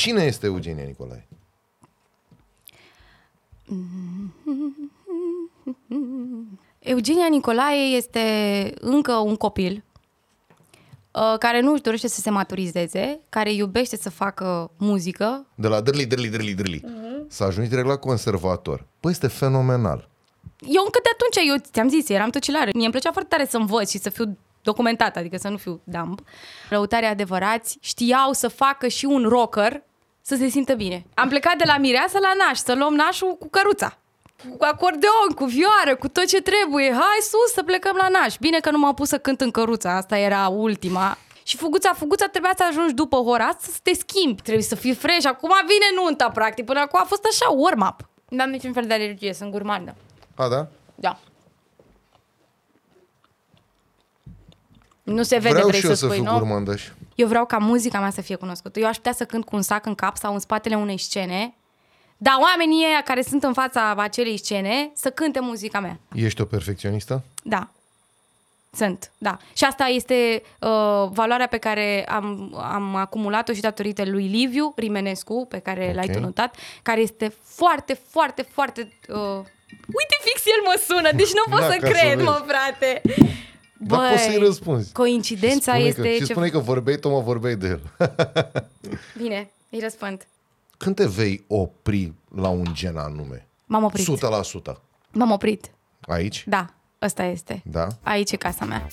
Cine este Eugenia Nicolae? Eugenia Nicolae este încă un copil uh, care nu își dorește să se maturizeze, care iubește să facă muzică. De la drli, drli, drli, drli. Uh-huh. Să ajungi direct la conservator. Păi este fenomenal. Eu încă de atunci, eu ți-am zis, eram tocilară. Mie îmi plăcea foarte tare să învăț și să fiu documentat, adică să nu fiu dumb. Lăutarii adevărați știau să facă și un rocker să se simtă bine. Am plecat de la mireasă la naș, să luăm nașul cu căruța. Cu acordeon, cu vioară, cu tot ce trebuie. Hai sus să plecăm la naș. Bine că nu m-am pus să cânt în căruța, asta era ultima. Și fuguța, fuguța trebuia să ajungi după ora asta să te schimbi. Trebuie să fii fresh. Acum vine nunta, practic. Până acum a fost așa, warm-up. N-am niciun fel de alergie, sunt gurmandă. A, da? Da. Nu se vede, Vreau vrei și eu să să spui, fiu nu? gurmandăș. Eu vreau ca muzica mea să fie cunoscută. Eu aș putea să cânt cu un sac în cap sau în spatele unei scene, dar oamenii ăia care sunt în fața acelei scene să cânte muzica mea. Ești o perfecționistă? Da. Sunt, da. Și asta este uh, valoarea pe care am, am acumulat-o și datorită lui Liviu Rimenescu, pe care Ok. l-ai tu notat, care este foarte, foarte, foarte... Uh... Uite, fix el mă sună, deci nu pot Da, să ca să cred, vezi. mă, frate. Dar poți să-i răspunzi. Coincidența Spune este... că, și ce... spune că vorbeai, tu mă vorbeai de el. Bine, îi răspund. Când te vei opri la un gen anume? M-am oprit. 100%. M-am oprit. Aici? Da, ăsta este. Da? Aici e casa mea.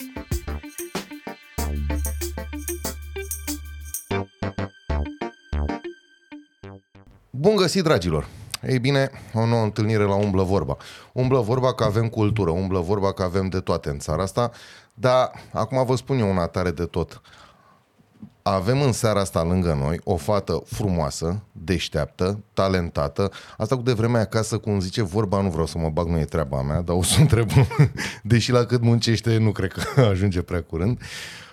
Bun găsit, dragilor! Ei bine, o nouă întâlnire la Umblă Vorba. Umblă Vorba că avem cultură, umblă vorba că avem de toate în țara asta, dar acum vă spun eu una tare de tot. Avem în seara asta lângă noi o fată frumoasă, deșteaptă, talentată. Asta cu de vremea acasă, cum zice vorba, nu vreau să mă bag, nu e treaba mea, dar o să o întreb. Deși la cât muncește, nu cred că ajunge prea curând. Uh,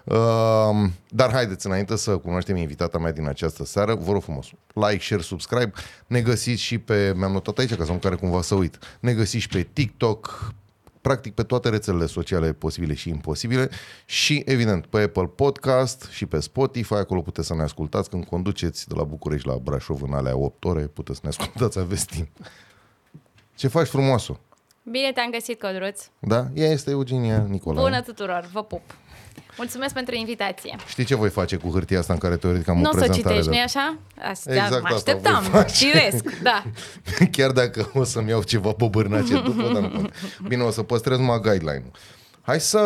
dar haideți, înainte să cunoaștem invitata mea din această seară, vă rog frumos, like, share, subscribe. Ne găsiți și pe, mi-am notat aici ca să nu care cumva să uit, ne găsiți și pe TikTok, practic pe toate rețelele sociale posibile și imposibile și, evident, pe Apple Podcast și pe Spotify, acolo puteți să ne ascultați când conduceți de la București la Brașov în alea 8 ore, puteți să ne ascultați, aveți timp. Ce faci frumoasă? Bine te-am găsit, Codruț. Da? Ea este Eugenia Nicolae. Bună tuturor, vă pup. Mulțumesc pentru invitație. Știi ce voi face cu hârtia asta în care teoretic am Nu o o să o prezentare? citești, de- nu-i așa? Asta, Exact mă asta așteptam. voi face. Firesc, da. Chiar dacă o să-mi iau ceva pe bârnace după, dar nu pot. Bine, o să păstrez numai guideline-ul. Hai să,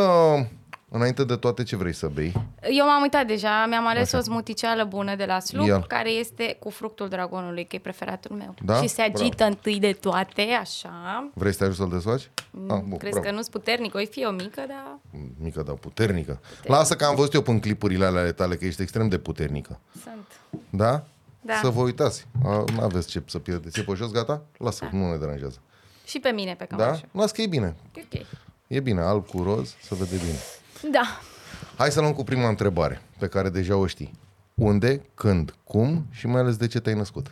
înainte de toate, ce vrei să bei? Eu m-am uitat deja, mi-am ales o smuticeală bună de la Slup, Ia-l. care este cu fructul dragonului, că e preferatul meu. Da? Și se agită întâi de toate, așa. Vrei să te ajut să-l desfaci? Ah, bun, Crezi bravo. că nu-s puternic, o fi o mică, dar Mică, dar puternică. Lasă că am văzut eu până clipurile alea ale tale că ești extrem de puternică. sunt. Da? Da. Să vă uitați. Nu aveți ce să pierdeți. E pe jos, gata? Lasă, Da. nu ne deranjează. Și pe mine pe Da? cămașă. Las că e bine. Da? Ok. E bine, alb cu roz, să vede bine. Da. Hai să luăm cu prima întrebare, pe care deja o știi. Unde, când, cum și mai ales de ce te-ai născut?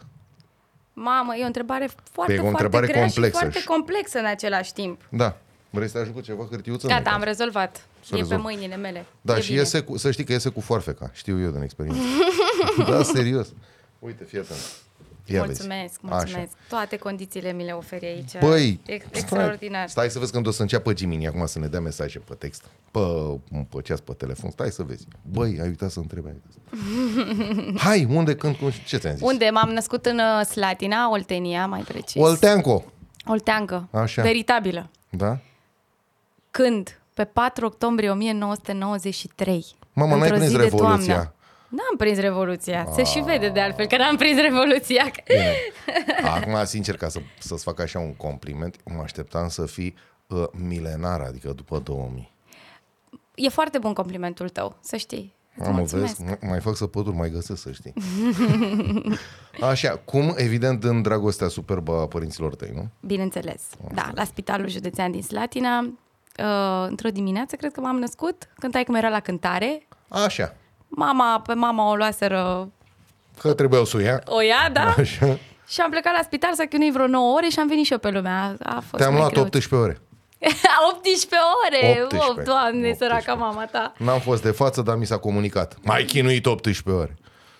Mamă, e o întrebare foarte, E o foarte întrebare grea complexă și foarte și- complexă în același timp. Da. Vrei să te ajut cu ceva hârtiuță? Gata, Nu-i am caz. rezolvat. Să e rezolv. pe mâinile mele. Da, e și bine. iese cu, să știi că iese cu foarfeca. Știu eu din experiență. da, serios. Uite, fii atent. Ia mulțumesc, vezi. mulțumesc. Toate condițiile mi le oferi aici. Băi, Ex- stai, extraordinar. stai să vezi când o să înceapă Jimmy acum să ne dea mesaje pe text, pe, pe ceas, pe telefon. Stai să vezi. Băi, ai uitat să întrebi. Ai uitat. Hai, unde, când, cum, și ce ți-am zis? Unde? M-am născut în uh, Slatina, Oltenia, mai precis. Olteanco. Olteancă. Așa. Veritabilă. Da? Când? Pe 4 octombrie 1993. Mamă, n-ai într-o prins zi de Revoluția. toamnă. N-am prins Revoluția. Se și vede de altfel că n-am prins Revoluția. Bine. Acum, sincer, ca să, să-ți fac așa un compliment, mă așteptam să fii uh, milenar, adică după 2000. E foarte bun complimentul tău, să știi. Îți Am mulțumesc. vezi, m- mai fac săpături, mai găsesc, să știi. Așa, cum, evident, în dragostea superbă a părinților tăi, nu? Bineînțeles. Da, la Spitalul Județean din Slatina. Uh, într-o dimineață, cred că m-am născut, când taică era la cântare. Așa, Mama, pe mama o luaseră că trebuiau să o ia. o ia, da? Așa. Și am plecat la spital, s-a chinuit vreo 9 ore și am venit și eu pe lumea. A fost Te-am mai luat greu. 18 ore. 18 ore! 18. Oh, doamne, 18. săraca mama ta. N-am fost de față, dar mi s-a comunicat. Mai chinuit 18 ore.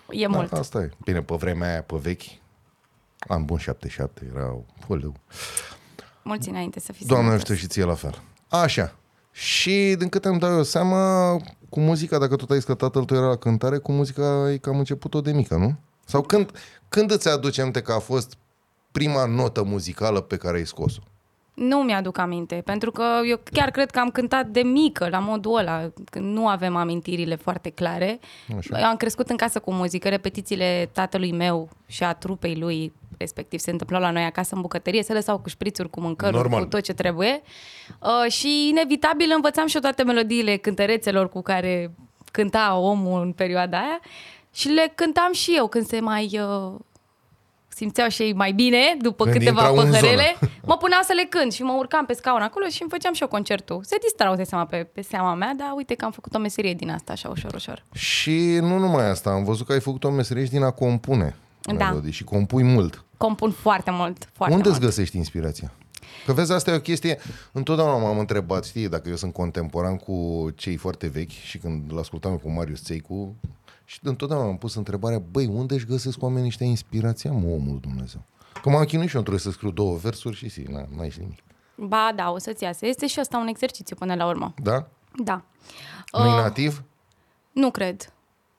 E mult. Da, asta e. Bine, pe vremea aia, pe vechi, am bun 77, erau... Oleu. Mulți înainte să fii Doamne sănătos. ajută și ție la fel. Așa. Și din câte îmi dau eu seama, cu muzica, dacă tot ai zis că tatăl tău era la cântare, cu muzica ai cam început-o de mică, nu? Sau când, când îți aduce aminte că a fost prima notă muzicală pe care ai scos-o? Nu mi-aduc aminte, pentru că eu chiar cred că am cântat de mică, la modul ăla, când nu avem amintirile foarte clare. Așa. Eu am crescut în casă cu muzică, repetițiile tatălui meu și a trupei lui, respectiv, se întâmplau la noi acasă în bucătărie, se lăsau cu șprițuri, cu mâncăruri, Normal. cu tot ce trebuie. Uh, și inevitabil învățam și eu toate melodiile cântărețelor cu care cânta omul în perioada aia și le cântam și eu când se mai... Uh, simțeau și ei mai bine după Când câteva intrau în păhărele, zonă. mă puneau să le cânt și mă urcam pe scaun acolo și îmi făceam și eu concertul. Se distrau, de seama, pe, pe seama mea, dar uite că am făcut o meserie din asta, așa, ușor, ușor. Și nu numai asta, am văzut că ai făcut o meserie și din a compune Da. melodii și compui mult. Compun foarte mult, foarte Unde îți mult. găsești inspirația? Că vezi, asta e o chestie, întotdeauna m-am întrebat, știi, dacă eu sunt contemporan cu cei foarte vechi și când îl ascultam eu cu Marius Țeicu, și întotdeauna m-am pus întrebarea, băi, unde își găsesc oamenii ăștia inspirația, mă, omul Dumnezeu? Că m-am chinuit și eu trebuie să scriu două versuri și si, na, n-ai și nimic. Ba, da, o să-ți iasă. Este și asta un exercițiu până la urmă. Da? Da. Nu-i Uh, nativ? Nu cred.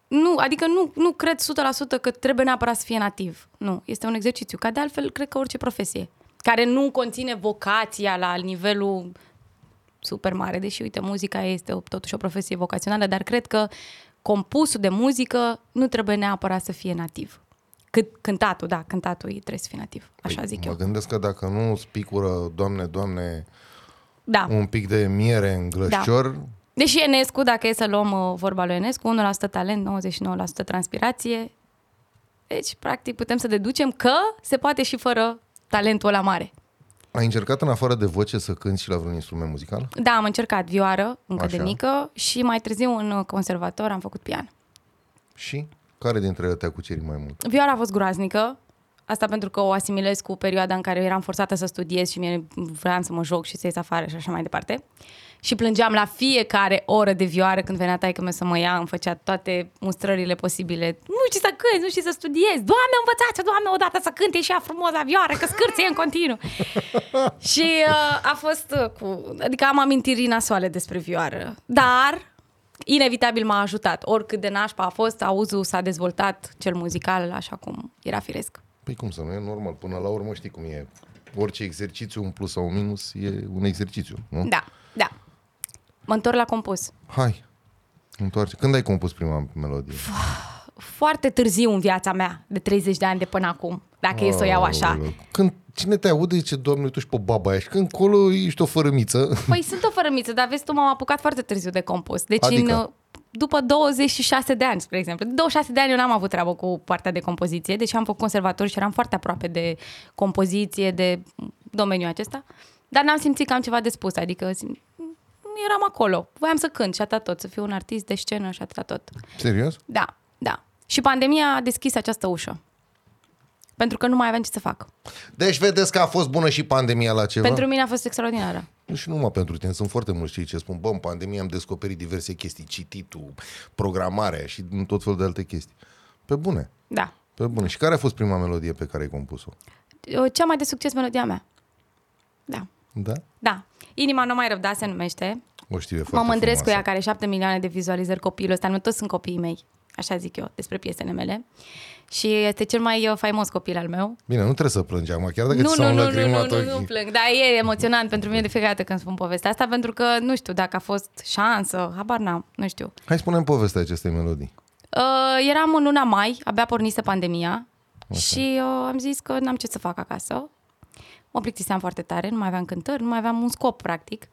Nu, adică nu, nu cred 100% că trebuie neapărat să fie nativ. Nu, este un exercițiu. Ca de altfel, cred că orice profesie care nu conține vocația la nivelul super mare, deși, uite, muzica este o- totuși o profesie vocațională, dar cred că compusul de muzică nu trebuie neapărat să fie nativ. Cât, cântatul, da, cântatul trebuie să fie nativ. Așa zic mă eu. gândesc că dacă nu spicură, doamne, doamne, Da. un pic de miere în glășcior, Deși Enescu, dacă e să luăm uh, vorba lui Enescu, 1% talent, 99% transpirație. Deci, practic, putem să deducem că se poate și fără talentul ăla mare. ai încercat în afară de voce să cânti și la vreun instrument muzical? Da, am încercat vioară încă Așa. de mică și mai târziu în uh, conservator am făcut pian. Și care dintre ele te-a cucerit mai mult? Vioara a fost groaznică, asta pentru că o asimilez cu perioada în care eu eram forțată să studiez și mie vreau să mă joc și să ies afară și așa mai departe. Și plângeam la fiecare oră de vioară când venea taică meu să mă ia, îmi făcea toate mustrările posibile. Nu știi să cânti, nu știi să studiezi. Doamne, învățați doamne, odată să cânte și ea frumos la vioară, că scârție în continuu. și uh, a fost uh, cu... Adică am amintiri nasoale despre vioară. Dar inevitabil m-a ajutat. Oricât de nașpa a fost, auzul s-a dezvoltat cel muzical așa cum era firesc. Păi cum să nu, e normal. Până la urmă știi cum e. Orice exercițiu, un plus sau un minus, e un exercițiu, nu? Da, da. Mă întorc la compus. Hai, întoarce. Când ai compus prima melodie? Foarte târziu în viața mea, de 30 de ani de până acum, dacă e să o iau așa. Aoleu. Când cine te aude, zice, doamne, tu și pe baba aia. Și când colo ești o fărămiță. Păi sunt o fărămiță, dar vezi, tu m-am apucat foarte târziu de compus. Deci Adică? în, după 26 de ani, spre exemplu. De 26 de ani eu n-am avut treabă cu partea de compoziție, deși am făcut conservator și eram foarte aproape de compoziție, de domeniul acesta. Dar n-am simțit că am ceva de spus, adică sim- eram acolo. Voiam să cânt și atât tot, să fiu un artist de scenă și atât tot. Serios? Da, da. Și pandemia a deschis această ușă. Pentru că nu mai aveam ce să fac. Deci vedeți că a fost bună și pandemia la ceva? Pentru mine a fost extraordinară. Nu și numai pentru tine, sunt foarte mulți cei ce spun, bă, în pandemie am descoperit diverse chestii, cititul, programarea și tot felul de alte chestii. Pe bune, Da. pe bune. Și care a fost prima melodie pe care ai compus-o? Cea mai de succes melodia mea. Da. Da? Da. Inima nu mai răbda se numește. O știu, e Mă foarte mândresc cu frumoasă. ea, care are 7 milioane de vizualizări copilul ăsta. Nu toți sunt copiii mei. Așa zic eu despre piesele mele. Și este cel mai uh, faimos copil al meu. Bine, nu trebuie să plângi acum, chiar dacă Nu, ți nu, s-au nu, nu, înlăcrimat nu, nu, nu ochii. plâng. Dar e emoționant pentru mine de fiecare dată când spun povestea asta, pentru că nu știu dacă a fost șansă, habar n-am, nu știu. Hai spune povestea acestei melodii. Uh, eram în luna mai, abia pornise pandemia și uh, am zis că n-am ce să fac acasă. Mă plictiseam foarte tare, nu mai aveam cântări, nu mai aveam un scop, practic.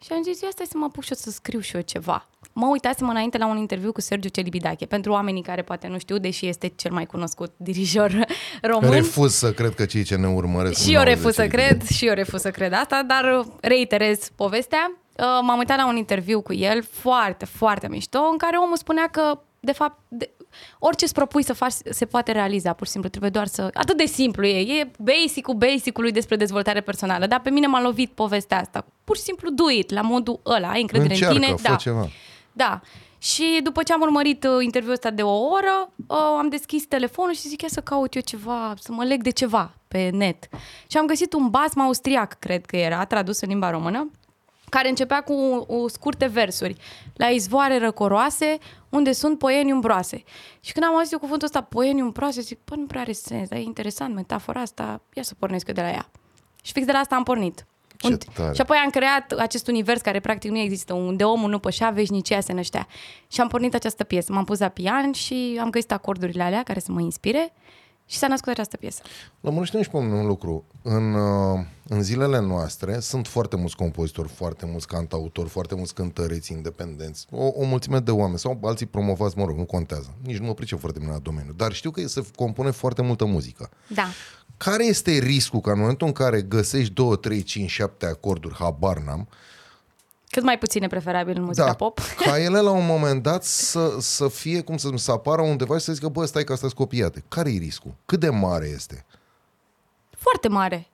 Și am zis, ia stai să mă apuc și eu să scriu și eu ceva. Mă uitasem înainte la un interviu cu Sergiu Celibidache, pentru oamenii care poate nu știu, deși este cel mai cunoscut dirijor român. Refuz să cred că cei ce ne urmăresc Și nu eu au refuz să de ce cred, și eu refuz să cred asta, dar reiterez povestea. Uh, M-am uitat la un interviu cu el, foarte, foarte mișto, în care omul spunea că, de fapt, de, orice îți propui să faci se poate realiza, pur și simplu, trebuie doar să... Atât de simplu e, e basic-ul basic-ului despre dezvoltare personală, dar pe mine m-a lovit povestea asta. Pur și simplu do it, la modul ăla, ai încredere Încearcă, în tine. fă da. ceva. Da. Și după ce am urmărit uh, interviul ăsta de o oră, uh, am deschis telefonul și zic, ia să caut eu ceva, să mă leg de ceva pe net. Și am găsit un basm austriac, cred că era, tradus în limba română, care începea cu uh, scurte versuri. La izvoare răcoroase, unde sunt poieni umbroase. Și când am auzit eu cuvântul ăsta, poieni umbroase, zic, bă, nu prea are sens, dar e interesant metafora asta, ia să pornesc eu de la ea. Și fix de la asta am pornit. Ce Un- tare. Și apoi am creat acest univers care practic nu există, unde omul nu pășea, veșnicia se năștea. Și am pornit această piesă. M-am pus la pian și am găsit acordurile alea care să mă inspire și s-a născut această piesă. Lămurește-ne și pe mine un lucru. În, uh, în zilele noastre sunt foarte mulți compozitori, foarte mulți cantautori, foarte mulți cântăreți independenți, o, o mulțime de oameni sau alții promovați, mă rog, nu contează. Nici nu mă pricep foarte bine la domeniu. Dar știu că se compune foarte multă muzică. Da. Care este riscul ca în momentul în care găsești 2, 3, 5, 7 acorduri, habar n-am, Cât mai puține preferabil în muzica da, pop. ca ele la un moment dat să, să fie, cum să, să apară undeva și să zică, bă, stai că astea sunt copiate. Care e riscul? Cât de mare este? Foarte mare.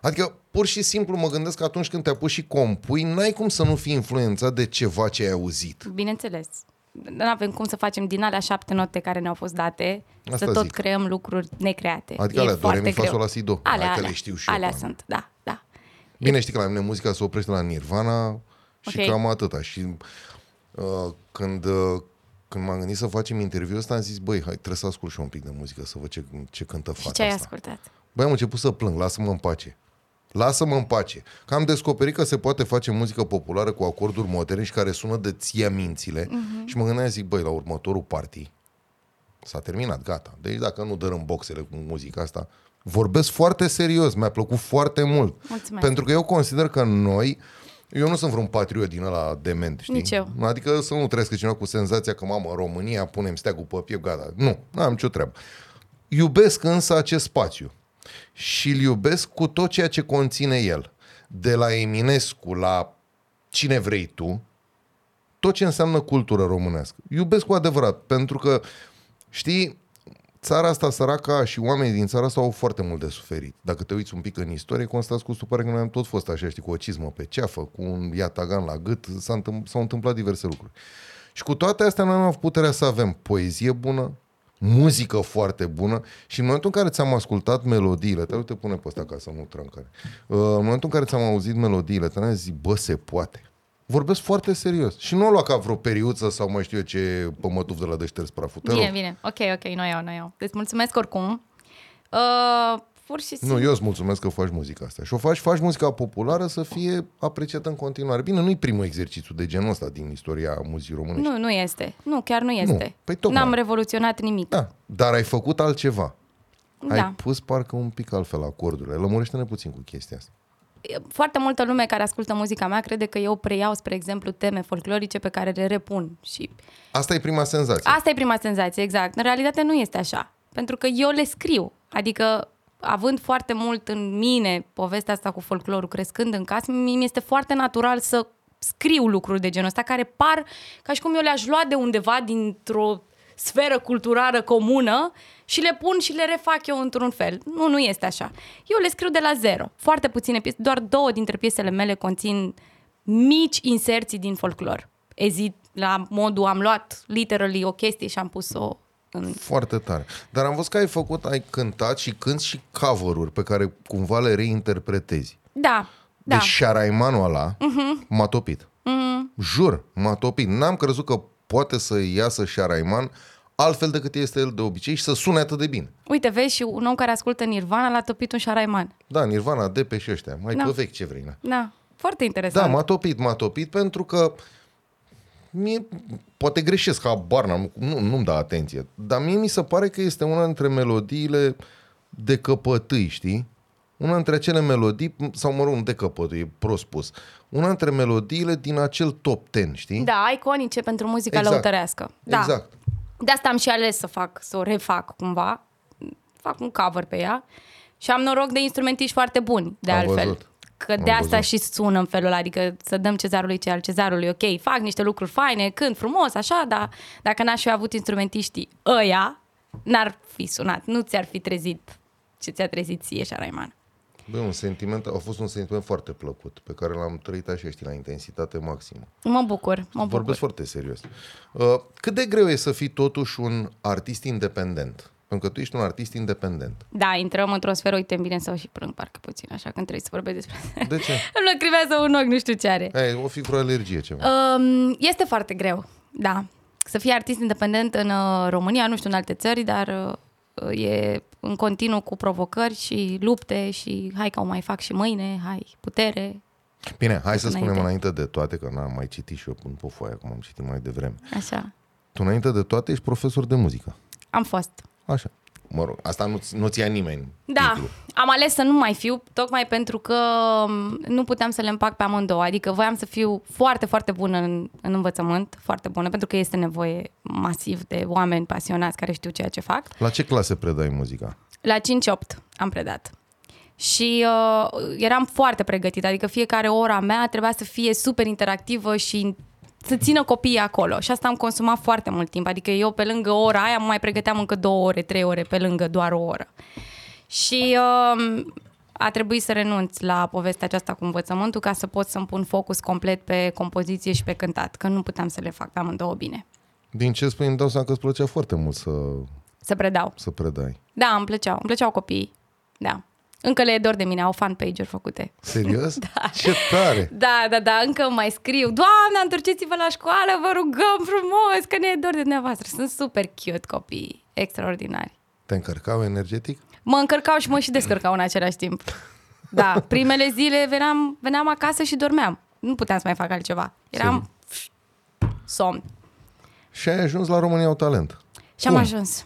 Adică, pur și simplu mă gândesc că atunci când te apuci și compui, n-ai cum să nu fii influențat de ceva ce ai auzit. Bineînțeles. Nu avem cum să facem din alea șapte note care ne-au fost date Asta să tot zic. creăm lucruri necreate. Adică e alea, do, re, foarte mi, fa, greu. sol, la, si, do. Alea, Hai că alea, le știu și eu. alea pe alea. sunt, da, da. Bine, știi că la mine muzica se oprește la Nirvana și Ok. cam atâta. Și uh, când, uh, când m-am gândit să facem interviul ăsta, am zis, băi, hai, trebuie să ascult și eu un pic de muzică, să văd ce, ce cântă fata Și ce ai asta. ascultat? Băi, am început să plâng, lasă-mă în pace. Lasă-mă în pace. Că am descoperit că se poate face muzică populară cu acorduri moderne și care sună de ția mințile. Uh-huh. Și mă gândeam, zic, băi, la următorul party s-a terminat, gata. Deci dacă nu dărâm boxele cu muzica asta, vorbesc foarte serios, mi-a plăcut foarte mult. Mulțumesc. Pentru că eu consider că noi, eu nu sunt vreun patriot din ăla dement, știi? Nici eu. Adică să nu trăiesc cineva cu senzația că, mamă, în România punem steagul pe piept, gata. Nu, nu am nicio treabă. Iubesc însă acest spațiu și îl iubesc cu tot ceea ce conține el. De la Eminescu la cine vrei tu, tot ce înseamnă cultură românească. Iubesc cu adevărat, pentru că, știi, țara asta săraca și oamenii din țara asta au foarte mult de suferit. Dacă te uiți un pic în istorie, constați cu stupare că noi am tot fost așa, știi, cu o cizmă pe ceafă, cu un iatagan la gât, s-a întâm- s-au întâmplat diverse lucruri. Și cu toate astea noi am avut puterea să avem poezie bună, muzică foarte bună și în momentul în care ți-am ascultat melodiile, te uite, pune pe ăsta ca să nu trâncare. Uh, În momentul în care ți-am auzit melodiile, te-am zis, bă, se poate. Vorbesc foarte serios. Și nu o lua ca vreo periuță sau mai știu eu ce pămătuf de la de șters praful. Te Bine, rog. bine. Ok, ok, nu iau, nu iau. Deci mulțumesc oricum. Uh, pur și simplu. Nu, eu îți mulțumesc că faci muzica asta. Și o faci, faci muzica populară să fie apreciată în continuare. Bine, nu-i primul exercițiu de genul ăsta din istoria muzicii românești. Nu, nu este. Nu, chiar nu este. Păi tocmai. N-am revoluționat nimic. Da, dar ai făcut altceva. Da. Ai pus parcă un pic altfel acordurile. Lămurește-ne puțin cu chestia asta. Foarte multă lume care ascultă muzica mea crede că eu preiau, spre exemplu, teme folclorice pe care le repun. Și Asta e prima senzație. asta e prima senzație, exact. În realitate nu este așa. Pentru că eu le scriu. Adică, având foarte mult în mine povestea asta cu folclorul, crescând în casă, mie mi este foarte natural să scriu lucruri de genul ăsta care par ca și cum eu le-aș lua de undeva dintr-o sferă culturală comună și le pun și le refac eu într-un fel. Nu, nu este așa. Eu le scriu de la zero. Foarte puține piese, doar două dintre piesele mele conțin mici inserții din folclor. Ezit la modul, am luat literally o chestie și am pus-o în... Foarte tare. Dar am văzut că ai făcut, ai cântat și cânti și cover-uri pe care cumva le reinterpretezi. Da, da. Deci șaraimanul ăla uh-huh. m-a topit. Uh-huh. Jur, m-a topit. N-am crezut că poate să iasă șaraiman altfel decât este el de obicei și să sune atât de bine. Uite, vezi, și un om care ascultă Nirvana l-a topit un șaraiman. Da, Nirvana, Depe și ăștia. Mai Da. pe vechi ce vrei. Na. Da, foarte Da, interesant. m-a topit, m-a topit pentru că mie, poate greșesc, habar n-am, nu, nu-mi da atenție, dar mie mi se pare că este una dintre melodiile de căpătâi, știi? Una dintre acele melodii, sau mă rog, nu de căpătâi, e prost spus, una dintre melodiile din acel top 10, știi? Da, iconice pentru muzica Exact. lăutărească. Da. Exact. De asta am și ales să fac, să o refac cumva. Fac un cover pe ea. Și am noroc de instrumentiști foarte buni, de Am altfel. văzut. Că Am de asta văzut. și sună în felul ăla, adică să dăm cezarului ce al cezarului, ok, fac niște lucruri faine, cânt frumos, așa, dar dacă n-aș fi avut instrumentiștii ăia, n-ar fi sunat, nu ți-ar fi trezit ce ți-a trezit ție, Șaraiman. Băi, un sentiment, a fost un sentiment foarte plăcut, pe care l-am trăit așa, știi, la intensitate maximă. Mă bucur, mă bucur. Vorbesc foarte serios. Uh, cât de greu e să fii totuși un artist independent? Pentru că tu ești un artist independent. Da, intrăm într-o sferă, uite, îmi vine să o și plâng parcă puțin, așa când trebuie să vorbesc despre asta. De ce? Îmi lăcrimează un ochi, nu știu ce are. Ei, o fi vreo alergie ceva. Um, este foarte greu, da. Să fii artist independent în uh, România, nu știu în alte țări, dar uh, e în continuu cu provocări și lupte și hai că o mai fac și mâine, hai, putere, Bine, hai să înainte. spunem înainte de toate, că n-am mai citit și eu până pe foaie, cum am citit mai devreme. așa. Tu înainte de toate ești profesor de muzică. Am fost. Așa. Mă rog, asta nu, nu ți-a nimeni Da, titlul. am ales să nu mai fiu, tocmai pentru că m, nu puteam să le împac pe amândouă. Adică voiam să fiu foarte, foarte bună în, în învățământ, foarte bună, pentru că este nevoie masiv de oameni pasionați care știu ceea ce fac. La ce clase predai muzica? La 5-8 am predat. Și uh, eram foarte pregătită, adică fiecare ora mea trebuia să fie super interactivă și să țină copiii acolo. Și asta am consumat foarte mult timp. Adică eu pe lângă ora aia mă mai pregăteam încă două ore, trei ore pe lângă doar o oră. Și uh, a trebuit să renunț la povestea aceasta cu învățământul ca să pot să-mi pun focus complet pe compoziție și pe cântat, că nu puteam să le fac pe amândouă bine. Din ce spui, îmi dau seama că îți plăcea foarte mult să, Să predau. să predai. Da, îmi plăceau. Îmi plăceau copiii. Da. Încă le e dor de mine, au fan page-uri făcute. Serios? da. Ce tare! Da, da, da, încă mai scriu. Doamne, întorceți-vă la școală, vă rugăm frumos, că ne e dor de dumneavoastră. Sunt super cute copii, extraordinari. Te încărcau energetic? Mă încărcau și mă și descărcau în același timp. Da, primele zile veneam, veneam acasă și dormeam. Nu puteam să mai fac altceva. Eram somn. Și ai ajuns la România au talent. Și am Cum? ajuns.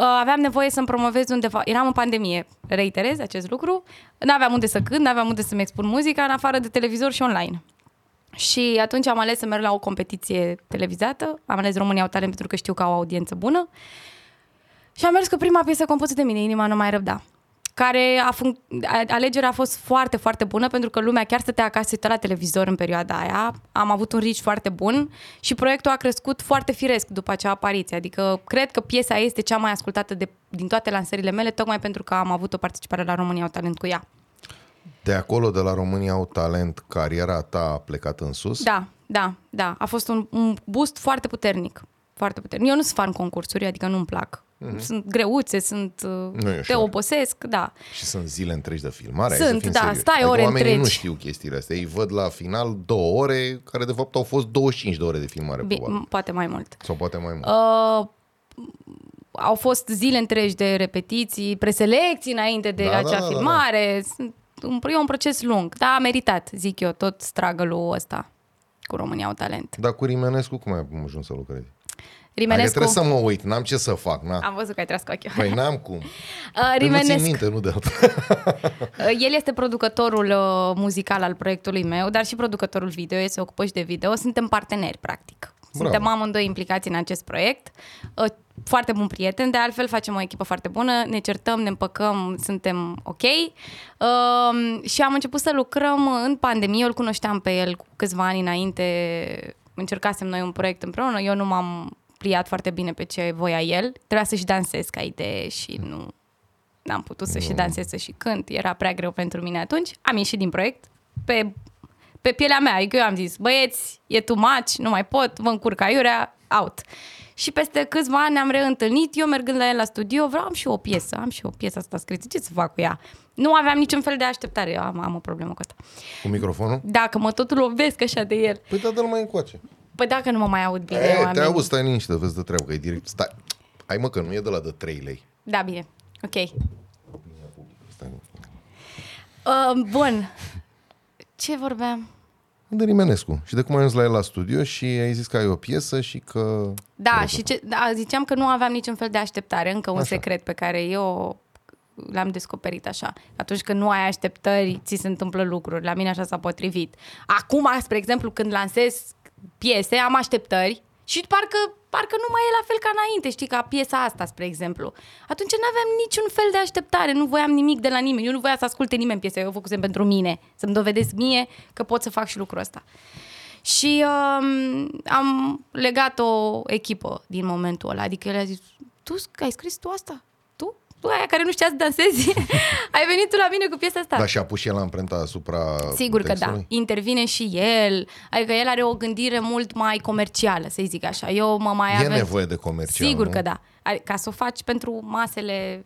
Uh, Aveam nevoie să-mi promovez undeva. Eram în pandemie, reiterez acest lucru. N-aveam unde să cânt, n-aveam unde să-mi expun muzica, în afară de televizor și online. Și atunci am ales să merg la o competiție televizată. Am ales România au talent pentru că știu că au o audiență bună. Și am mers cu prima piesă compusă de mine, Inima nu mai răbda. Care a func- a- alegerea a fost foarte, foarte bună pentru că lumea chiar stătea acasă, uita la televizor în perioada aia. Am avut un reach foarte bun și proiectul a crescut foarte firesc după acea apariție. Adică cred că piesa este cea mai ascultată de, din toate lansările mele, tocmai pentru că am avut o participare la România au talent cu ea. De acolo, de la România au talent, cariera ta a plecat în sus? Da, da, da. A fost un, un boost foarte puternic. Foarte puternic. Eu nu sunt fan concursuri, adică nu-mi plac. Mm-hmm. Sunt greuțe, sunt... Nu e te ușor. obosesc, da. Și sunt zile întregi de filmare? hai Sunt, să fim da, serioși. stai adică ore oamenii nu întregi. știu chestiile astea. Ei văd la final două ore, care de fapt au fost 25 de ore de filmare. Bi- probabil. m- poate mai mult. Sau poate mai mult. Uh, au fost zile întregi de repetiții, preselecții înainte de Da, da, da, acea da, da, filmare. Sunt un, e un proces lung. Da, a meritat, zic eu, tot struggle-ul ăsta cu România au talent. Dar cu Rimenescu cum ai ajuns să lucrezi? Adică Rimenescu, trebuie să mă uit, n-am ce să fac. Na. am văzut că ai tras cu ochiul. Păi n-am cum. Uh, Păi nu țin Rimenescu, minte, nu de altă. Uh, El este producătorul uh, muzical al proiectului meu, dar și producătorul video, el se ocupă și de video. Suntem parteneri, practic. Suntem Bravo. amândoi implicați în acest proiect. Uh, Foarte bun prieten, de altfel facem o echipă foarte bună, ne certăm, ne împăcăm, suntem ok. Uh, Și am început să lucrăm în pandemie, eu îl cunoșteam pe el cu câțiva ani înainte, încercasem noi un proiect împreună, eu nu m-am pliat foarte bine pe ce voia el, trebuia să-și dansez ca idee și nu n-am putut să și dansez, să și cânt, era prea greu pentru mine atunci. Am ieșit din proiect pe, pe pielea mea, adică eu am zis, băieți, e too much, nu mai pot, vă încurc aiurea, out. Și peste câțiva ani ne-am reîntâlnit, eu mergând la el la studio, vreau am și eu o piesă, am și eu o piesă asta scrisă, ce să fac cu ea? Nu aveam niciun fel de așteptare, eu am, am o problemă cu asta. Cu microfonul? Dacă mă tot lovesc așa de el, Păi da, dă-l mai încoace. Păi dacă nu mă mai aud bine, E, te oameni. auzi, stai liniște, vezi de treabă, că e direct. Stai. Hai mă, că nu e de la de 3 lei. Da, bine, ok. Stai. Uh, bun, ce vorbeam? De Rimenescu. Și de cum ai ajuns la el la studio și ai zis că ai o piesă și că... Da, și ce, da, ziceam că nu aveam niciun fel de așteptare, încă un Așa. așa. secret pe care eu l-am descoperit așa. Atunci când nu ai așteptări, ți se întâmplă lucruri. La mine așa s-a potrivit. Acum, spre exemplu, când lansez piese, am așteptări și parcă, parcă nu mai e la fel ca înainte, știi, ca piesa asta, spre exemplu. Atunci nu aveam niciun fel de așteptare, nu voiam nimic de la nimeni. Eu nu voiam să asculte nimeni piesa, eu o făcusem pentru mine, să-mi dovedesc mie că pot să fac și lucrul ăsta. Și um, am legat o echipă din momentul ăla. Adică el a zis, tu ai scris tu asta? Tu? tu aia care nu știa să dansezi, ai venit tu la mine cu piesa asta. Dar și-a pus și el amprenta asupra Sigur că da. textului? Intervine și el. Adică el are o gândire mult mai comercială, să zic așa. Eu mă mai E avem... nevoie de comercial, Sigur nu? că da. Adică, Ca să o faci pentru masele...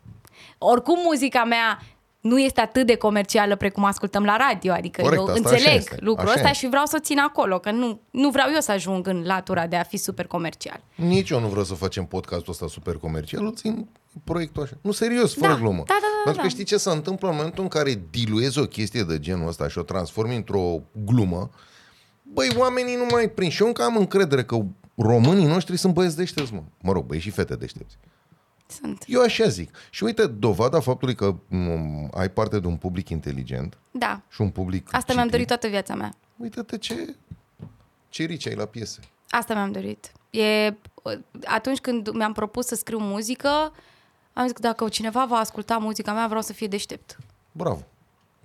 Oricum muzica mea nu este atât de comercială precum ascultăm la radio. Adică Corect, eu asta așa înțeleg este. lucrul Așa ăsta este. și vreau să o țin acolo. Că nu, nu vreau eu să ajung în latura de a fi super comercial. Nici eu nu vreau să facem podcastul ăsta super comercial, îl țin proiectul așa. Nu, serios, fără Da, glumă. da, da, da, Pentru că da. știi ce se întâmplă în momentul în care diluezi o chestie de genul ăsta și o transformi într-o glumă, băi, oamenii nu mai prind. Și eu încă am încredere că românii noștri sunt băieți deștepți, mă. Mă rog, băieți și fete deștepți. Sunt. Eu așa zic. Și uite, dovada faptului că m- ai parte de un public inteligent Da. și un public Asta mi-am citit. dorit toată viața mea. Uite-te ce, ce rici ai la piese. Asta mi-am dorit. E, atunci când mi-am propus să scriu muzică, am zis că dacă cineva va asculta muzica mea, vreau să fie deștept. Bravo.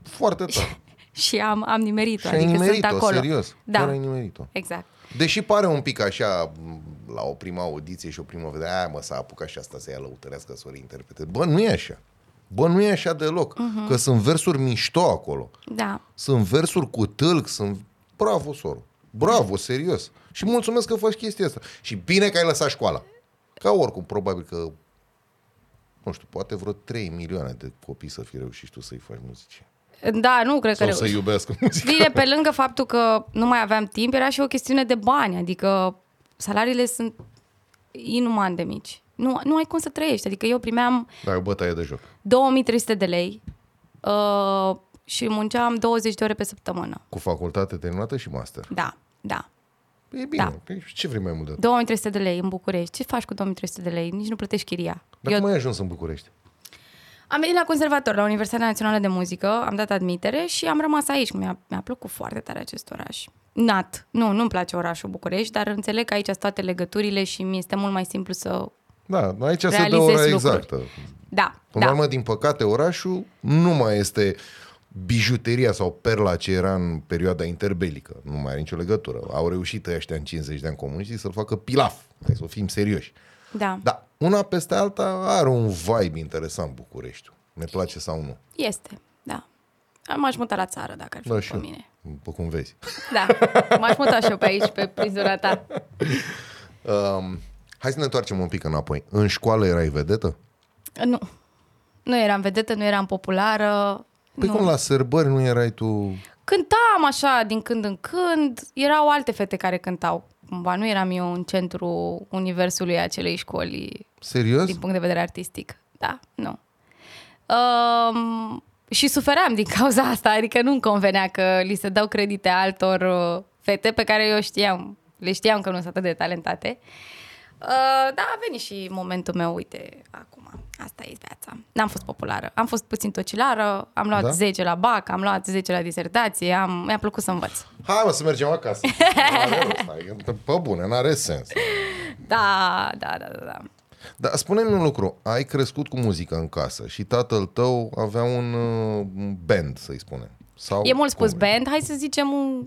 Foarte tare. Și am, am nimerit-o, Și ai adică sunt nimerit-o, acolo. serios. Da, Chiar ai nimerit-o. exact. Deși pare un pic așa, m, la o prima audiție și o primă vedere, aia mă, s-a apucat și asta să ia lăutărească, să o reinterprete. Bă, nu e așa. Bă, nu e așa deloc. Uh-huh. Că sunt versuri mișto acolo. Da. Sunt versuri cu tâlc, sunt... Bravo, soro. Bravo, serios. Și mulțumesc că faci chestia asta. Și bine că ai lăsat școala. Ca oricum, probabil că nu știu, poate vreo 3 milioane de copii să fi reușit și tu să-i faci muzice. Da, nu cred că Sau să reuși. iubească muzica. Bine, pe lângă faptul că nu mai aveam timp, era și o chestiune de bani, adică salariile sunt inuman de mici. Nu, nu ai cum să trăiești, adică eu primeam Da, e o bătaie de joc. 2300 de lei uh, și munceam 20 de ore pe săptămână. Cu facultate terminată și master. Da, da. E bine. Da. Păi Ce vrei mai mult de atât? 2300 de lei în București. Ce faci cu 2300 de lei? Nici nu plătești chiria. Dar Eu cum ai ajuns în București? Am venit la conservator, la Universitatea Națională de Muzică, am dat admitere și am rămas aici. Mi-a, mi-a plăcut foarte tare acest oraș. Nat. Nu, nu-mi place orașul București, dar înțeleg că aici sunt toate legăturile și mi este mult mai simplu să... Da, aici se dă Realizezi ora lucruri. exactă. Da, Până la da. urmă, din păcate, orașul nu mai este bijuteria sau perla ce era în perioada interbelică. Nu mai are nicio legătură. Au reușit ăștia în 50 de ani comuniștii să-l facă pilaf. Hai să fim serioși. Da, Da, una peste alta are un vibe interesant Bucureștiul. Ne place sau nu. este, da. M-aș muta la țară dacă ar fi Da, și pe eu. mine. După cum vezi. Da, m-aș muta și eu pe aici, pe prin zona ta. Um, hai să ne întoarcem un pic înapoi. În școală erai vedetă? Nu. Nu eram vedetă, nu eram populară. Păi nu. cum la sărbări nu erai tu... Cântam așa din când în când. Erau alte fete care cântau. Cumva nu eram eu în centrul universului acelei școli Serios? din punct de vedere artistic. Da, nu. Um, și sufeream din cauza asta, adică nu-mi convenea că li se dau credite altor uh, fete pe care eu știam, le știam că nu sunt atât de talentate. Uh, da, a venit și momentul meu, uite, acum, asta e viața. N-am fost populară, am fost puțin tocilară, am luat Da? da? 10 la BAC, am luat 10 la disertație, am, mi-a plăcut să învăț. Hai mă să mergem acasă. N-are rost, adică, Pe bune, n-are sens. Da, da, da, da, da. Dar spune-mi un lucru. Ai crescut cu muzică în casă și tatăl tău avea un uh, band, să-i spunem. Sau E mult spus cum vrei. band, hai să zicem un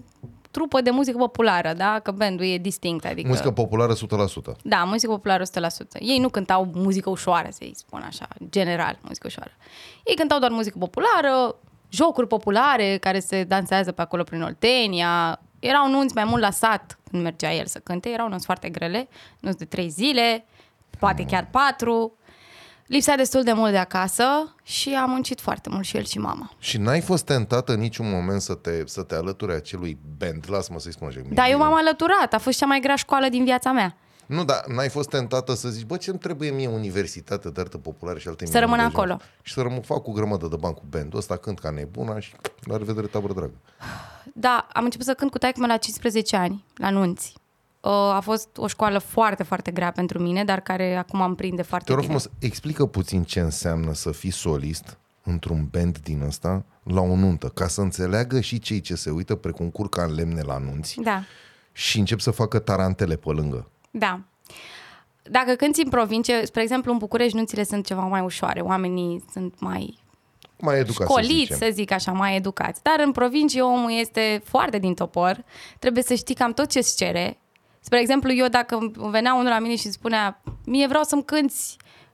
trupă de muzică populară, da? Că bandul e distinct, adică... Muzică populară 100%. Da, muzică populară 100%. Ei nu cântau muzică ușoară, să-i spun așa, general, muzică ușoară. Ei cântau doar muzică populară, jocuri populare care se dansează pe acolo prin Oltenia. Erau nunți mai mult la sat când mergea el să cânte, erau nunți foarte grele, nunți de trei zile, poate chiar patru. Lipsea destul de mult de acasă și a muncit foarte mult și el și mama. Și n-ai fost tentată în niciun moment să te, să te alături acelui band, lasă-mă să-i spun așa. Da, eu m-am alăturat, a fost cea mai grea școală din viața mea. Nu, dar n-ai fost tentată să zici, bă, ce-mi trebuie mie universitate de artă populară și alte Să rămân minuni de acolo. genul. Și să rămân, fac o grămadă de bani cu bandul ăsta, cânt ca nebuna și la revedere tabără dragă. Da, am început să cânt cu taică la 15 ani, la nunți. Uh, A fost o școală foarte, foarte grea pentru mine, dar care acum am prinde foarte Te rog bine. frumos, explică puțin ce înseamnă să fii solist într-un band din ăsta la o nuntă, ca să înțeleagă și cei ce se uită precum curca în lemne la nunți Da, și încep să facă tarantele pe lângă. da. Dacă cânti în provincie, spre exemplu în București, nunțile sunt ceva mai ușoare, oamenii sunt mai Mai educat să școliți, zicem. să zic așa, mai educați. Dar în provincie omul este foarte din topor, trebuie să știi cam tot ce-ți cere. Spre exemplu, eu dacă venea unul la mine și spunea, mie vreau să-mi cânti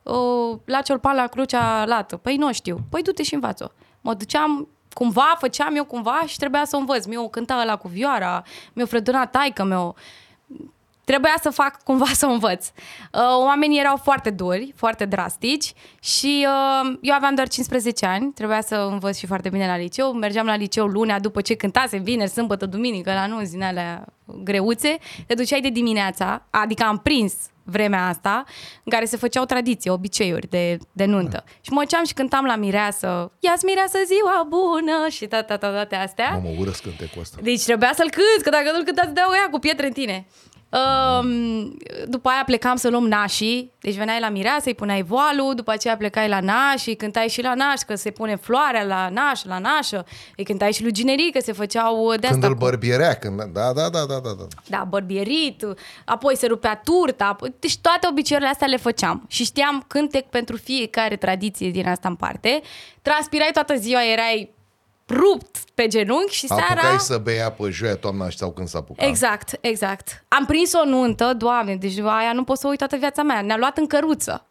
uh, la ciolpan la crucea lată. Păi nu știu. Păi du-te și învață Mă duceam cumva, făceam eu cumva și trebuia să o învăț. Mi-o cânta la cu vioara, mi-o frăduna taică meu trebuia să fac cumva să o învăț. Uh, oamenii erau foarte duri, foarte drastici și uh, eu aveam doar 15 ani, trebuia să învăț și foarte bine la liceu. Mergeam la liceu lunea după ce cântasem vineri, sâmbătă, duminică, la nu din alea greuțe. Te duceai de dimineața, adică am prins vremea asta, în care se făceau tradiții, obiceiuri de, de nuntă. Da. Și mă ceam și cântam la mireasă, ia-ți mireasă ziua bună și toate, toate astea. Mă, mă urăsc cântecul ăsta. Deci trebuia să-l cânti, că dacă nu-l cântați, dau ea cu pietre în tine. Um, după aia plecam să luăm nașii, deci veneai la mireasă, îi puneai voalul, după aceea plecai la nașii, cântai și la naș, că se pune floarea la naș, la nașă, îi cântai și lui ginerii, că se făceau de Când asta. îl bărbierea, când... Da, da, da, da, da. da. Da, bărbierit, apoi se rupea turta, deci toate obiceiurile astea le făceam și știam cântec pentru fiecare tradiție din asta în parte. Transpirai toată ziua, erai rupt pe genunchi și seara... Apucai să bei apă joia, toamna sau când s-a apucat. Exact, exact. Am prins o nuntă, doamne, deci aia nu pot să o uit toată viața mea. Ne-a luat în căruță.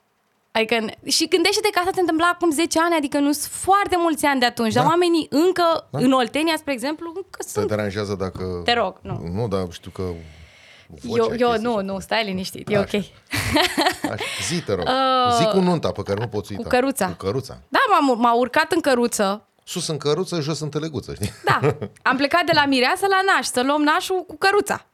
Adică, și gândește-te că asta se întâmpla acum 10 ani, adică nu sunt foarte mulți ani de atunci, da. dar oamenii încă, da. în Oltenia, spre exemplu, încă Te sunt... deranjează dacă... Te rog, nu. Nu, dar știu că... Eu, vocea, eu chestii nu, și- nu, stai liniștit, e Așa. ok. Așa. Zi, te rog. Zi cu nunta pe care nu poți uita. Uh, căruța. Cu căruța. Da, m-am, m-a urcat în căruță, Sus în căruță, jos în teleguță, știi? da. Am plecat de la mireasă la naș, să luăm nașul cu căruța.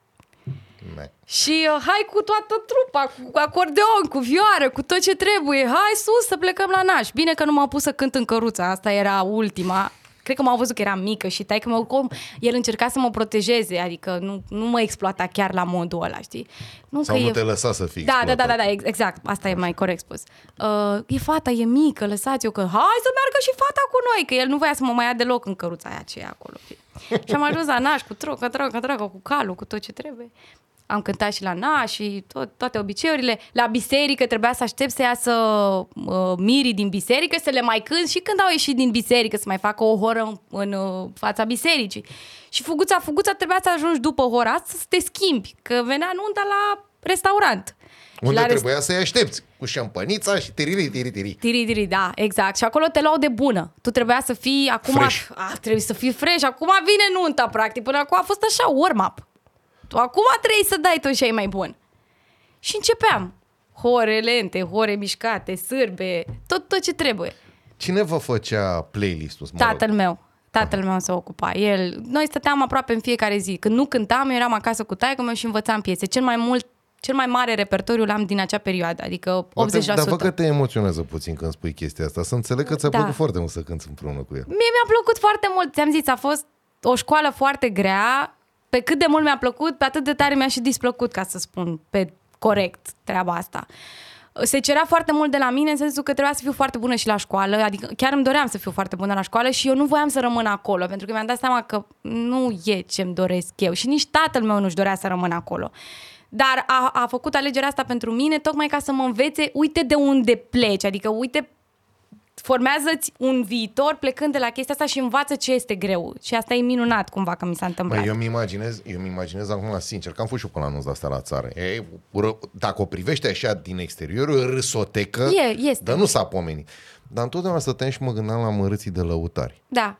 Ne. Și uh, hai cu toată trupa, cu acordeon, cu vioară, cu tot ce trebuie. Hai sus să plecăm la naș. Bine că nu m-au pus să cânt în căruța, asta era ultima. Cred că m-au văzut că eram mică și tai că mă, cum, el încerca să mă protejeze, adică nu, nu mă exploata chiar la modul ăla, știi? Nu Sau că nu e... te lăsa să fii Da, da, da, exploatat. da, da, ex- exact. Asta e mai corect spus. Uh, e fata, e mică, lăsați-o că hai să meargă și fata cu noi, că el nu voia să mă mai ia deloc în căruța aia ce e acolo. știi? și am ajuns la naș cu trocă, trocă, trocă, cu calul, cu tot ce trebuie. Am cântat și la naș și tot, toate obiceiurile. La biserică trebuia să aștept să iasă uh, mirii din biserică, să le mai cânt și când au ieșit din biserică să mai facă o horă în, în uh, fața bisericii. Și fuguța, fuguța trebuia să ajungi după hora asta să te schimbi, că venea nunta la restaurant. Și Unde la rest- trebuia să-i aștepți? Cu șampănița și tiriri, tiri, tiri. Tiri, tiri, da, exact. Și acolo te luau de bună. Tu trebuia să fii acum... Fresh. Ah, trebuie să fii fresh. Acum vine nunta, practic. Până acum a fost așa, warm-up. Tu acum trebuie să dai tot ce ai mai bun. Și începeam. Hore lente, hore mișcate, sârbe, tot, tot ce trebuie. Cine vă făcea playlist-ul? Mă rog? Tatăl meu. Tatăl meu se ocupa. El, noi stăteam aproape în fiecare zi. Când nu cântam, eu eram acasă cu taică meu și învățam piese. Cel mai mult, cel mai mare repertoriu l-am din acea perioadă, adică 80%. Dar, te- dar văd că te emoționează puțin când spui chestia asta. Să înțeleg că ți-a Da. plăcut foarte mult să cânti împreună cu el. Mie mi-a plăcut foarte mult. Ți-am zis, a fost o școală foarte grea. Pe cât de mult mi-a plăcut, pe atât de tare mi-a și displăcut, ca să spun pe corect treaba asta. Se cerea foarte mult de la mine în sensul că trebuia să fiu foarte bună și la școală, adică chiar îmi doream să fiu foarte bună la școală și eu nu voiam să rămân acolo, pentru că mi-am dat seama că nu e ce-mi doresc eu și nici tatăl meu nu-și dorea să rămân acolo. Dar a, a făcut alegerea asta pentru mine tocmai ca să mă învețe, uite de unde pleci, adică uite formează-ți un viitor plecând de la chestia asta și învață ce este greu. Și asta e minunat cumva că mi s-a întâmplat. Măi, eu mi imaginez, eu mi imaginez acum, sincer, că am fost și eu până la anunț de asta la țară. E, ră- dacă o privești așa din exterior, e o râsotecă, E, este. dar nu s-a pomenit. Dar întotdeauna stăteam și mă gândeam la mărâții de lăutari. Da.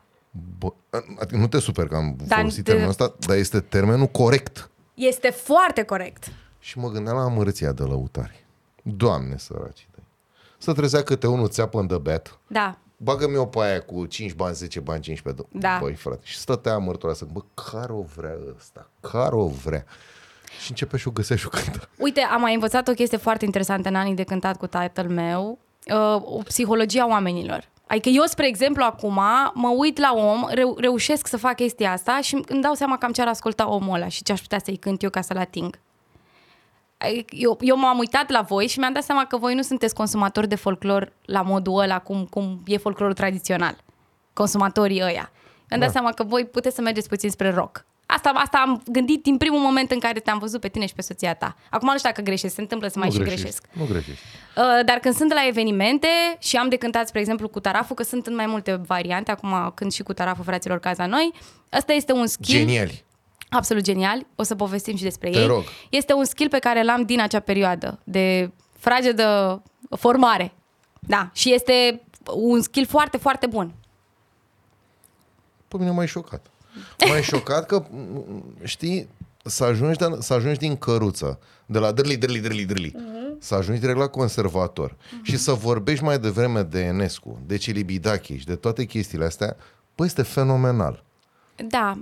Bă, adică nu te super că am Dar folosit de- termenul ăsta, dar este termenul corect. Este foarte corect. Și mă gândeam la amărâția de lăutari. Doamne săraci tăi. Să trezea câte unul țeapă în dăbeat. Da. Bagă-mi o pe aia cu 5 bani, 10 bani, 15 bani. Da. Băi, frate. Și stătea amărătura să bă, care o vrea ăsta? Care o vrea? Și începea și o găsea și o cântă. Uite, am mai învățat o chestie foarte interesantă în anii de cântat cu tatăl meu, uh, o psihologia oamenilor. Adică eu, spre exemplu, acum mă uit la om, reu- reușesc să fac chestia asta și îmi dau seama cam ce ar asculta omul ăla și ce aș putea să-i cânt eu ca să-l ating. Adică Eu, eu m-am uitat la voi și mi-am dat seama că voi nu sunteți consumatori de folclor la modul ăla cum, cum e folclorul tradițional. Consumatorii ăia. Mi-am dat Da. seama că voi puteți să mergeți puțin spre rock. Asta, asta am gândit din primul moment în care te-am văzut pe tine și pe soția ta. Acum nu știu dacă greșesc, se întâmplă să mai nu și greșești. greșesc. Nu greșești. Uh, Dar când sunt la evenimente și am de cântat, spre exemplu, cu taraful, că sunt în mai multe variante, acum când și cu taraful fraților Caza Noi, ăsta este un skill Geniali. Absolut genial, o să povestim și despre Te ei. rog. Este un skill pe care l-am din acea perioadă de fragedă formare. Da, și este un skill foarte, foarte bun. Pe mine m-ai șocat. M-ai șocat că, știi, să ajungi, de, să ajungi din căruță, de la drli, drli, drli, drli, uh-huh. să ajungi direct la conservator uh-huh. și să vorbești mai devreme de Enescu, de Cilibidache și de toate chestiile astea, păi este fenomenal. Da.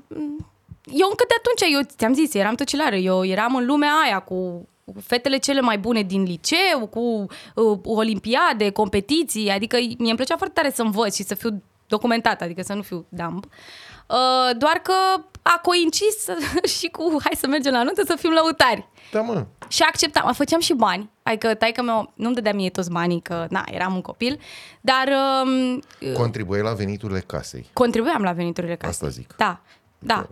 Eu încă de atunci, eu ți-am zis, eram tăcilară, eu eram în lumea aia cu fetele cele mai bune din liceu, cu uh, olimpiade, competiții, adică mie îmi plăcea foarte tare să învăț și să fiu documentată, adică să nu fiu dumb. Uh, doar că a coincis și cu hai să mergem la nuntă să fim lăutari. Da, mă. Și acceptam, făceam și bani. Adică taică meu nu-mi dădea mie toți banii, că na, eram un copil, dar... Uh, Contribuie la veniturile casei. Contribuiam la veniturile casei. Asta zic. Da, da.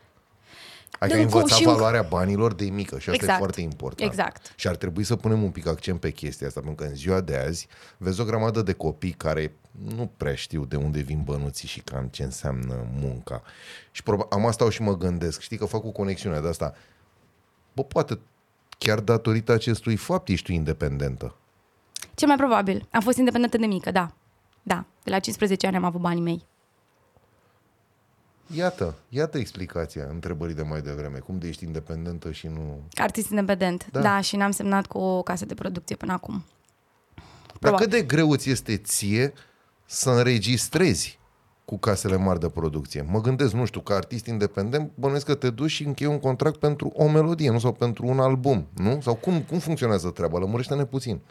Adică ai învățat și valoarea banilor de mică și asta exact. e foarte important. Exact. Și ar trebui să punem un pic accent pe chestia asta, pentru că în ziua de azi vezi o grămadă de copii care nu prea știu de unde vin bănuții și cam ce înseamnă munca. Și probabil, am asta și mă gândesc, știi că fac o conexiune de asta. Bă, poate chiar datorită acestui fapt ești tu independentă. Ce mai probabil. Am fost independentă de mică, da. Da. De la 15 ani am avut banii mei. Iată, iată explicația întrebării de mai devreme. Cum de ești independentă și nu... Artist independent, da, da și n-am semnat cu o casă de producție până acum. Dar cât de greu ți este ție să înregistrezi cu casele mari de producție? Mă gândesc, nu știu, ca artist independent, bănuiesc că te duci și închei un contract pentru o melodie, nu? Sau pentru un album, nu? Sau cum, cum funcționează treaba? Lămurește-ne puțin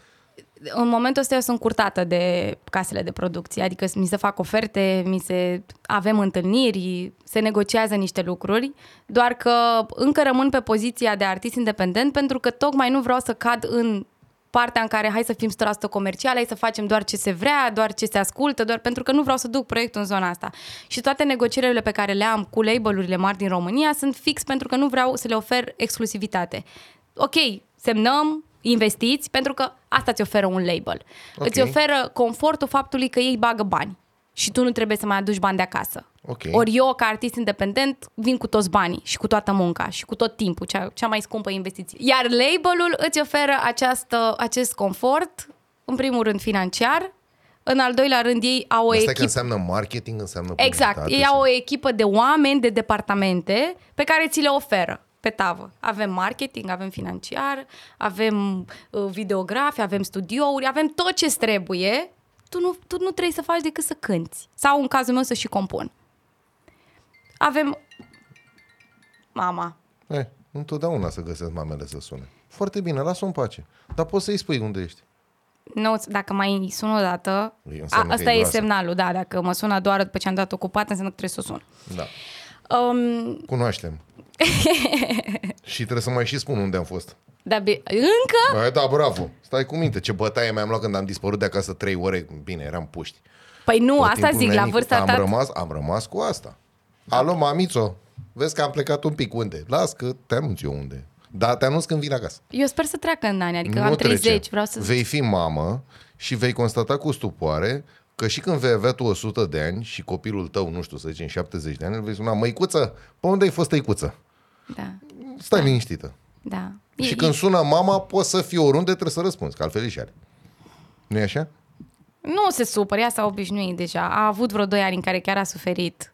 în momentul ăsta eu sunt curtată de casele de producție, adică mi se fac oferte, mi se avem întâlniri, se negociază niște lucruri, doar că încă rămân pe poziția de artist independent pentru că tocmai nu vreau să cad în partea în care hai să fim 100% comercial, hai să facem doar ce se vrea, doar ce se ascultă, doar pentru că nu vreau să duc proiectul în zona asta. Și toate negocierile pe care le am cu label-urile mari din România sunt fix pentru că nu vreau să le ofer exclusivitate. Ok, semnăm, investiți, pentru că asta ți oferă un label. Okay. Îți oferă confortul faptului că ei bagă bani și tu nu trebuie să mai aduci bani de acasă. Okay. Ori eu, ca artist independent, vin cu toți banii și cu toată munca și cu tot timpul, cea, cea mai scumpă investiție. Iar labelul îți oferă această, acest confort, în primul rând financiar, în al doilea rând ei au o Asta echipă... înseamnă marketing, înseamnă Exact, ei au o echipă de oameni, de departamente pe care ți le oferă pe tavă. Avem marketing, avem financiar, avem uh, videografi, avem studiouri, avem tot ce trebuie. Tu nu, tu nu trebuie să faci decât să cânti. Sau, în cazul meu, să și compun. Avem... Mama. Eh, întotdeauna să găsesc mamele să sune. Foarte bine, lasă-o în pace. Dar poți să-i spui unde ești. Nu, dacă mai sun o dată, a, asta e, e semnalul, da, dacă mă sună doar după ce am dat ocupat, înseamnă că trebuie să o sun. Da. Um, Cunoaștem. și trebuie să mai și spun unde am fost. Da, be- încă? Bă, da, bravo. Stai cu minte. Ce bătaie mi-am luat când am dispărut de acasă trei ore. Bine, eram puști. Păi nu, Tot asta zic, la vârsta am ta... Rămas, am rămas cu asta. Alo, mamițo, vezi că am plecat un pic unde? Las că te anunț eu unde. Da, te anunț când vin acasă. Eu sper să treacă în ani, adică nu am 30, trece. vreau să... Vei fi mamă și vei constata cu stupoare că și când vei avea tu 100 de ani și copilul tău, nu știu, să zicem 70 de ani, îl vei suna, măicuță, pe unde ai fost tăicuță? Da. Stai da. liniștită. Da. Și e, când sună mama, poți să fii oriunde, trebuie să răspunzi, că altfel și are. nu e așa? Nu se supără, ea s-a obișnuit deja. A avut vreo 2 ani în care chiar a suferit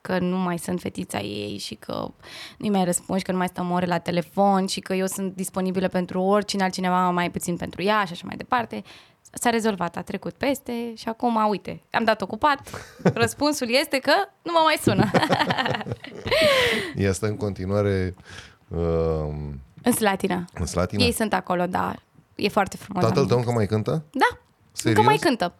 că nu mai sunt fetița ei și că nu mai răspund și că nu mai stăm ore la telefon și că eu sunt disponibilă pentru oricine altcineva, mai puțin pentru ea și așa mai departe. S-a rezolvat, a trecut peste și acum, uite, am dat ocupat. Răspunsul este că nu mă mai sună. este în continuare... Uh, în Slatina. În Slatina? Ei sunt acolo, da. E foarte frumos. Tatăl tău încă mai cântă? Da. Serios? Încă mai cântă.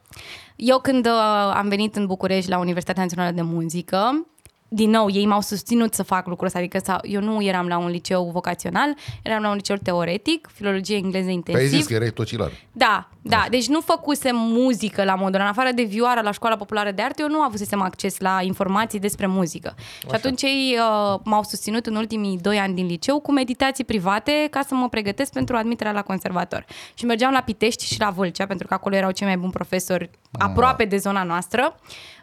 Eu când uh, am venit în București la Universitatea Națională de Muzică, din nou, ei m-au susținut să fac lucrul ăsta, adică sau, eu nu eram la un liceu vocațional, eram la un liceu teoretic, filologie engleză intensiv. Păi ai zis că erai tocilar. Da, da, Așa. deci nu făcusem muzică la modul, în afară de vioară la școala populară de arte, eu nu avusesem acces la informații despre muzică. Așa. Și atunci ei uh, m-au susținut în ultimii doi ani din liceu cu meditații private ca să mă pregătesc pentru admiterea la conservator. Și mergeam la Pitești și la Vâlcea, pentru că acolo erau cei mai buni profesori aproape de zona noastră.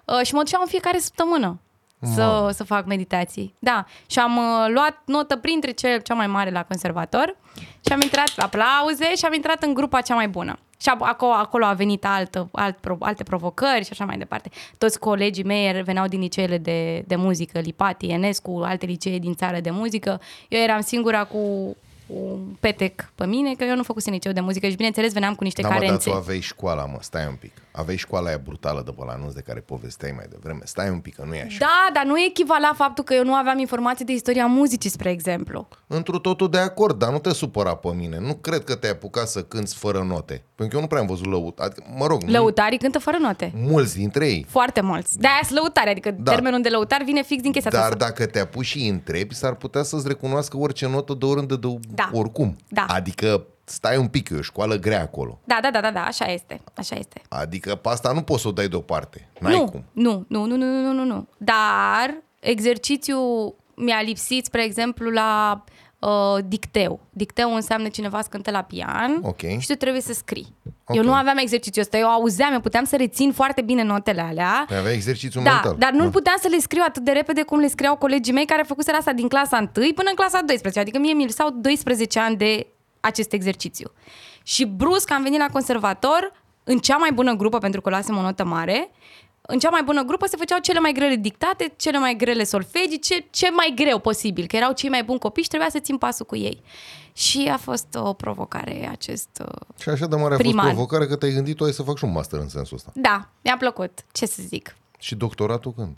Uh, și mă duceam în fiecare săptămână să, să fac meditații. Da, și am uh, luat notă printre cele cea mai mare la conservator și am intrat, aplauze, și am intrat în grupa cea mai bună. Și a- acolo, acolo a venit altă, alt, pro- alte provocări și așa mai departe. Toți colegii mei veneau din liceele de, de muzică, Lipati, Enescu, alte licee din țară de muzică. Eu eram singura cu un petec pe mine, că eu nu făcusem liceu de muzică și bineînțeles veneam cu niște Da, mă, dar carențe. tu aveai școala, mă, stai un pic. Aveai școala aia brutală de pe la anunț de care povesteai mai devreme. Stai un pic, că nu e așa. Da, dar nu echivala faptul că eu nu aveam informații de istoria muzicii, spre exemplu. Întru totul de acord, dar nu te supăra pe mine. Nu cred că te-ai apucat să cânți fără note. Pentru că eu nu prea am văzut lăut. Adică, mă rog, nu- Lăutarii cântă fără note. mulți dintre ei. Foarte mulți. De-aia sunt lăutari, adică Da. termenul de lăutar vine fix din chestia Dar asta. dacă te apuci și îi întrebi, s-ar putea să-ți recunoască orice notă de oriunde de Da. oricum. Da. Adică stai un pic, e o școală grea acolo. Da, da, da, da, da, așa este. Așa este. Adică pe asta nu poți să o dai deoparte. N-ai nu, cum. nu, nu, nu, nu, nu, nu, nu. Dar exercițiul mi-a lipsit, spre exemplu, la uh, dicteu. Dicteu înseamnă cineva să cântă la pian Ok. și tu trebuie să scrii. Ok. Eu nu aveam exercițiul ăsta, eu auzeam, eu puteam să rețin foarte bine notele alea. Păi avea exercițiu Da, mental. dar nu Da. puteam să le scriu atât de repede cum le scriau colegii mei care făcuseră asta din clasa 1 până în clasa 12. Adică mie mi lipsau 12 ani de acest exercițiu. Și brusc am venit la conservator în cea mai bună grupă, pentru că luasem o notă mare, în cea mai bună grupă se făceau cele mai grele dictate, cele mai grele solfegii, ce, ce mai greu posibil, că erau cei mai buni copii și trebuia să țin pasul cu ei. Și a fost o provocare acest... uh, Și așa de mare a fost Primar. provocare că te-ai gândit tu ai să fac și un master în sensul ăsta. Da, mi-a plăcut, ce să zic. Și doctoratul când?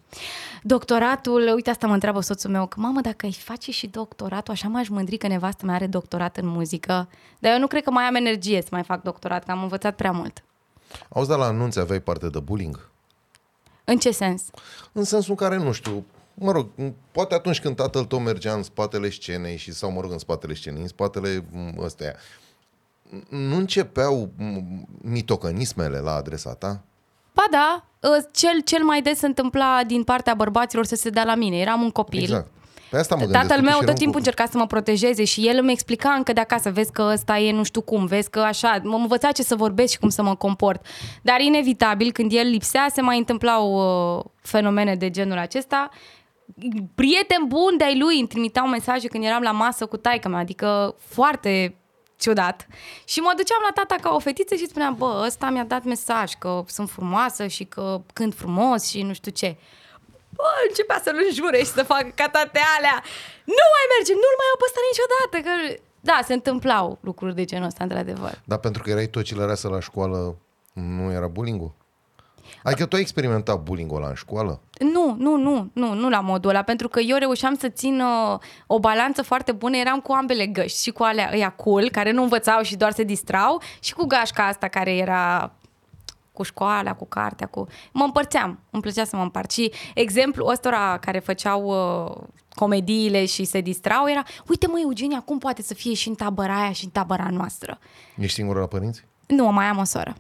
Doctoratul, uite asta mă întreabă soțul meu, că mamă, dacă ai face și doctoratul, așa m-aș mândri că nevastă mea are doctorat în muzică, dar eu nu cred că mai am energie să mai fac doctorat, că am învățat prea mult. Auzi, dar la anunțe aveai parte de bullying? În ce sens? În sensul în care, nu știu, mă rog, poate atunci când tatăl tău mergea în spatele scenei și, sau mă rog, în spatele scenei, în spatele m, ăstea, nu începeau m, mitocănismele la adresa ta? Ba da, ă, cel, cel mai des se întâmpla din partea bărbaților să se dea la mine. Eram un copil. Exact. Pe asta mă gândesc. Tatăl totuși meu era tot un timpul copil. încerca să mă protejeze și el îmi explica încă de acasă, vezi că ăsta e nu știu cum, vezi că așa, mă învăța ce să vorbesc și cum să mă comport. Dar inevitabil, când el lipsea, se mai întâmplau uh, fenomene de genul acesta. Prieteni buni de-ai lui îmi trimiteau mesaje când eram la masă cu taică mea, adică foarte ciudat. Și mă duceam la tata ca o fetiță și spuneam, bă, ăsta mi-a dat mesaj că sunt frumoasă și că cânt frumos și nu știu ce. Bă, începea să-l înjure și să facă ca toate alea. Nu mai merge, nu-l mai iau pe ăsta niciodată. Că... Da, se întâmplau lucruri de genul ăsta, într-adevăr. Dar pentru că erai tocilarasă la școală, nu era bullying Adică tu ai experimentat bullying-ul ăla în școală? Nu, nu, nu, nu, nu la modul ăla, pentru că eu reușeam să țin uh, o balanță foarte bună, eram cu ambele găști, și cu alea ăia cool, care nu învățau și doar se distrau, și cu gașca asta care era cu școala, cu cartea, cu... Mă împărțeam, îmi plăcea să mă împart. Și exemplu ăstora care făceau uh, comediile și se distrau era, uite mă, Eugenia, cum poate să fie și în tabăra aia și în tabăra noastră? Ești singură la părinți? Nu, mai am o soră.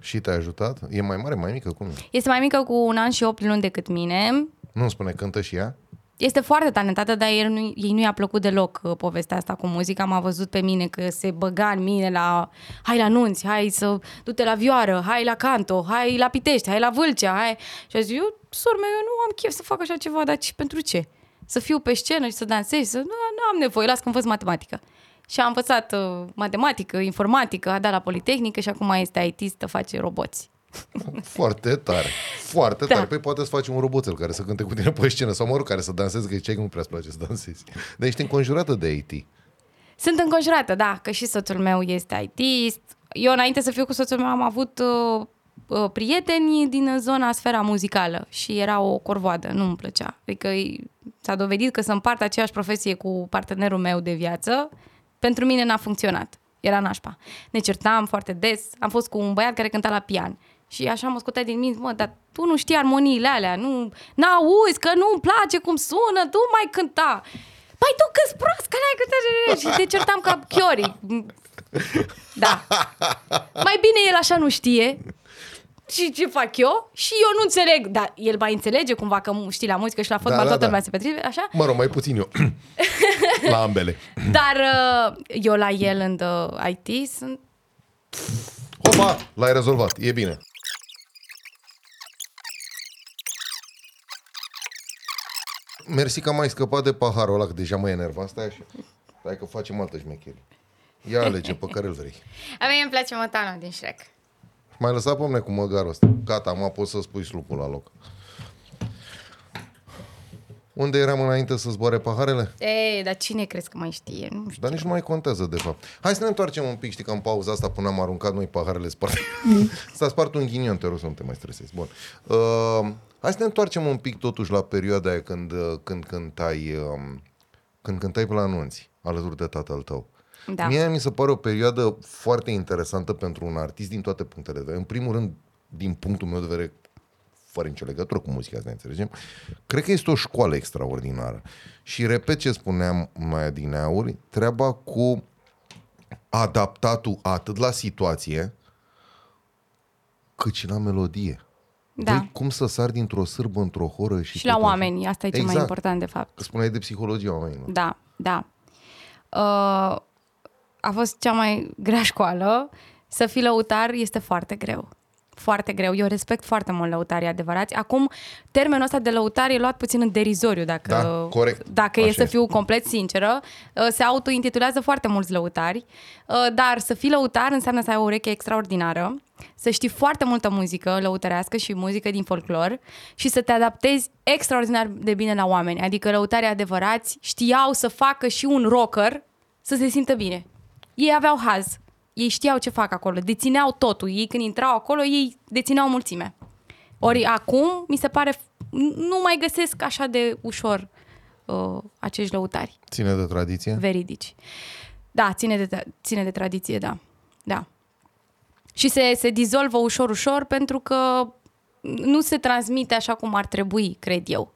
Și te-a ajutat? E mai mare, mai mică? Cum e? Este mai mică cu un an și opt luni decât mine. Nu spune, cântă și ea? Este foarte talentată, dar ei nu, ei nu i-a plăcut deloc uh, povestea asta cu muzica. M-a văzut pe mine că se băga în mine la hai la nunți, hai să du-te la vioară, hai la canto, hai la Pitești, hai la Vâlcea, hai... Și a zis, eu, sor meu, eu nu am chef să fac așa ceva, dar ce, pentru ce? Să fiu pe scenă și să dansez? Să... Nu, nu am nevoie, las că învăț matematică. Și a învățat uh, matematică, informatică, a dat la Politehnică și acum este IT-istă, face roboți. Foarte tare. Foarte Da. tare. Păi poate să faci un roboțel care să cânte cu tine pe scenă sau mă rog, care să danseze, că ziceai că nu prea îți place să dansezi. Dar ești înconjurată de IT. Sunt înconjurată, da, că și soțul meu este IT. Eu, înainte să fiu cu soțul meu, am avut uh, uh, prieteni din zona, sfera muzicală și era o corvoadă, nu îmi plăcea. Adică e- s-a dovedit că să împart aceeași profesie cu partenerul meu de viață, pentru mine n-a funcționat. Era nașpa. Ne certam foarte des. Am fost cu un băiat care cânta la pian. Și așa mă scotea din minte, mă, dar tu nu știi armoniile alea, nu, n-auzi că nu-mi place cum sună, tu mai cânta. Păi tu că prost, că n-ai cântat. Și te certam ca chiori. Da. Mai bine el așa nu știe. Și ce fac eu? Și eu nu înțeleg. Dar el mai înțelege cumva că mu- știi la muzică și la fotbal da, toată da. lumea se petrece, așa? Mă rog, mai puțin eu. la ambele. Dar uh, eu la el în uh, IT sunt Opa, l-ai rezolvat. E bine. Mersi că m-ai scăpat de paharul ăla, că deja mă enerva. Stai așa. Stai că facem altă șmecherie. Ia alege pe care îl vrei. A mie îmi place Motana din Shrek. Mai lăsat pe mine cu măgarul ăsta. Gata, mă pot să spui slupul la loc. Unde eram înainte să zboare paharele? Ei, dar cine crezi că mai știe? Nu știu. Dar nici nu mai contează, de fapt. Hai să ne întoarcem un pic, știi că în pauza asta până am aruncat noi paharele sparte. S-a spart un ghinion, te rog să nu te mai stresezi. Bun. Uh, hai să ne întoarcem un pic totuși la perioada aia când, uh, când cântai, uh, când cântai pe la anunți, alături de tatăl tău. Da. Mie mi se pare o perioadă foarte interesantă pentru un artist din toate punctele de vedere. În primul rând, din punctul meu de vedere, fără nicio legătură cu muzica, să ne înțelegem, cred că este o școală extraordinară. Și repet ce spuneam mai adineauri, treaba cu adaptatul atât la situație, cât și la melodie. Da. Băi, cum să sar dintr-o sârbă într-o horă și... Și la tot așa. oameni, asta e cel mai Exact. important, de fapt. Că spuneai de psihologia oamenilor. Da, da. Uh, a fost cea mai grea școală. Să fii lăutar este foarte greu. Foarte greu. Eu respect foarte mult lăutarii adevărați. Acum, termenul ăsta de lăutar e luat puțin în derizoriu, dacă, Da, corect. dacă Așa e să este. fiu complet sinceră. Uh, Se autointitulează foarte mulți lăutari, uh, dar să fii lăutar înseamnă să ai o ureche extraordinară, să știi foarte multă muzică lăutărească și muzică din folclor și să te adaptezi extraordinar de bine la oameni. Adică lăutarii adevărați știau să facă și un rocker să se simtă bine. Ei aveau haz. Ei știau ce fac acolo, dețineau totul. Ei când intrau acolo, ei dețineau mulțime. Ori acum, mi se pare, nu mai găsesc așa de ușor uh, acești lăutari Ține de tradiție? veridici. Da, ține de, ține de tradiție, da. Da. Și se, se dizolvă ușor, ușor, pentru că nu se transmite așa cum ar trebui, cred eu.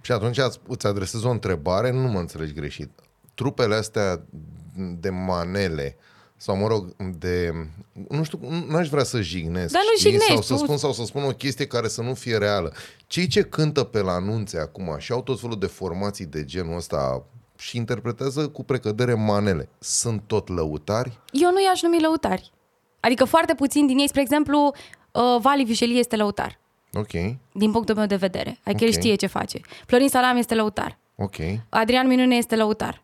Și atunci îți- îți adresez o întrebare, nu mă înțelegi greșit. Trupele astea de manele, sau mă rog, de... Nu știu, nu aș vrea să jignesc, Dar nu știi? jignești, sau să tu- spun sau să spun o chestie care să nu fie reală. Cei ce cântă pe la anunțe acum și au tot felul de formații de genul ăsta și interpretează cu precădere manele, sunt tot lăutari? Eu nu i-aș numi lăutari. Adică foarte puțin din ei, spre exemplu, uh, Vali Vișelie este lăutar, Ok, din punctul meu de vedere. Adică el Ok. știe ce face. Florin Salam este lăutar. ok. Adrian Minune este lăutar.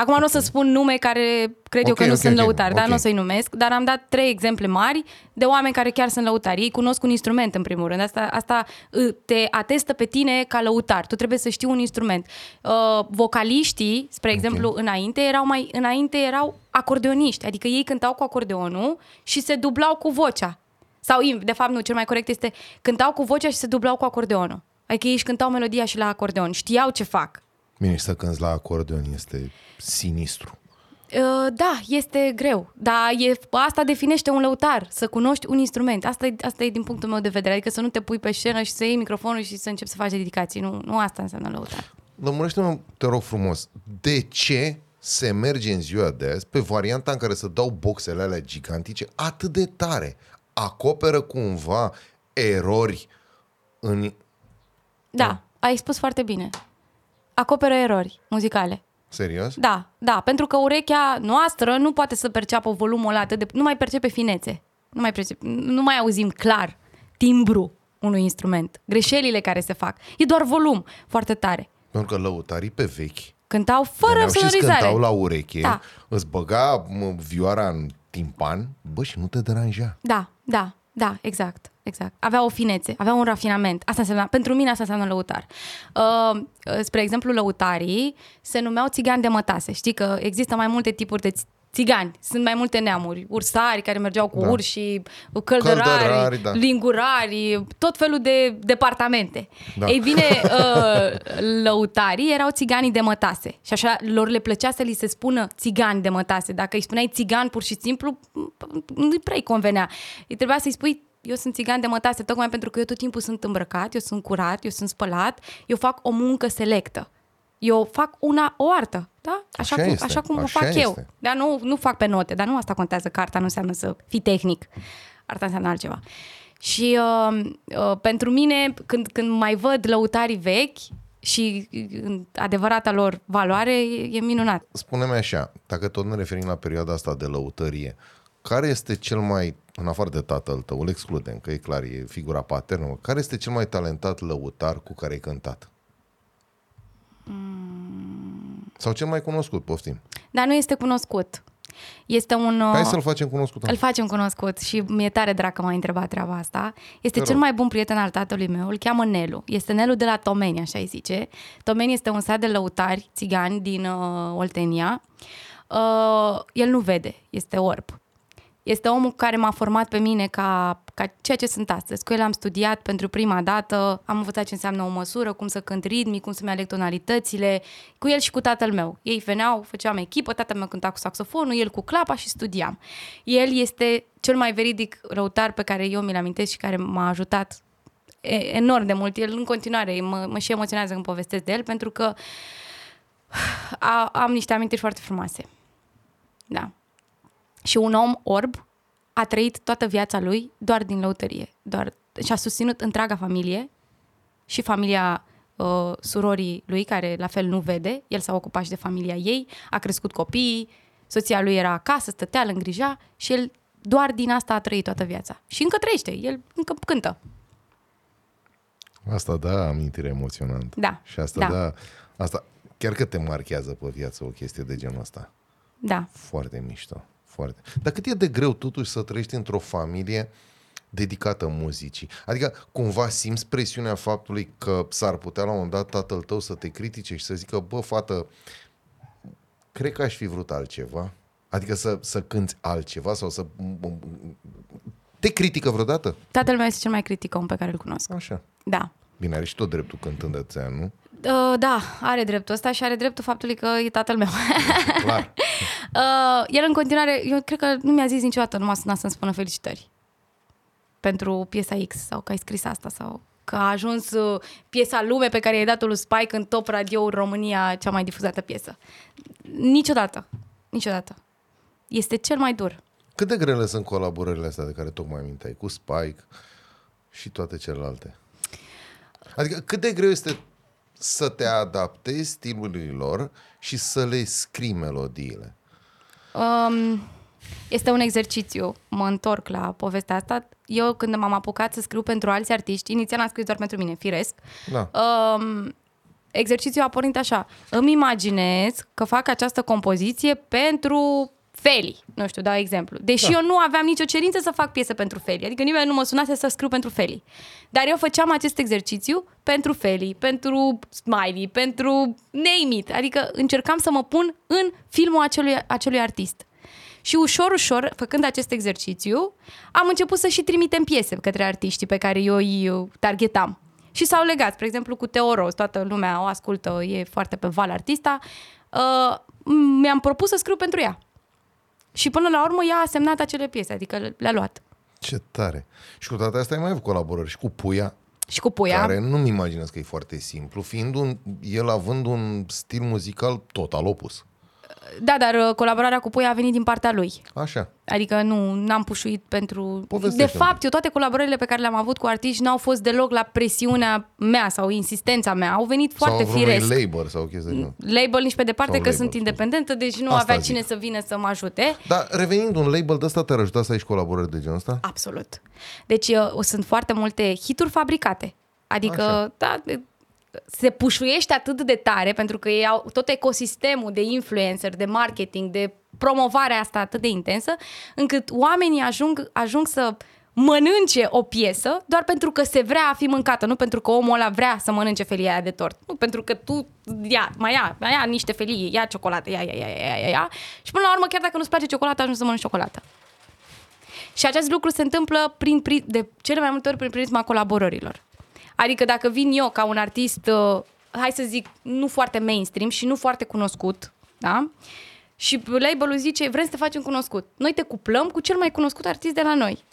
Acum nu o să spun nume care cred eu Ok, că nu ok, sunt ok, lăutari, dar ok. nu o să-i numesc, dar am dat trei exemple mari de oameni care chiar sunt lăutari. Ei cunosc un instrument, în primul rând. Asta, asta uh, te atestă pe tine ca lăutar. Tu trebuie să știi un instrument. Uh, vocaliștii, spre exemplu, înainte erau mai înainte erau acordeoniști, adică ei cântau cu acordeonul și se dublau cu vocea. Sau, in- de fapt, nu, cel mai corect este cântau cu vocea și se dublau cu acordeonul. Adică ei își cântau melodia și la acordeon, știau ce fac. Bine, și să cânți la acordeon este sinistru. Uh, da, este greu, dar e, asta definește un lăutar, să cunoști un instrument. Asta e, asta e din punctul meu de vedere, adică să nu te pui pe scenă și să iei microfonul și să începi să faci dedicații. Nu, nu asta înseamnă lăutar. Lămurește-mă, te rog frumos, de ce se merge în ziua de azi pe varianta în care să dau boxele alea gigantice atât de tare? Acoperă cumva erori în... Da, ai spus foarte bine. Acoperă erori muzicale. Serios? Da, da, pentru că urechea noastră nu poate să perceapă volumul ăla atât de... Nu mai percepe finețe. Nu mai, percepe, nu mai auzim clar timbru unui instrument. Greșelile care se fac. E doar volum foarte tare. Pentru că lăutarii pe vechi Cântau fără veneau și îți sonorizare. cântau la ureche, Da. îți băga mă, vioara în timpan, bă, și nu te deranja. Da, da, da, exact, exact. Avea o finețe, avea un rafinament. Asta înseamnă, pentru mine asta înseamnă lăutar. Uh, uh, spre exemplu, lăutarii se numeau țigani de mătase. Știi că există mai multe tipuri de ți- țigani. Sunt mai multe neamuri. Ursari care mergeau cu Da. da. urși, căldărari, Căldărari, da. lingurari, tot felul de departamente. Da. Ei bine, uh, lăutarii erau țiganii de mătase. Și așa lor le plăcea să li se spună țigani de mătase. Dacă îi spuneai țigan pur și simplu, nu-i prea îi convenea. Îi trebuia să-i spui eu sunt țigan de mătase, tocmai pentru că eu tot timpul sunt îmbrăcat, eu sunt curat, eu sunt spălat, eu fac o muncă selectă. Eu fac una, o artă, da? Așa, Așa cum, este, așa cum o așa fac eu. este. Dar nu, nu fac pe note, dar nu asta contează, că arta nu înseamnă să fii tehnic. Arta înseamnă altceva. Și uh, uh, pentru mine, când, când mai văd lăutarii vechi și uh, adevărata lor valoare, e, e minunat. Spune-mi așa, dacă tot ne referim la perioada asta de lăutărie, care este cel mai, în afară de tatăl tău, îl excludem, că e clar, e figura paternă, care este cel mai talentat lăutar cu care ai cântat? Sau cel mai cunoscut, poftim. Dar nu este cunoscut. Este un... Hai uh, să-l facem cunoscut. Îl facem cunoscut și mi-e tare drag că m-a întrebat treaba asta. Este Te cel rog. mai bun prieten al tatălui meu, îl cheamă Nelu. Este Nelu de la Tomeni, așa îi zice. Tomeni este un sat de lăutari țigani din uh, Oltenia. Uh, el nu vede, este orb. Este omul care m-a format pe mine ca, ca ceea ce sunt astăzi. Cu el am studiat pentru prima dată, am învățat ce înseamnă o măsură, cum să cânt ritmic, cum să-mi aleg tonalitățile, cu el și cu tatăl meu. Ei veneau, făceam echipă, tatăl meu cânta cu saxofonul, el cu clapa și studiam. El este cel mai veridic răutar pe care eu mi-l amintesc și care m-a ajutat e- enorm de mult. El în continuare mă, mă și emoționează când povestesc de el pentru că a, am niște amintiri foarte frumoase. Da. Și un om orb a trăit toată viața lui doar din lăutărie. Doar, și a susținut întreaga familie și familia uh, surorii lui, care la fel nu vede. El s-a ocupat și de familia ei, a crescut copiii, soția lui era acasă, stătea, îl îngrija și el doar din asta a trăit toată viața. Și încă trăiește, el încă cântă. Asta da, amintire emoționantă. Da, Și asta da. da. Asta chiar că te marchează pe viață o chestie de genul ăsta. Da. Foarte mișto. Foarte. Dar cât e de greu totuși să trăiești într-o familie dedicată muzicii? Adică cumva simți presiunea faptului că s-ar putea la un moment dat tatăl tău să te critique și să zică, bă, fată, cred că aș fi vrut altceva. Adică să, să cânti altceva sau să... Te critică vreodată? Tatăl meu este cel mai critic om pe care îl cunosc. Așa. Da. Bine, are și tot dreptul cântând de țea, nu? Uh, da, are dreptul ăsta și are dreptul faptului că e tatăl meu. Clar. Uh, el în continuare, eu cred că nu mi-a zis niciodată, nu m-a sunat să-mi spună felicitări pentru piesa X sau că ai scris asta sau că a ajuns uh, piesa lume pe care i-ai dat-o lui Spike în top radio în România, cea mai difuzată piesă. Niciodată. Niciodată. Este cel mai dur. Cât de grele sunt colaborările astea de care tocmai aminteai, cu Spike și toate celelalte? Adică cât de greu este să te adaptezi stilului lor și să le scrii melodiile? Um, este un exercițiu. Mă întorc la povestea asta. Eu când m-am apucat să scriu pentru alți artiști, inițial am scris doar pentru mine, firesc. Da. Um, exercițiul a pornit așa. Îmi imaginez că fac această compoziție pentru Feli. Nu știu, dau exemplu. Deși da. eu nu aveam nicio cerință să fac piesă pentru Feli. Adică nimeni nu mă sunase să scriu pentru Feli. Dar eu făceam acest exercițiu pentru Feli, pentru Smiley, pentru name it. Adică încercam să mă pun în filmul acelui, acelui artist. Și ușor, ușor, făcând acest exercițiu, am început să și trimitem piese către artiștii pe care eu îi uh, targetam. Și s-au legat, spre exemplu, cu Teo Ros, toată lumea o ascultă, e foarte pe val artista. Uh, mi-am propus să scriu pentru ea. Și până la urmă ea a semnat acele piese, adică le-a luat. Ce tare! Și cu toate astea ai mai avut colaborări și cu Puia, Și cu Puia. care nu-mi imaginez că e foarte simplu, fiind un, el având un stil muzical total opus. Da, dar uh, colaborarea cu Puia a venit din partea lui. Așa. Adică nu n-am pușuit pentru... De Povestește-mi. fapt, eu toate colaborările pe care le-am avut cu artiști n-au fost deloc la presiunea mea sau insistența mea. Au venit foarte sau vreunui firesc. label sau chestii de genul. Label nici pe departe Sau că label, sunt scuze. independentă, deci nu Asta avea zic. cine să vină să mă ajute. Dar revenind un label de ăsta, te-ar ajuta să ai și colaborări de genul ăsta? Absolut. Deci uh, sunt foarte multe hituri fabricate. Adică, Așa. da, de- se pușuiește atât de tare pentru că ei au tot ecosistemul de influencer, de marketing, de promovare asta atât de intensă, încât oamenii ajung, ajung să mănânce o piesă doar pentru că se vrea a fi mâncată, nu pentru că omul ăla vrea să mănânce felia aia de tort. Nu pentru că tu ia, mai ia, mai ia niște felii, ia ciocolată, ia, ia, ia, ia, ia, ia. Și până la urmă, chiar dacă nu-ți place ciocolata, ajungi să mănânci ciocolată. Și acest lucru se întâmplă prin, pri- de cele mai multe ori prin prisma colaborărilor. Adică dacă vin eu ca un artist, uh, hai să zic, nu foarte mainstream și nu foarte cunoscut, da? Și label-ul zice, vrem să te facem cunoscut. Noi te cuplăm cu cel mai cunoscut artist de la noi.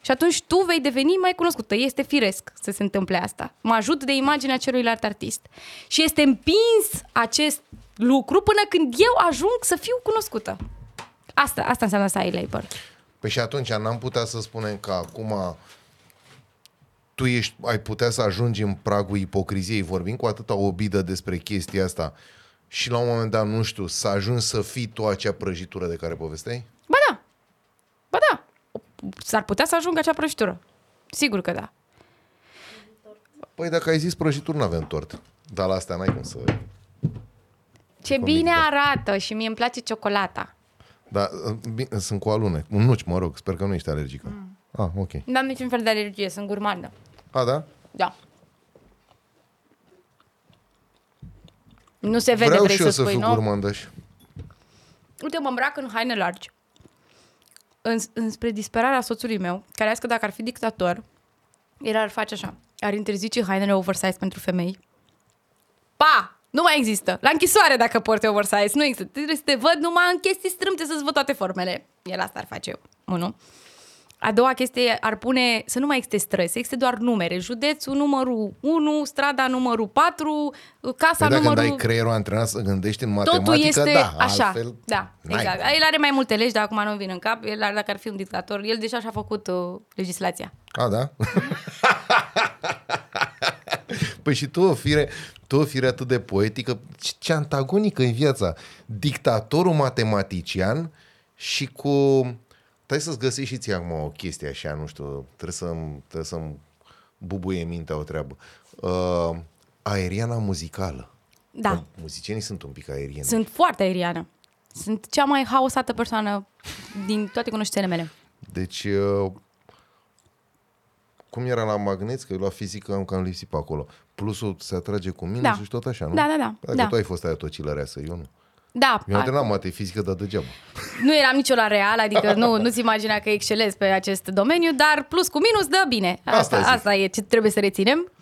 Și atunci tu vei deveni mai cunoscută. Este firesc să se întâmple asta. Mă ajut de imaginea celuilalt artist. Și este împins acest lucru până când eu ajung să fiu cunoscută. Asta, asta înseamnă să ai label. Păi și atunci n-am putea să spunem că acum tu ești, ai putea să ajungi în pragul ipocriziei, vorbim cu atâta obidă despre chestia asta și la un moment dat, nu știu, să ajungi să fii tu acea prăjitură de care povesteai? Ba da. Ba da. S-ar putea să ajungă acea prăjitură. Sigur că da. Păi dacă ai zis prăjituri, n-avem tort. Dar la astea n-ai cum să... Ce Cu bine mic, arată și mie îmi place ciocolata. Da, bine, sunt cu alune. Un nuci, mă rog. Sper că nu ești alergică. Mm. Ah, ok. Nu am niciun fel de alergie, sunt gurmandă. A, da? Da. Nu se vede, Vreau vrei și eu să să spui, fiu nu? gurmandăș. Uite, mă îmbrac în haine largi. În, înspre disperarea soțului meu, care a zis că dacă ar fi dictator, el ar face așa. Ar interzice hainele oversize pentru femei. Pa! Nu mai există. La închisoare dacă porți oversize. Nu există. Trebuie să te văd numai în chestii strâmte să-ți văd toate formele. El asta ar face eu. Unu. A doua chestie ar pune să nu mai existe stres, existe doar numere. Județul numărul 1, strada numărul 4, casa Păi dacă numărul... dai creierul antrenat să gândești în matematică, Totul este da, așa. altfel, da, n-ai. exact. El are mai multe legi, dar acum nu vin în cap. El, ar- dacă ar fi un dictator, el deja și-a făcut uh, legislația. A, da? păi și tu o fire, tu o fire atât de poetică, ce- ce antagonică în viața. Dictatorul matematician și cu... Trebuie să-ți găsești și ție acum o chestie așa, nu știu, trebuie să-mi, trebuie să-mi bubuie mintea o treabă. Uh, aeriana muzicală. Da, Că Muzicienii sunt un pic aerieni. sunt foarte aeriană. Sunt cea mai haosată persoană din toate cunoștințele mele. Deci, uh, cum era la magneți, că eu la fizică am cam lipsit pe acolo. Plusul se atrage cu minusul Da. și tot așa, nu? Da, da, da, Dacă da. tu ai fost aia tocilăreasă, eu nu. Da, Eu am a- terminat mate fizică, dar degeaba. nu eram nicio la real, adică nu, nu-ți imagina că excelez pe acest domeniu, dar plus cu minus dă bine. Asta, Asta asta, zic. asta e ce trebuie să reținem.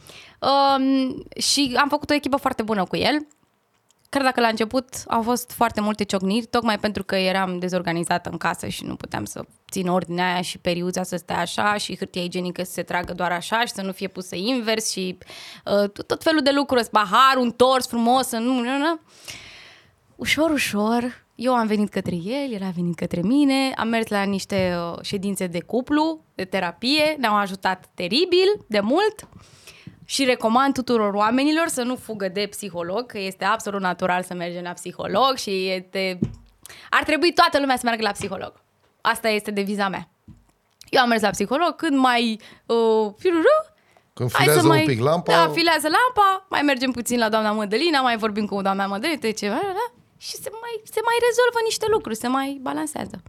Um, și am făcut o echipă foarte bună cu el. Chiar dacă la început au fost foarte multe ciocniri, tocmai pentru că eram dezorganizată în casă și nu puteam să țin ordinea aia și periuța să stea așa și hârtia igienică să se tragă doar așa și să nu fie pusă invers și uh, tot, tot felul de lucruri, pahar, un tors frumos, să nu, nu, nu. Ușor, ușor, eu am venit către el, el a venit către mine, am mers la niște uh, ședințe de cuplu, de terapie, ne-au ajutat teribil, de mult și recomand tuturor oamenilor să nu fugă de psiholog, că este absolut natural să mergem la psiholog și este... ar trebui toată lumea să meargă la psiholog. Asta este deviza mea. Eu am mers la psiholog când mai... Uh, firuru, Când Hai filează să mai, un pic lampa, Da, filează lampa, mai mergem puțin la doamna Mădălina, mai vorbim cu doamna Mădălina, de ceva, da, da, și se mai, se mai rezolvă niște lucruri, se mai balansează.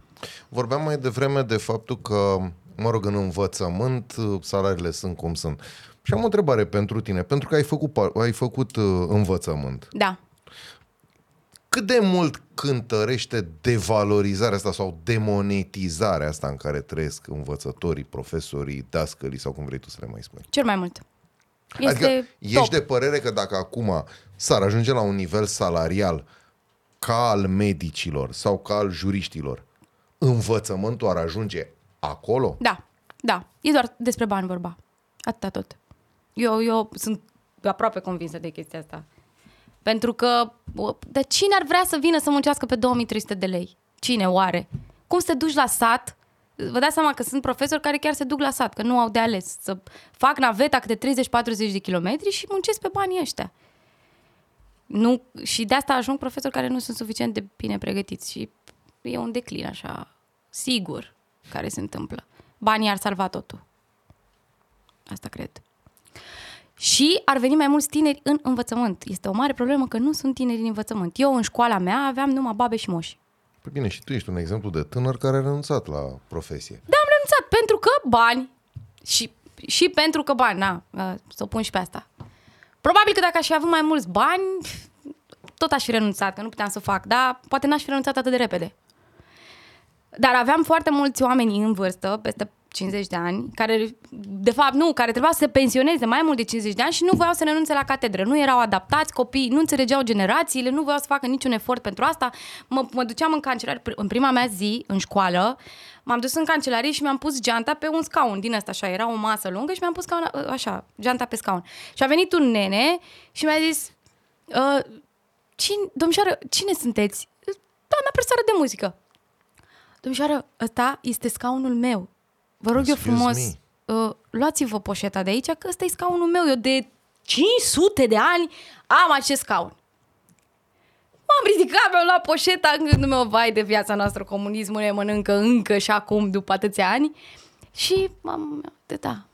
vorbeam mai devreme de faptul că, mă rog, în învățământ, uh, salariile sunt cum sunt. Și am o întrebare pentru tine, pentru că ai făcut, pa- ai făcut uh, învățământ. Da. Cât de mult cântărește devalorizarea asta sau demonetizarea asta în care trăiesc învățătorii, profesorii, dascălii sau cum vrei tu să le mai spui? Cel mai mult. Este adică top. ești de părere că dacă acum s-ar ajunge la un nivel salarial ca al medicilor sau ca al juriștilor, învățământul ar ajunge acolo? Da, da. E doar despre bani vorba. Atâta tot. Eu, eu sunt aproape convinsă de chestia asta. Pentru că, o, dar cine ar vrea să vină să muncească pe 2300 de lei? Cine oare? Cum să te duci la sat? Vă dați seama că sunt profesori care chiar se duc la sat, că nu au de ales. Să fac naveta câte 30-40 de kilometri și muncesc pe banii ăștia. Nu, și de asta ajung profesori care nu sunt suficient de bine pregătiți și e un declin așa, sigur, care se întâmplă. Banii ar salva totul. Asta cred. Și ar veni mai mulți tineri în învățământ. Este o mare problemă că nu sunt tineri în învățământ. Eu în școala mea aveam numai babe și moși. Păi bine, și tu ești un exemplu de tânăr care a renunțat la profesie. Da, am renunțat pentru că bani. Și, și pentru că bani, na, uh, să o pun și pe asta. Probabil că dacă aș fi avut mai mulți bani, tot aș fi renunțat, că nu puteam să fac, dar poate n-aș fi renunțat atât de repede. Dar aveam foarte mulți oameni în vârstă, peste 50 de ani, care, de fapt, nu, care trebuia să se pensioneze mai mult de 50 de ani și nu voiau să renunțe la catedră. Nu erau adaptați, copiii nu înțelegeau generațiile, nu voiau să facă niciun efort pentru asta. Mă, mă duceam în cancelarie, în prima mea zi, în școală, m-am dus în cancelarie și mi-am pus geanta pe un scaun din asta, așa, era o masă lungă și mi-am pus scaun, așa, geanta pe scaun. Și a venit un nene și mi-a zis, uh, cine, domnișoară, cine sunteți? Doamna profesoară de muzică. Domnișoară, ăsta este scaunul meu. Vă rog eu Excuse frumos, me. uh, luați-vă poșeta de aici, că ăsta e scaunul meu. Eu de 500 de ani am acest scaun. M-am ridicat, mi-am luat poșeta în gândul meu, vai de viața noastră, comunismul ne mănâncă încă și acum, după atâția ani. Și m-am... de da.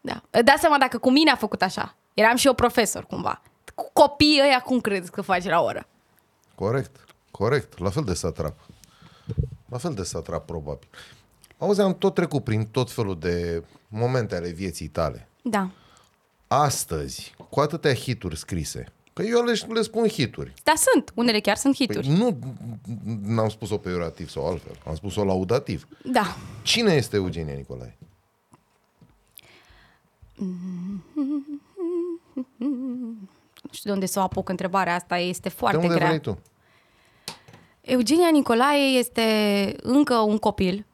Da. Dați seama dacă cu mine a făcut așa. Eram și eu profesor, cumva. Cu copiii ăia, cum credeți că faci la oră? Corect, corect. La fel de satrap. La fel de satrap, probabil. Auzi, am tot trecut prin tot felul de momente ale vieții tale. Da. Astăzi, cu atâtea hituri scrise, că eu le, le spun hituri. Dar sunt. Unele chiar sunt Păi hituri. nu n-am spus-o peiorativ sau altfel, am spus-o laudativ. Da. Cine este Eugenia Nicolae? Nu știu de unde să o apuc întrebarea asta, este De foarte unde grea. vrei tu? Eugenia Nicolae este încă un copil uh,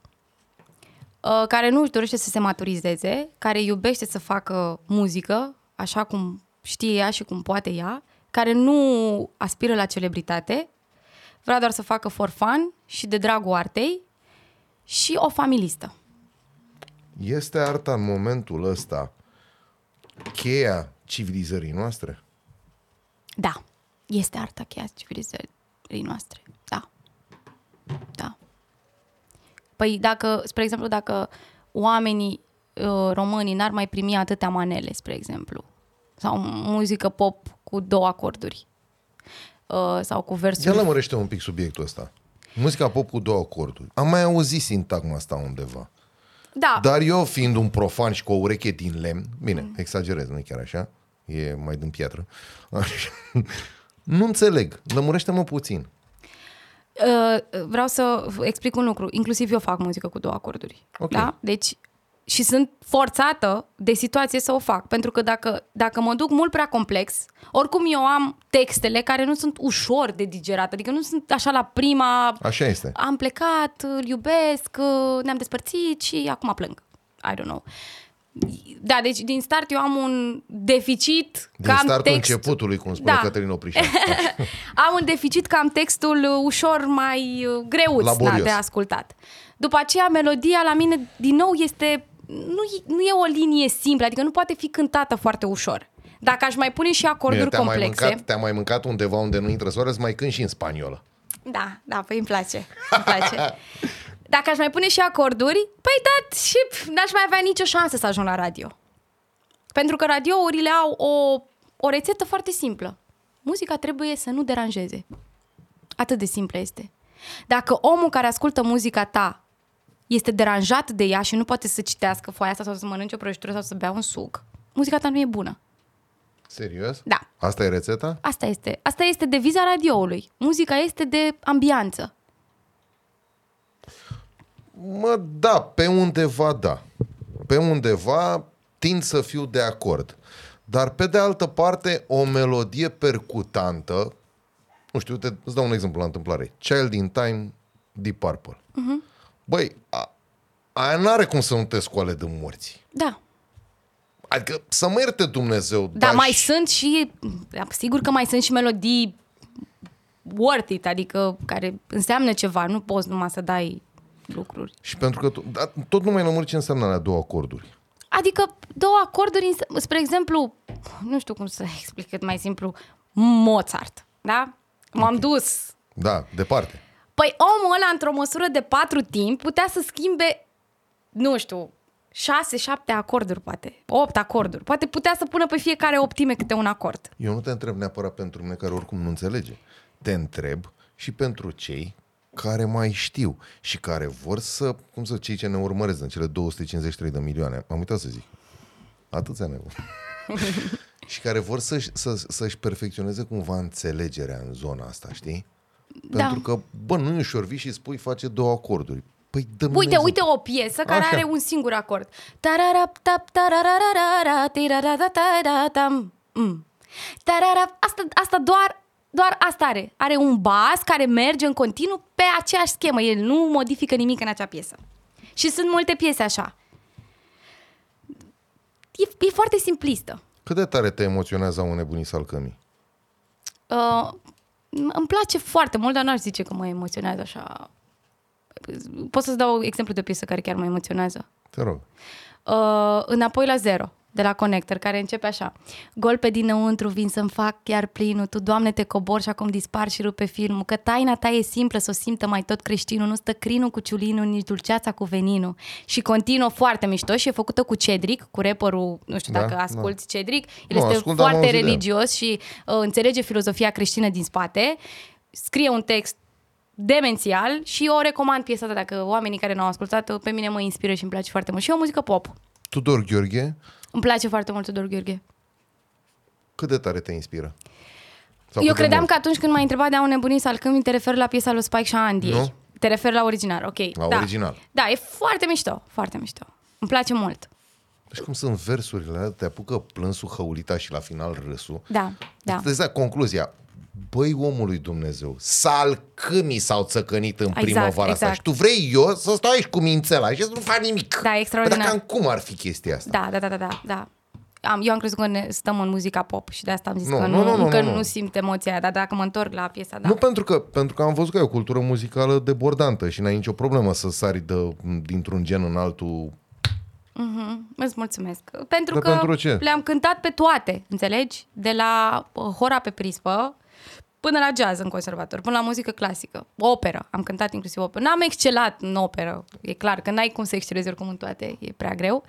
care nu își dorește să se maturizeze, care iubește să facă muzică, așa cum știe ea și cum poate ea, care nu aspiră la celebritate, vrea doar să facă for fun și de dragul artei și o familistă. Este arta în momentul ăsta cheia civilizării noastre? Da, este arta cheia civilizării noastre. Da. Da. Păi dacă, spre exemplu, dacă oamenii uh, românii n-ar mai primi atâtea manele, spre exemplu, sau muzică pop cu două acorduri, uh, sau cu Ia versuri... lămărește un pic subiectul ăsta. Muzica pop cu două acorduri. Am mai auzit sintagma asta undeva. Da, Dar eu, fiind un profan și cu o ureche din lemn, bine, mm. exagerez, nu e chiar așa, e mai din piatră, așa, nu înțeleg. Lămurește-mă puțin. Uh, vreau să explic un lucru. Inclusiv eu fac muzică cu două acorduri. Ok. Da? Deci, și sunt forțată de situație să o fac. Pentru că dacă, dacă mă duc mult prea complex, oricum eu am textele care nu sunt ușor de digerat. Adică nu sunt așa la prima... Așa este. Am plecat, îl iubesc, ne-am despărțit și acum plâng. I don't know. Da, deci din start eu am un deficit Din că am startul text... începutului, cum spune Da. Cătălin Oprișan. am un deficit că am textul uh, ușor mai uh, greuț na, Laborios. de ascultat. După aceea, melodia la mine, din nou, este... Nu, e- nu e o linie simplă, adică nu poate fi cântată foarte ușor. Dacă aș mai pune și acorduri Bine, te-a mai, complexe... mâncat, te-a mai mâncat undeva unde nu intră soare, să mai cânti și în spaniolă. Da, da, păi îmi place. Îmi place. Dacă aș mai pune și acorduri, păi da, și pf, n-aș mai avea nicio șansă să ajung la radio. Pentru că radiourile au o, o rețetă foarte simplă. Muzica trebuie să nu deranjeze. Atât de simplă este. Dacă omul care ascultă muzica ta este deranjat de ea și nu poate să citească foaia asta sau să mănânce o prăjitură sau să bea un suc, muzica ta nu e bună. Serios? Da. Asta e rețeta? Asta este. Asta este deviza radioului. Muzica este de ambianță. Mă, da, pe undeva da. Pe undeva tind să fiu de acord. Dar pe de altă parte, o melodie percutantă, nu știu, te, îți dau un exemplu la întâmplare. Child in Time, Deep Purple. Uh-huh. Băi, a, aia n-are cum să nu te scoale de morți. Da. Adică să mă ierte Dumnezeu. Dar mai și- sunt și, da, sigur că mai sunt și melodii worth it, adică care înseamnă ceva, nu poți numai să dai lucruri. Și pentru că tu, da, tot nu mai lămuri ce înseamnă alea două acorduri. Adică două acorduri, înse- spre exemplu, nu știu cum să explic cât mai simplu, Mozart, da? M-am dus. Da, departe. Păi omul ăla, într-o măsură de patru timp, putea să schimbe, nu știu, șase, șapte acorduri, poate, opt acorduri. Poate putea să pună pe fiecare optime câte un acord. Eu nu te întreb neapărat pentru mine care oricum nu înțelege. Te întreb și pentru cei care mai știu și care vor să, cum să, cei ce ne urmăresc în cele 253 de milioane, am uitat să zic, atâția ne și care vor să-și, să, să-și perfecționeze cumva înțelegerea în zona asta, știi? Da. Pentru că, bă, nu e ușor, vii și spui face două acorduri. Păi dă Uite, uite o piesă care Așa. are un singur acord. Tararap, tap, tarararara, tirararatam. Mm. Tararap. Asta, asta doar, doar asta are. Are un bas care merge în continuu pe aceeași schemă. El nu modifică nimic în acea piesă. Și sunt multe piese așa. E, e foarte simplistă. Cât de tare te emoționează un nebunii salcămii? Uh, îmi place foarte mult, dar n-aș zice că mă emoționează așa. Pot să-ți dau exemplu de o piesă care chiar mă emoționează. Te rog. uh, înapoi la zero de la Connector, care începe așa. Gol pe dinăuntru, vin să-mi fac chiar plinul, tu, Doamne, te cobor și acum dispar și rupe filmul, că taina ta e simplă, să o simtă mai tot creștinul, nu stă crinul cu ciulinul, nici dulceața cu veninul. Și continuă foarte mișto și e făcută cu Cedric, cu rapperul, nu știu Da, dacă da. asculti Cedric, el Nu, este ascult, dar am foarte auzit de el. religios și uh, înțelege filozofia creștină din spate. scrie un text demențial și o recomand piesa asta dacă oamenii care n-au ascultat pe mine mă inspiră și îmi place foarte mult. Și e o muzică pop. Tudor Gheorghe, Îmi place foarte mult Tudor Gheorghe. cât de tare te inspiră? Sau Eu cât de credeam mult? că atunci când m-ai întrebat de a un nebunit să alcâmi, te referi la piesa lui Spike și a Andiei. Nu. Te referi la original, ok. La da. original. Da, e foarte mișto, foarte mișto. Îmi place mult. Deci cum sunt versurile alea, te apucă plânsul, hăulita și la final râsul. Da, da. Deci, da, concluzia. Băi, omului Dumnezeu, salcâmii s-au țăcănit în Exact, primăvara asta exact. și tu vrei eu să stau aici cu mințela și să nu fac nimic. Da, extraordinar. Dar cam cum ar fi chestia asta? Da, da, da, da, da. da. Am, eu am crezut că ne stăm în muzica pop și de asta am zis Nu, că nu, nu, nu, nu, încă nu, nu, nu. simt emoția aia, dar dacă mă întorc la piesa, da. Nu pentru că, pentru că am văzut că e o cultură muzicală debordantă și n-ai nicio problemă să sari de, dintr-un gen în altul. Îți mulțumesc. Pentru Dar că pentru ce? le-am cântat pe toate, înțelegi? De la uh, hora pe prispă până la jazz în conservator, până la muzică clasică, operă. Am cântat inclusiv operă. N-am excelat în operă. E clar că n-ai cum să excelezi oricum în toate, e prea greu.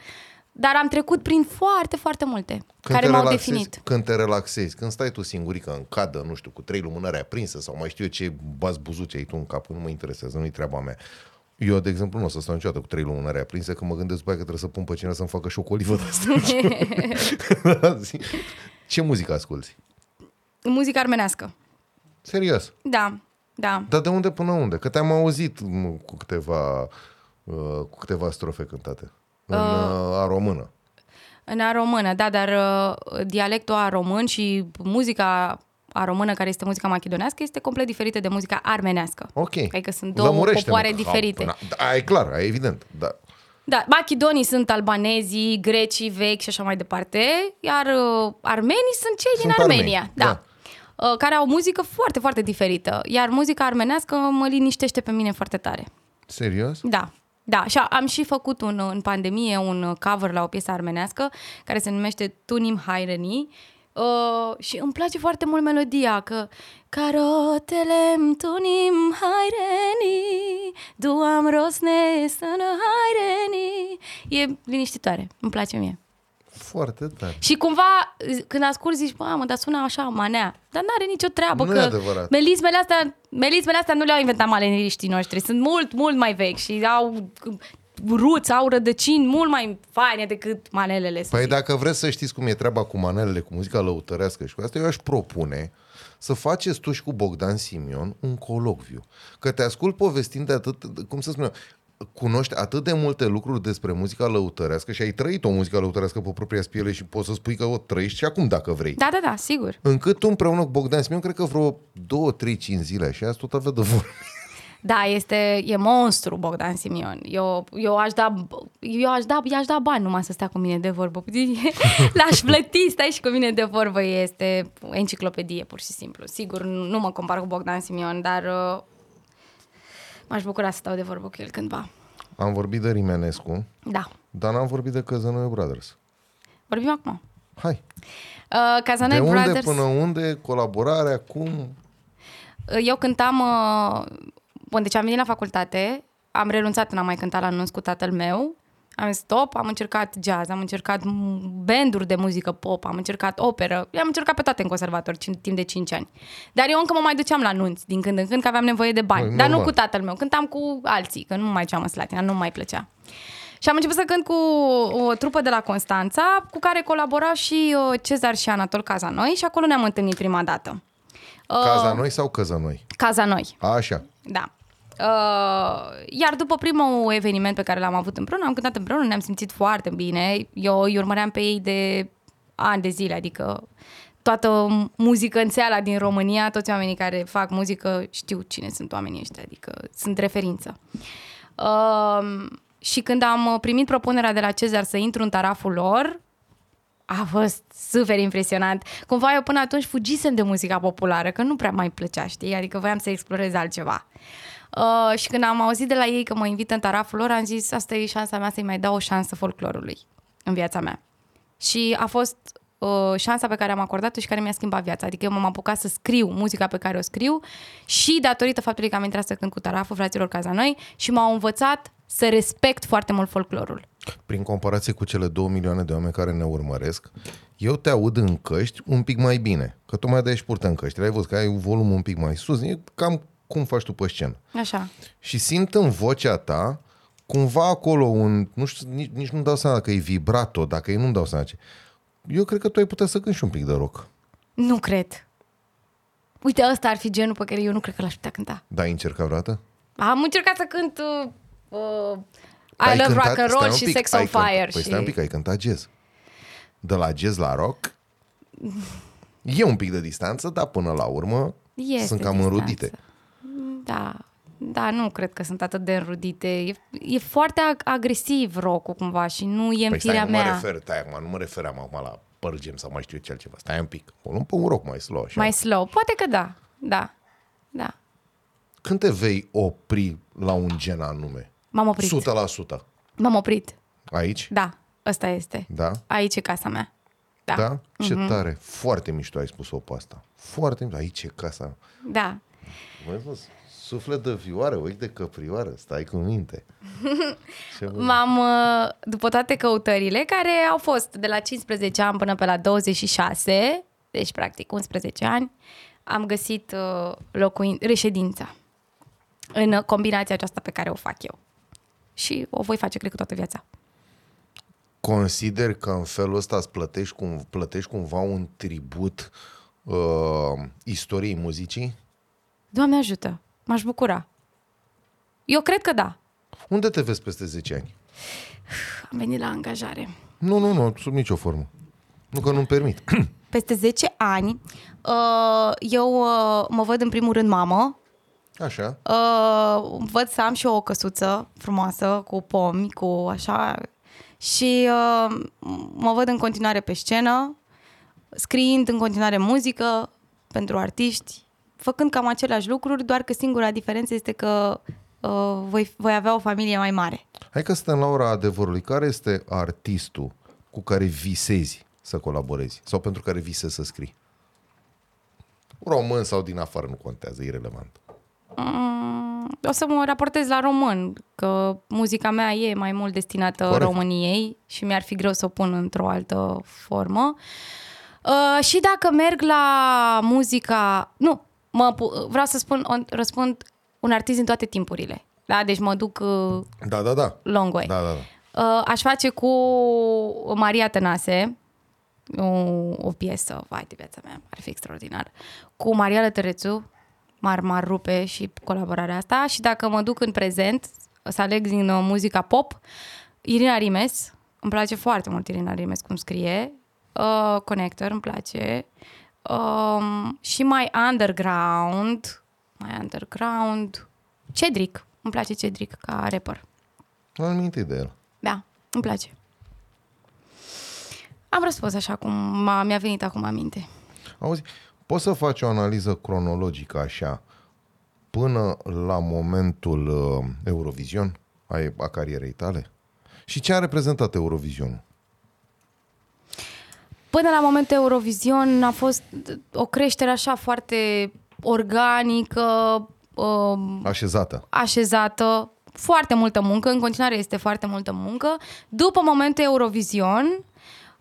Dar am trecut prin foarte, foarte multe Când care te m-au relaxezi, definit. Când te relaxezi, când stai tu singurică în cadă, nu știu, cu trei lumânări aprinse sau mai știu eu ce bați buzuce ai tu în cap, nu mă interesează, nu-i treaba mea. Eu, de exemplu, nu o să stau niciodată cu trei lumânări aprinse, că mă gândesc după aia că trebuie să pun pe cineva să-mi facă și o colivă de asta. Zi. ce muzică asculti? Muzica armenească. Serios. Da, da. Dar de unde până unde? Că te-am auzit m, cu câteva, uh, cu câteva strofe cântate. În uh, a română. În a română, da, dar uh, dialectul a român și muzica a română, care este muzica machedonească, este complet diferită de muzica armenească. Ok. Adică sunt două Lămurește-mă, popoare că- diferite. Na, da, e clar, e evident. Da. Da, machidonii sunt albanezii, grecii vechi și așa mai departe, iar uh, armenii sunt cei Sunt din Armenia, armeni, da. Uh, care au o muzică foarte, foarte diferită. Iar muzica armenească mă liniștește pe mine foarte tare. Serios? Da. Da, și am și făcut un, în pandemie un cover la o piesă armenească care se numește Tunim Haireni uh, și îmi place foarte mult melodia că Carotele tunim haireni Duam rosne sănă haireni E liniștitoare, îmi place mie. Foarte tare. Și cumva, când ascult, zici, mamă, dar sună așa, manea. Dar n-are nicio treabă. Nu că e adevărat. Melismele astea, melismele astea nu le-au inventat maleniriștii noștri. Sunt mult, mult mai vechi și au ruți, au rădăcini mult mai faine decât manelele. Să Păi zic. dacă vreți să știți cum e treaba cu manelele, cu muzica lăutărească și cu asta, eu aș propune să faceți tu și cu Bogdan Simion un colocviu. Că te ascult povestind de atât, cum să spun eu, cunoști atât de multe lucruri despre muzica lăutărească și ai trăit o muzică lăutărească pe propria spiele și poți să spui că o trăiești și acum dacă vrei. Da, da, da, sigur. Încât tu împreună cu Bogdan Simion, cred că vreo 2, 3, 5 zile și azi tot avea de vorbi. Da, este, e monstru Bogdan Simion. Eu, eu aș da, eu aș da, i-aș da bani numai să stea cu mine de vorbă. L-aș plăti, stai și cu mine de vorbă. Este o enciclopedie, pur și simplu. Sigur, nu, nu mă compar cu Bogdan Simion, dar uh, m-aș bucura să stau de vorbă cu el cândva. Am vorbit de Rimenescu, Da. dar n-am vorbit de Căzănoiu Brothers. Vorbim acum. Hai. Uh, Cazanoi de unde Brothers, până unde, colaborarea, cum? uh, eu cântam, uh, bun, deci am venit la facultate, am renunțat în a mai cânta la anunț cu tatăl meu, am zis stop, am încercat jazz, am încercat m- banduri de muzică pop, am încercat operă, am încercat pe toate în conservator cin- timp de 5 ani. Dar eu încă mă mai duceam la anunț din când în când, că aveam nevoie de bani. Băi, Dar nu normal. cu tatăl meu, cântam cu alții, că nu mai ceam în Slatina, nu mai plăcea. Și am început să cânt cu o trupă de la Constanța, cu care colabora și uh, Cezar și Anatol Cazanoi și acolo ne-am întâlnit prima dată. Uh, Caza noi sau Căzănoi? Cazanoi. Așa. Da. Uh, iar după primul eveniment pe care l-am avut împreună, am cântat împreună, ne-am simțit foarte bine. Eu îi urmăream pe ei de ani de zile, adică toată muzicănțeala din România, toți oamenii care fac muzică știu cine sunt oamenii ăștia, adică sunt referință. Uh, și când am primit propunerea de la Cezar să intru în taraful lor, a fost super impresionant. Cumva eu până atunci fugisem de muzica populară, că nu prea mai plăcea, știi? Adică voiam să explorez altceva. Uh, și când am auzit de la ei că mă invită în taraful lor, am zis, asta e șansa mea să-i mai dau o șansă folclorului în viața mea. Și a fost uh, șansa pe care am acordat-o și care mi-a schimbat viața. Adică eu m-am apucat să scriu muzica pe care o scriu și datorită faptului că am intrat să cânt cu taraful fraților Cazanoi și m-au învățat să respect foarte mult folclorul. Prin comparație cu cele două milioane de oameni care ne urmăresc, eu te aud în căști un pic mai bine. Că tocmai de-aia ești purtă în căști. Ai văzut că ai volumul un pic mai sus. E cam cum faci tu pe scenă. Așa. Și simt în vocea ta cumva acolo un... Nu știu, nici, nici nu-mi dau seama dacă e vibrato, dacă e nu-mi dau seama ce. Eu cred că tu ai putea să cânti și un pic de rock. Nu cred. Uite, ăsta ar fi genul pe care eu nu cred că l-aș putea cânta. Da, ai încercat vreodată? Am încercat să cânt uh, uh, Ai I Love cântat- Rock and stai Roll un și pic, Sex ai on cântat- Fire. Păi și... stai un pic, ai cântat jazz. De la jazz la rock e un pic de distanță, dar până la urmă Este sunt cam distanță. înrudite. Da, da, nu cred că sunt atât de înrudite. E, e foarte ag- agresiv rock cumva și nu e în Păi firea stai, nu mă mea. refer, stai acum, nu mă referam acum la părgem sau mai știu eu ce altceva. Stai un pic. O luăm pe un rock mai slow, așa. Mai slow. Poate că da. Da. Da. Când te vei opri la un gen anume? M-am oprit. 100%. M-am oprit. Aici? Da, ăsta este. Da? Aici e casa mea. Da. Da? Ce tare. Foarte mișto ai spus-o pe asta. Foarte mișto. Aici e casa. Da. Măi, spus, suflet de vioară, ochi de căprioară, stai cu minte. Ce bun. M-am, uh, după toate căutările, care au fost de la 15 ani până pe la 26, deci practic 11 ani, am găsit uh, locuin, reședința în uh, combinația aceasta pe care o fac eu. Și o voi face, cred că, toată viața. Consider că în felul ăsta îți plătești, cum, plătești cumva un tribut uh, istoriei muzicii? Doamne ajută, m-aș bucura. Eu cred că da. Unde te vezi peste 10 ani? Am venit la angajare. Nu, nu, nu, sub nicio formă. Nu că nu-mi permit. Peste 10 ani, uh, eu uh, mă văd în primul rând mamă, Așa. Uh, văd să am și eu o căsuță frumoasă, cu pomi, cu așa. Și uh, mă văd în continuare pe scenă, scriind în continuare muzică pentru artiști, făcând cam aceleași lucruri, doar că singura diferență este că uh, voi, voi avea o familie mai mare. Hai că stăm la ora adevărului. Care este artistul cu care visezi să colaborezi? Sau pentru care visezi să scrii? Român sau din afară, nu contează, e irrelevant. Mm, o să mă raportez la român, că muzica mea e mai mult destinată Corect. României și mi-ar fi greu să o pun într-o altă formă. Uh, și dacă merg la muzica... Nu, mă, pu- vreau să spun, o- răspund un artist din toate timpurile. Da? Deci mă duc uh, Da, da, da. long way. Da, da, da. Uh, aș face cu Maria Tănase o, o piesă, vai de viața mea, ar fi extraordinar. Cu Mariala Tărețu, m-ar, m-ar rupe și colaborarea asta și dacă mă duc în prezent să aleg din uh, muzica pop, Irina Rimes, îmi place foarte mult Irina Rimes cum scrie, uh, Connector îmi place um, și mai underground, mai underground, Cedric, îmi place Cedric ca rapper. Am minte de el. Da, îmi place. Am răspuns așa cum m-a, mi-a venit acum aminte. Auzi, poți să faci o analiză cronologică așa până la momentul uh, Eurovision a, a carierei tale? Și ce a reprezentat Eurovisionul? Până la momentul Eurovision a fost o creștere așa foarte organică, um, Așezată. așezată, foarte multă muncă, în continuare este foarte multă muncă. După momentul Eurovision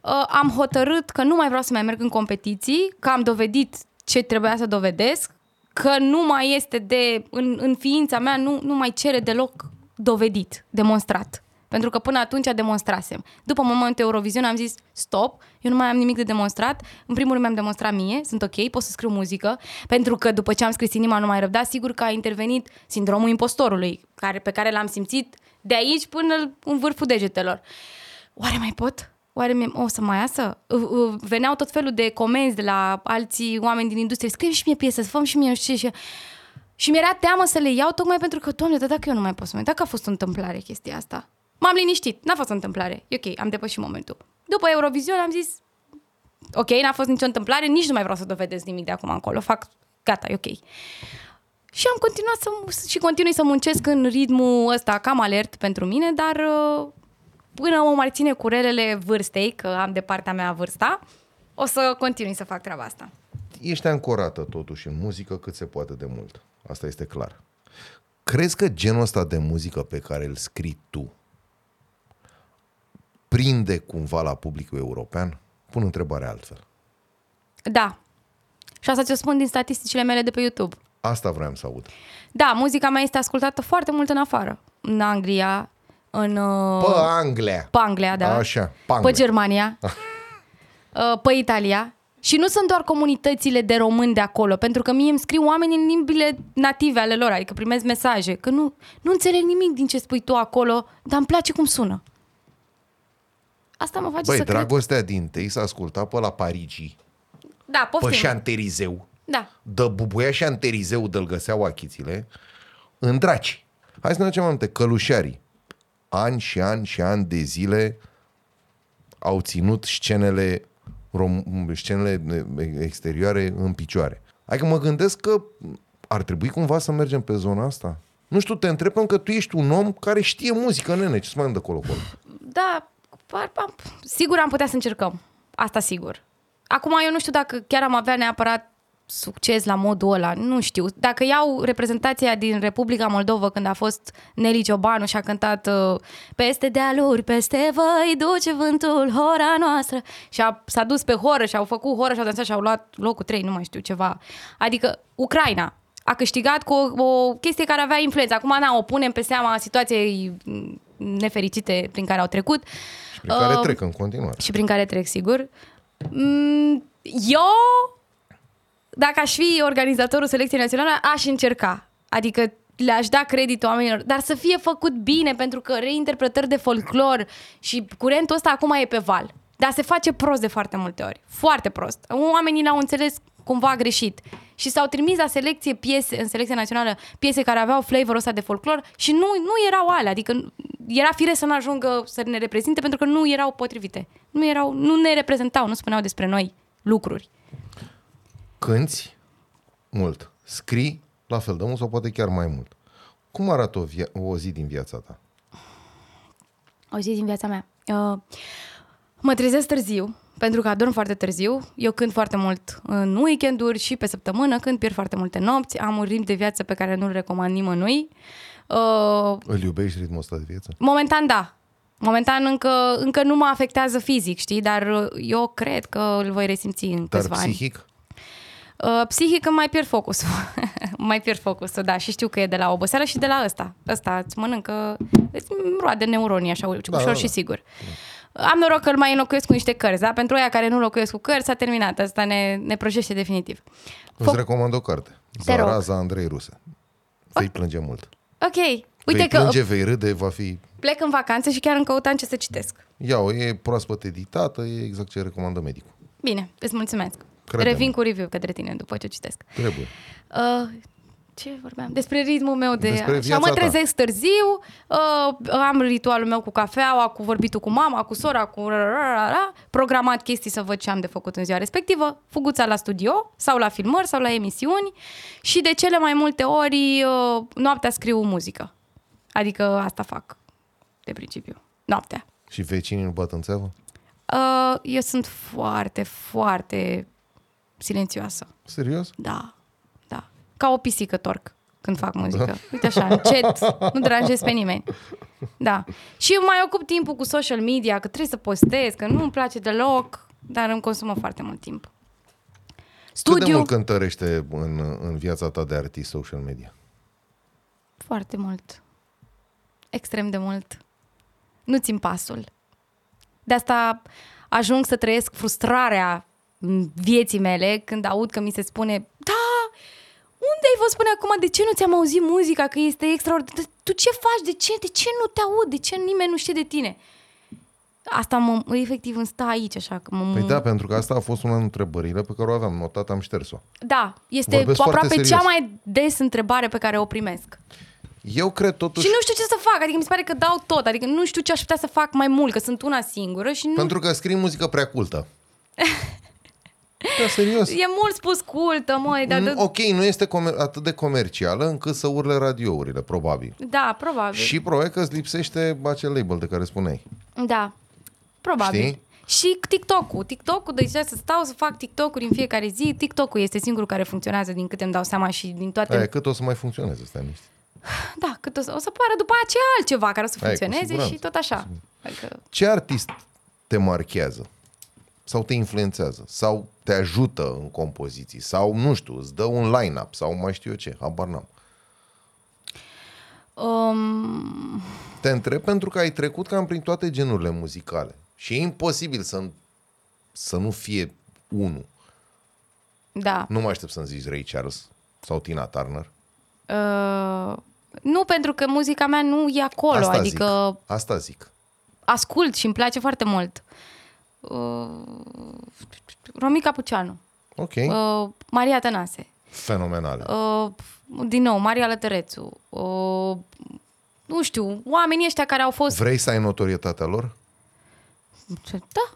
uh, am hotărât că nu mai vreau să mai merg în competiții, că am dovedit ce trebuia să dovedesc, că nu mai este de, în, în ființa mea, nu, nu mai cere deloc dovedit, demonstrat. Pentru că până atunci demonstrasem. După momentul Eurovision am zis stop, eu nu mai am nimic de demonstrat. În primul rând mi-am demonstrat mie, sunt ok, pot să scriu muzică, pentru că după ce am scris Inima nu mai răbda, sigur că a intervenit sindromul impostorului, care, pe care l-am simțit de aici până în vârful degetelor. Oare mai pot? Oare mi- o să mai iasă? Uh, uh, Veneau tot felul de comenzi de la alții oameni din industrie. Scrie și mie piesă, să făm și mie nu știu ce. Și, și mi-era teamă să le iau tocmai pentru că, doamne, dar dacă eu nu mai pot să mai... Dacă a fost o întâmplare chestia asta. M-am liniștit, n-a fost o întâmplare. E ok, am depășit momentul. După Eurovision am zis, ok, n-a fost nicio întâmplare, nici nu mai vreau să dovedesc nimic de acum încolo. Fac, gata, e ok. Și am continuat să, și continui să muncesc în ritmul ăsta cam alert pentru mine, dar uh, până mă mai ține cu relele vârstei, că am de partea mea vârsta, o să continui să fac treaba asta. Ești ancorată totuși în muzică cât se poate de mult. Asta este clar. Crezi că genul ăsta de muzică pe care îl scrii tu prinde cumva la publicul european? Pun întrebarea altfel. Da. Și asta ți-o spun din statisticile mele de pe YouTube. Asta vreau să aud. Da, muzica mea este ascultată foarte mult în afară. În Anglia, în... Uh, Pe Anglia. pe Anglia, da. Așa, pe Pe Anglia. Germania. uh, pe Italia. Și nu sunt doar comunitățile de români de acolo, pentru că mie îmi scriu oameni în limbile native ale lor, adică primesc mesaje, că nu, nu înțeleg nimic din ce spui tu acolo, dar îmi place cum sună. Asta mă face Băi, să cred. dragostea din tăi s-a ascultat pe la Parigii, Da, pe poftim. șanterizeu. Da. Dă bubuia șanterizeu de-l găseau achițile în draci. Hai să ne ducem aminte, călușarii. Ani și ani și ani de zile au ținut scenele, rom- scenele exterioare în picioare. Adică mă gândesc că ar trebui cumva să mergem pe zona asta. Nu știu, te întreb pentru că tu ești un om care știe muzică, nene, ce să mai de acolo acolo. Da, par- am, sigur am putea să încercăm. Asta sigur. Acum eu nu știu dacă chiar am avea neapărat succes la modul ăla, nu știu. Dacă iau reprezentația din Republica Moldova când a fost Nelly Ciobanu și a cântat uh, Peste dealuri, peste voi duce vântul hora noastră și a, s-a dus pe horă și au făcut horă și au dansat și au luat locul 3, nu mai știu ceva. Adică Ucraina a câștigat cu o, o chestie care avea influență. Acum, na, o punem pe seama situației mm, nefericite prin care au trecut. Și prin care Uh, trec în continuare. și prin care trec, sigur. Mm, Eu, dacă aș fi organizatorul selecției naționale, aș încerca. Adică le-aș da credit oamenilor, dar să fie făcut bine, pentru că reinterpretări de folclor și curentul ăsta acum e pe val. Dar se face prost de foarte multe ori. Foarte prost. Oamenii l-au înțeles cumva greșit. Și s-au trimis la selecție piese, în selecția națională, piese care aveau flavorul ăsta de folclor și nu, nu erau alea. Adică era fire să nu ajungă să ne reprezinte pentru că nu erau potrivite. Nu, erau, nu ne reprezentau, nu spuneau despre noi lucruri. Cânți mult, scrii la fel de mult sau poate chiar mai mult. Cum arată o, via- o zi din viața ta? O zi din viața mea. Uh, mă trezesc târziu, pentru că adorm foarte târziu. Eu cânt foarte mult în weekenduri și pe săptămână, când pierd foarte multe nopți. Am un ritm de viață pe care nu-l recomand nimănui. Uh, Îl iubești ritmul ăsta de viață? momentan da. Momentan încă, încă nu mă afectează fizic, știi? Dar uh, eu cred că îl voi resimți în Dar câțiva ani. psihic? Uh, psihic îmi mai pierd focusul. mai pierd focusul, da. Și știu că e de la oboseală și de la ăsta. Ăsta îți mănâncă, îți roade neuronii așa ușor da, da. și sigur. Am noroc că îl mai înlocuiesc cu niște cărți, da? Pentru aia care nu locuiesc cu cărți, s-a terminat. Asta ne, ne prăjește definitiv. Îți Foc- recomand o carte. Te rog. Zaraza Andrei Ruse. Vei plânge mult. Ok. Uite vei că plânge, vei râde, va fi... plec în vacanțe și chiar îmi căutam ce să citesc. Ia-o, e proaspăt editată, e exact ce recomandă medicul. Bine, îți mulțumesc. Crede-mă. Revin cu review către tine după ce o citesc. Trebuie. Uh, ce vorbeam? Despre ritmul meu de... Despre și viața mă ta. trezesc târziu, uh, am ritualul meu cu cafeaua, cu vorbitul cu mama, cu sora, cu... ra-ra-ra-ra, Programat chestii să văd ce am de făcut în ziua respectivă, fuguța la studio sau la filmări sau la emisiuni și de cele mai multe ori uh, noaptea scriu muzică. Adică asta fac, de principiu. Noaptea. Și vecinii nu bat în țeavă? Uh, eu sunt foarte, foarte silențioasă. Serios? Da, da. Ca o pisică torc când fac muzică. Uite așa, încet, nu deranjez pe nimeni. Da. Și mai ocup timpul cu social media, că trebuie să postez, că nu îmi place deloc, dar îmi consumă foarte mult timp. Cât de Studiu, mult cântărește în, în viața ta de artist social media? foarte mult. Extrem de mult. Nu țin pasul. De asta ajung să trăiesc frustrarea în vieții mele când aud că mi se spune da, unde ai fost până acum? De ce nu ți-am auzit muzica? Că este extraordinar. Tu ce faci? De ce? De ce nu te aud? De ce nimeni nu știe de tine? Asta mă, efectiv îmi stă aici așa. Că mă, Păi da, pentru că asta a fost una din întrebările pe care o aveam notat, am șters-o. da, este Vorbesc foarte aproape serios. cea mai des întrebare pe care o primesc. Eu cred totuși... Și nu știu ce să fac, adică mi se pare că dau tot, adică nu știu ce aș putea să fac mai mult, că sunt una singură și nu... Pentru că scrii muzică prea cultă. Da, serios. E mult spus cultă, măi, dar... Mm, de... Ok, nu este comer- atât de comercială încât să urle radiourile, probabil. Da, probabil. Și probabil că îți lipsește acel label de care spuneai. Da, probabil. Știi? Și TikTok-ul. TikTok-ul, deci să stau să fac TikTok-uri în fiecare zi. TikTok-ul este singurul care funcționează din câte îmi dau seama și din toate... Aia, cât o să mai funcționeze, stai niște. Da, cât o să, o să pară după aceea altceva care o să Aia, cu funcționeze siguranță. și tot așa. Adică, Ce artist te marchează? Sau te influențează, sau te ajută în compoziții, sau, nu știu, îți dă un line-up, sau mai știu eu ce, habar n-am. Um, Te întreb pentru că ai trecut cam prin toate genurile muzicale. Și e imposibil să, să nu fie unul. da. Nu mă aștept să-mi zici Ray Charles sau Tina Turner. Uh, nu, pentru că muzica mea nu e acolo, Asta adică zic. Asta zic. ascult și îmi place foarte mult. Uh, Romica Puceanu, Ok. uh, Maria Tănase, Fenomenale. uh, din nou, Maria Lătărețu, uh, nu știu, oamenii ăștia care au fost... Vrei să ai notorietatea lor? Da.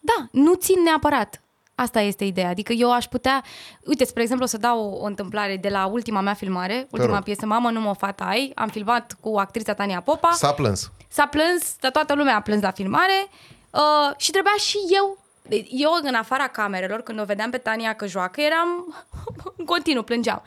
Da, nu țin neapărat. Asta este ideea. Adică eu aș putea... Uite, spre exemplu, o să dau o, o întâmplare de la ultima mea filmare, ultima rog. piesă, Mamă, nu mă fata ai. Am filmat cu actrița Tania Popa. S-a plâns. S-a plâns, dar toată lumea a plâns la filmare uh, și trebuia și eu, eu în afara camerelor, când o vedeam pe Tania că joacă, eram în continuu, plângeam.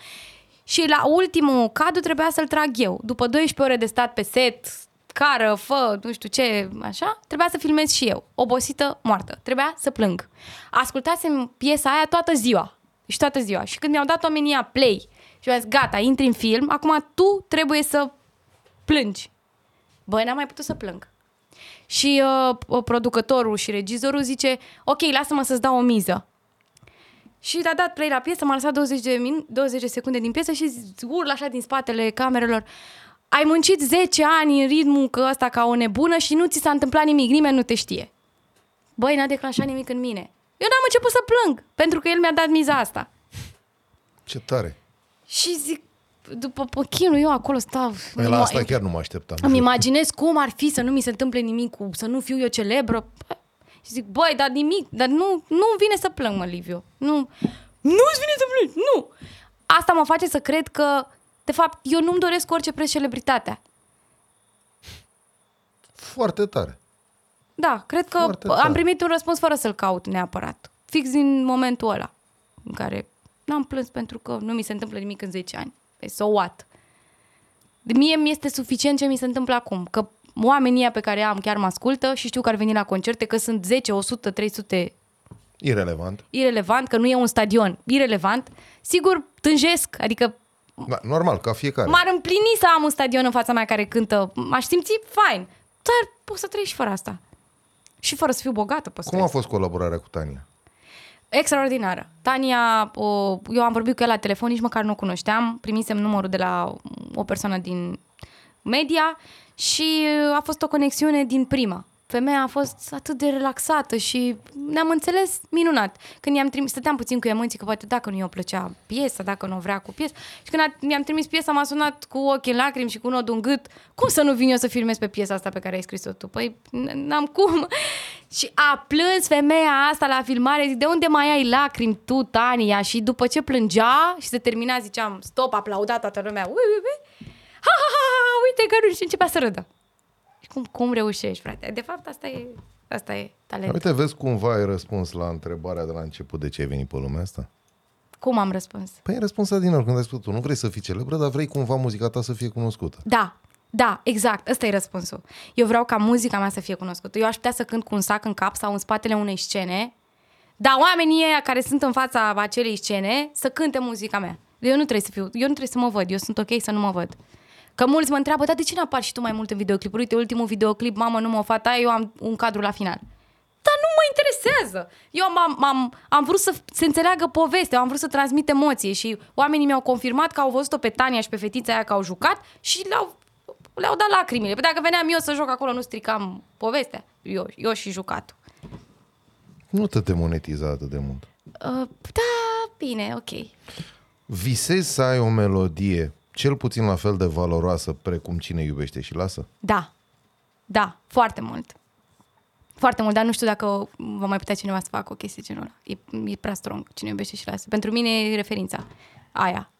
Și la ultimul cadru trebuia să-l trag eu. După 12 ore de stat pe set, cară, fă, nu știu ce, așa, trebuia să filmez și eu. Obosită, moartă. Trebuia să plâng. Ascultasem piesa aia toată ziua. Și toată ziua. Și când mi-au dat oamenii ea play și mi-au zis, gata, intri în film, acum tu trebuie să plângi. Băi, n-am mai putut să plâng. Și uh, producătorul și regizorul zice, ok, lasă-mă să-ți dau o miză. Și a dat play la piesă, m-a lăsat 20 de, min- 20 de secunde din piesă și urlă așa din spatele camerelor. Ai muncit 10 ani în ritmul că ăsta ca o nebună și nu ți s-a întâmplat nimic, nimeni nu te știe. Băi, n-a declanșat nimic în mine. Eu n-am început să plâng, pentru că el mi-a dat miza asta. Ce tare. Și zic, după pochinul, eu acolo stau... Păi la asta chiar nu mă așteptam. Îmi imaginez cum ar fi să nu mi se întâmple nimic, cu, să nu fiu eu celebră. Și zic, băi, dar nimic, dar nu, nu vine să plâng, mă, Liviu. Nu, nu-ți vine să plâng, nu. Asta mă face să cred că, de fapt, eu nu-mi doresc cu orice preț celebritatea. Foarte tare. Da, cred că Foarte am tare. primit un răspuns fără să-l caut neapărat. Fix din momentul ăla în care n-am plâns pentru că nu mi se întâmplă nimic în 10 ani. Păi, so what? De mie mi este suficient ce mi se întâmplă acum. Că oamenii ăia pe care am chiar mă ascultă și știu că ar veni la concerte, că sunt 10, 100, 300 Irelevant. irelevant, că nu e un stadion irelevant, sigur tânjesc, adică Da, normal, ca fiecare. m-ar împlini să am un stadion în fața mea care cântă, m-aș simți fain, dar pot să trăiesc și fără asta. Și fără să fiu bogată, pot să Cum a trăiesc. fost colaborarea cu Tania? Extraordinară. Tania, o, eu am vorbit cu ea la telefon, nici măcar nu o cunoșteam, primisem numărul de la o persoană din media și a fost o conexiune din prima. Femeia a fost atât de relaxată și ne-am înțeles minunat. Când i-am trimis, stăteam puțin cu emoții că poate dacă nu i-o plăcea piesa, dacă nu o vrea cu piesa. Și când a, mi-am trimis piesa, m-a sunat cu ochii în lacrimi și cu nodul în gât. Cum să nu vin eu să filmez pe piesa asta pe care ai scris-o tu? Păi n- n-am cum. Și a plâns femeia asta la filmare. Zic, de unde mai ai lacrimi tu, Tania? Și după ce plângea și se termina, ziceam, stop, aplauda toată lumea. Ui, ui, ui. Ha, ha, ha, ha, uite că nu și începea să râdă. Și cum, cum reușești, frate? De fapt, asta e, asta e talent. Uite, vezi cumva ai răspuns la întrebarea de la început de ce ai venit pe lumea asta? Cum am răspuns? Păi ai răspuns din nou când ai spus tu, nu vrei să fii celebră, dar vrei cumva muzica ta să fie cunoscută. Da, da, exact. Ăsta e răspunsul. Eu vreau ca muzica mea să fie cunoscută. Eu aș putea să cânt cu un sac în cap sau în spatele unei scene, dar oamenii ăia care sunt în fața acelei scene să cânte muzica mea. Eu nu trebuie să fiu, eu nu trebuie să mă văd, eu sunt ok să nu mă văd. Că mulți mă întreabă, dar de ce n-apar și tu mai mult în videoclipuri? Uite, ultimul videoclip, mamă, nu mă fata, eu am un cadru la final. Dar nu mă interesează. Eu am, am, am vrut să se înțeleagă povestea, am vrut să transmit emoție și oamenii mi-au confirmat că au văzut-o pe Tania și pe fetița aia că au jucat și le-au, le-au dat lacrimile. Păi dacă veneam eu să joc acolo, nu stricam povestea. Eu, eu și jucatul. Nu te demonetiza atât de mult. Uh, da, bine, ok. Visezi să ai o melodie cel puțin la fel de valoroasă precum cine iubește și lasă? Da. Da, foarte mult. Foarte mult, dar nu știu dacă va mai putea cineva să facă o chestie genul ăla. E, e prea strong, cine iubește și lasă. Pentru mine e referința aia.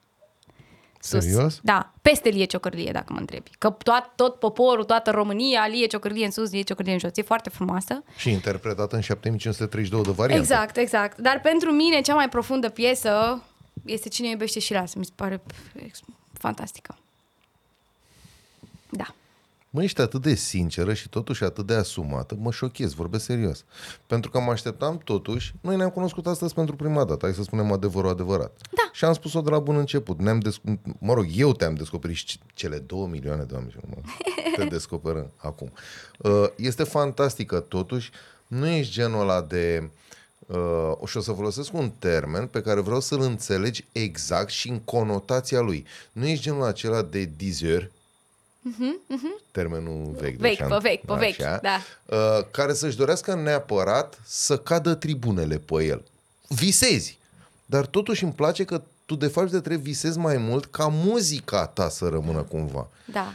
Sus. Serios? Da, peste Lie Ciocârlie, dacă mă întrebi. Că tot, tot poporul, toată România, Lie Ciocârlie în sus, Lie Ciocârlie în jos. E foarte frumoasă. Și interpretată în 7532 de variante. Exact, exact. Dar pentru mine cea mai profundă piesă este Cine iubește și lasă. Mi se pare pf, ex- fantastică. Da. Mă, ești atât de sinceră și totuși atât de asumată, mă șochez, vorbesc serios. Pentru că mă așteptam totuși, noi ne-am cunoscut astăzi pentru prima dată, hai să spunem adevărul adevărat. Da. Și am spus-o de la bun început. Ne-am desc- mă rog, eu te-am descoperit și cele două milioane de oameni, mă, te descoperă acum. Uh, Este fantastică totuși, nu ești genul ăla de... Uh, și o să folosesc un termen pe care vreau să-l înțelegi exact și în conotația lui. Nu ești genul acela de dizeur, termenul vechi. de Vechi, șant- pe vechi, pe vechi, da. uh, care să-și dorească neapărat să cadă tribunele pe el. Visezi. Dar totuși îmi place că tu de fapt de trebuie visezi mai mult ca muzica ta să rămână cumva. Da.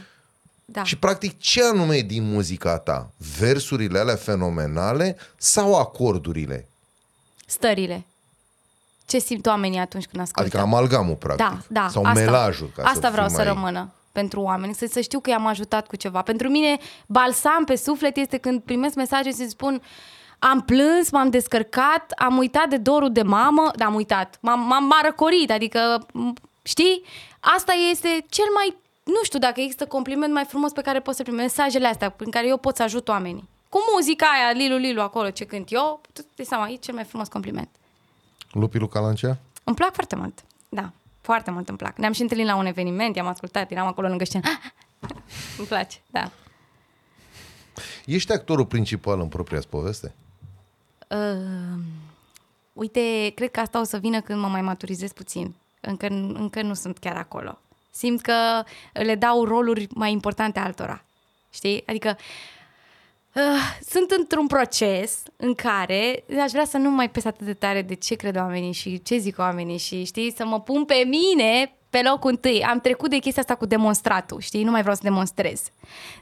Da. Și practic ce anume e din muzica ta? Versurile alea fenomenale sau acordurile? Stările. Ce simt oamenii atunci când ascultă? Adică amalgamul, practic. Da, da. Sau asta, melajul. Ca asta să vreau fii să mai... rămână pentru oameni, să, să știu că i-am ajutat cu ceva. Pentru mine, balsam pe suflet este când primesc mesaje și spun am plâns, m-am descărcat, am uitat de dorul de mamă, da, am uitat, m-am, m-am m-a răcorit, adică, m- știi? Asta este cel mai, nu știu dacă există compliment mai frumos pe care pot să primesc mesajele astea, prin care eu pot să ajut oamenii. Cu muzica aia, Lilu Lilu acolo, ce cânt eu, tu îți dai seama, e cel mai frumos compliment. Lupi lui Calancea? Îmi plac foarte mult. Da, foarte mult îmi plac. Ne-am și întâlnit la un eveniment, i-am ascultat, eram acolo lângă scenă. îmi place, da. Ești actorul principal în propria poveste? Uh, uite, cred că asta o să vină când mă mai maturizez puțin. Încă, încă nu sunt chiar acolo. Simt că le dau roluri mai importante altora. Știi? Adică uh, sunt într-un proces în care aș vrea să nu mai pes atât de tare de ce cred oamenii și ce zic oamenii și știi, să mă pun pe mine pe locul întâi. Am trecut de chestia asta cu demonstratul, știi? Nu mai vreau să demonstrez.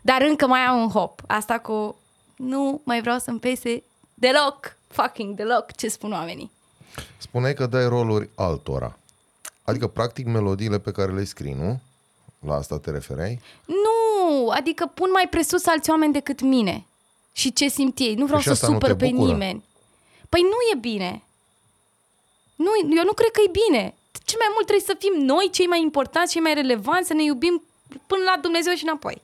Dar încă mai am un hop. Asta cu nu mai vreau să-mi pese deloc, fucking deloc, ce spun oamenii. Spuneai că dai roluri altora. Adică, practic, melodiile pe care le scrii, nu? La asta te refereai? Nu, adică pun mai presus alți oameni decât mine. Și ce simt ei. Nu vreau și să asta nu supăr te pe bucură? nimeni. Păi nu e bine. Nu, eu nu cred că e bine. Cel mai mult trebuie să fim noi cei mai importanți, cei mai relevanți, să ne iubim până la Dumnezeu și înapoi.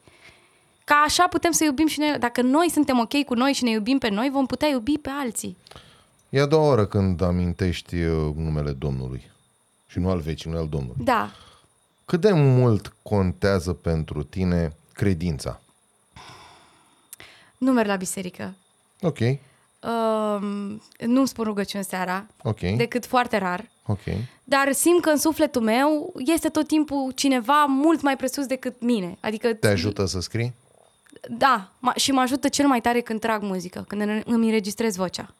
Ca așa putem să iubim și noi. Dacă noi suntem ok cu noi și ne iubim pe noi, vom putea iubi pe alții. E a doua oră când amintești uh, numele Domnului. Și nu al vecinului, al Domnului. Da. Cât de mult contează pentru tine credința? Nu merg la biserică. Ok, Uh, nu spun rugăciuni seara, ok, decât foarte rar. ok. Dar simt că în sufletul meu este tot timpul cineva mult mai presus decât mine. Adică, Te ajută să scrii? da, ma- și mă ajută cel mai tare când trag muzică, când îmi îmi înregistrez vocea.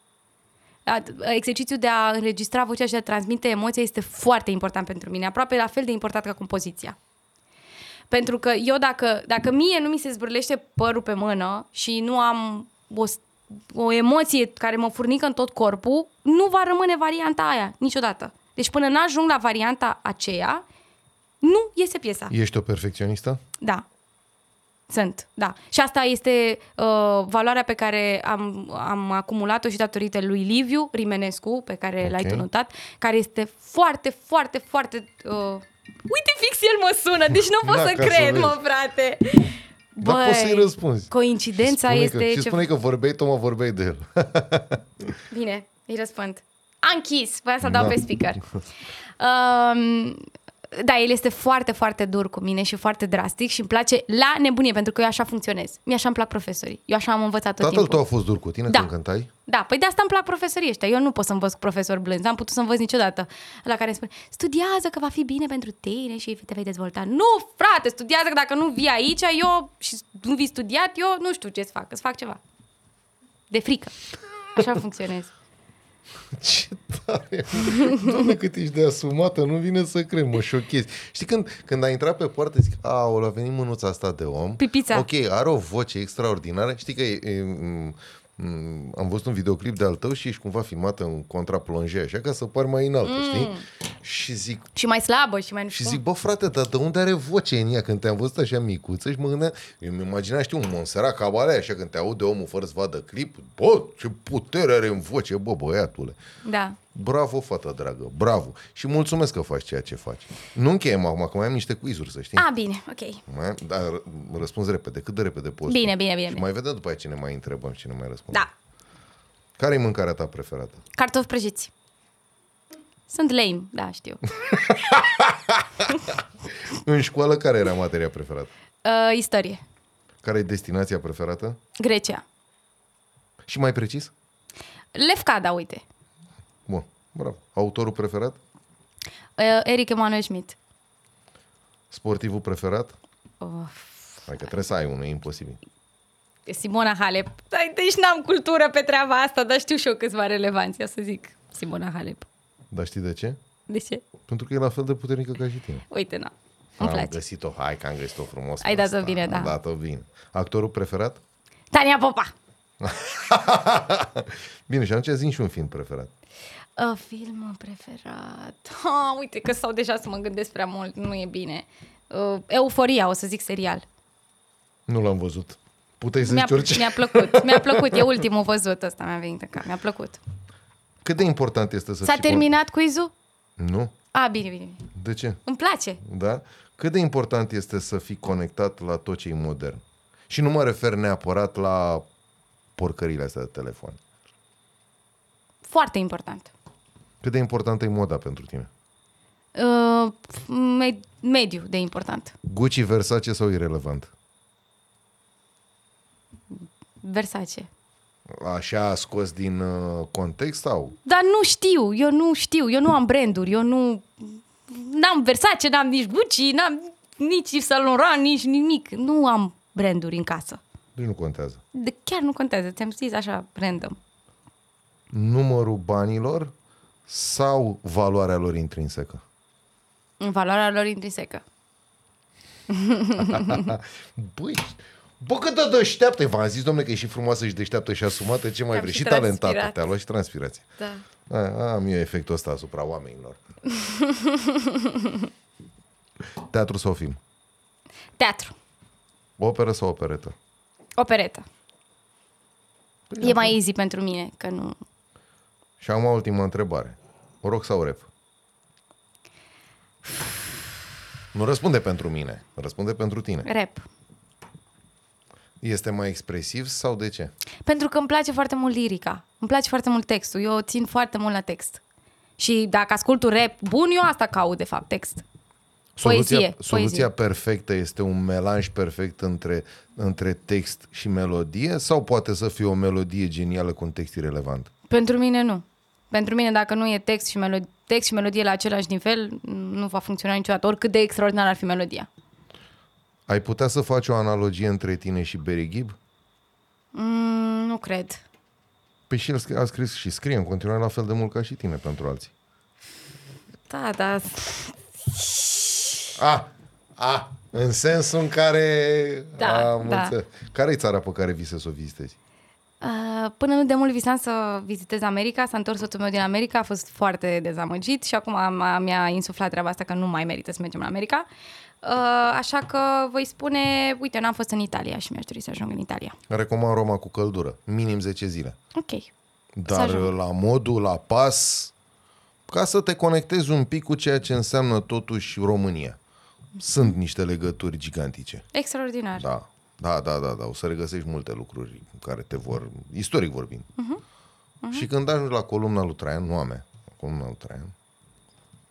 A- Exercițiul de a înregistra vocea și de a transmite emoția este foarte important pentru mine, aproape la fel de important ca compoziția. Pentru că eu dacă, dacă mie nu mi se zbârlește părul pe mână și nu am o, s- o emoție care mă furnică în tot corpul, nu va rămâne varianta aia niciodată. Deci până n-ajung la varianta aceea, nu iese piesa. Ești o perfecționistă? Da. Sunt, da. Și asta este uh, valoarea pe care am, am acumulat-o și datorită lui Liviu Rimenescu, pe care Ok. l-ai tu notat, care este foarte, foarte, foarte... Uh... Uite, fix el mă sună, deci nu pot Da, să ca să cred, vezi. mă, frate. Dar poți să-i răspunzi. Coincidența și spune este... Că, și ce- spune că vorbeai, tu mă vorbeai de el. Bine, îi răspund. A închis, voiam să-l dau Da. pe speaker. Um, da, el este foarte, foarte dur cu mine și foarte drastic și îmi place la nebunie, pentru că eu așa funcționez. Mie așa îmi plac profesorii. Eu așa am învățat tot Tatăl timpul. tău a fost dur cu tine Da. când cântai? Da, păi de asta îmi plac profesorii ăștia. Eu nu pot să învăț cu profesori blânzi, n-am putut să învăț niciodată. La care îmi spune, studiază că va fi bine pentru tine și te vei dezvolta. Nu, frate, studiază că dacă nu vii aici, eu și nu vii studiat, eu nu știu ce să fac, să fac ceva. De frică. Așa funcționez. Ce tare! Doamne, cât ești de asumată, nu vine să cred, mă șochezi. Știi, când, când a intrat pe poartă, zic, a, a venit mânuța asta de om. Pipița. Ok, are o voce extraordinară. Știi că e, e, m, m, am văzut un videoclip de al tău și ești cumva filmată în contraplonje, așa, ca să pari mai înaltă, mm. știi? Și zic, Și mai slabă și mai nu și știu zic, bă frate, dar de unde are voce în ea? Când te-am văzut așa micuță și mă gândeam, eu îmi imagina, știu, un Monserrat Cabale, așa când te aude omul fără să vadă clip, bă, ce putere are în voce, bă, băiatule. cum. Da. Bravo, fată dragă, bravo. Și mulțumesc că faci ceea ce faci. Nu încheiem acum, că mai am niște quizuri, să știi. A, bine, ok. Mai am, dar r- răspunzi repede, cât de repede poți. Bine, bine, bine, Și bine. mai vedem după aia cine mai întrebăm și cine mai răspunde. Da. Care e mâncarea ta preferată? Cartofi prăjiți. Sunt lame, da, știu. În școală, care era materia preferată? Uh, istorie. Care e destinația preferată? Grecia. Și mai precis? Lefkada, uite. Bun, bravo. Autorul preferat? Uh, Eric Emanuel Schmidt. Sportivul preferat? Uh, Adică trebuie să ai unul, e imposibil. Simona Halep. Dai, deci n-am cultură pe treaba asta, dar știu și eu câțiva relevanți, ia să zic. Simona Halep. Dar știi de ce? De ce? Pentru că e la fel de puternică ca și tine. Uite, na. Îmi Am place. găsit-o, hai că am găsit-o frumos. Ai pe dat-o asta. bine, da. Am dat-o bine. Actorul preferat? Tania Popa. Bine, și atunci zi și un film preferat. Uh, filmul preferat. Ha, uite că stau deja să mă gândesc prea mult, nu e bine. Uh, Euforia, o să zic serial. Nu l-am văzut. Puteai să Mi-a, zici orice. mi-a plăcut, mi-a plăcut, e ultimul văzut ăsta, mi-a venit în cap, mi-a plăcut. Cât de important este să S-a fii... terminat quiz-ul? Con... Nu? A, bine, bine, bine. De ce? Îmi place. Da? Cât de important este să fii conectat la tot ce e modern? Și nu mă refer neapărat la porcările astea de telefon. Foarte important. Cât de importantă e moda pentru tine? Uh, med- mediu de important. Gucci, Versace sau irelevant? Versace. Așa scos din uh, context sau? Dar nu știu, eu nu știu, eu nu am branduri, eu nu... N-am Versace, n-am nici Gucci, n-am nici Saint Laurent, nici nimic. Nu am branduri în casă. Deci nu contează. De, chiar nu contează, ți-am zis așa, random. Numărul banilor sau valoarea lor intrinsecă? În valoarea lor intrinsecă. Băi, bă cât de deșteaptă V-am zis, domnule, că e și frumoasă și deșteaptă și asumată, ce mai Am vrei? și Și talentată, transpirat. te-a luat și transpirație. Da. A, am eu efectul ăsta asupra oamenilor. Teatru sau film? Teatru. Operă sau operetă? Operetă. E mai easy pentru mine, că nu... Și am o ultimă întrebare. Rock sau rap? Nu răspunde pentru mine, răspunde pentru tine. Rap. Este mai expresiv sau de ce? Pentru că îmi place foarte mult lirica. Îmi place foarte mult textul. Eu țin foarte mult la text. Și dacă ascult un rap bun, eu asta caut, de fapt, text. Soluția, Poezie, soluția poezie. perfectă este un melanj perfect între, între text și melodie sau poate să fie o melodie genială cu un text irelevant? Pentru mine nu. Pentru mine, dacă nu e text și, melodie, text și melodie la același nivel, nu va funcționa niciodată, oricât de extraordinar ar fi melodia. Ai putea să faci o analogie între tine și Barry Gibb? Mm, nu cred. Păi și el scrie- a scris și scrie în continuare la fel de mult ca și tine pentru alții. Da, da. A, a, în sensul în care... Da, am da. înțeles. Care e țara pe care visezi să o vizitezi? Uh, până nu de mult visam să vizitez America, s-a întors soțul meu din America, a fost foarte dezamăgit și acum am- mi-a insuflat treaba asta că nu mai merită să mergem la America. Uh, așa că voi spune, uite, n-am fost în Italia și mi-aș dori să ajung în Italia. Recomand Roma cu căldură, minim 10 zile. Ok. Dar ajung. la modul, la pas, ca să te conectezi un pic cu ceea ce înseamnă totuși România. Sunt niște legături gigantice. Extraordinar. Da, da, da, da, da. O să regăsești multe lucruri care te vor, istoric vorbind. Uh-huh. Uh-huh. Și când ajungi la columna lui Traian, nu a mea, columna lui Traian,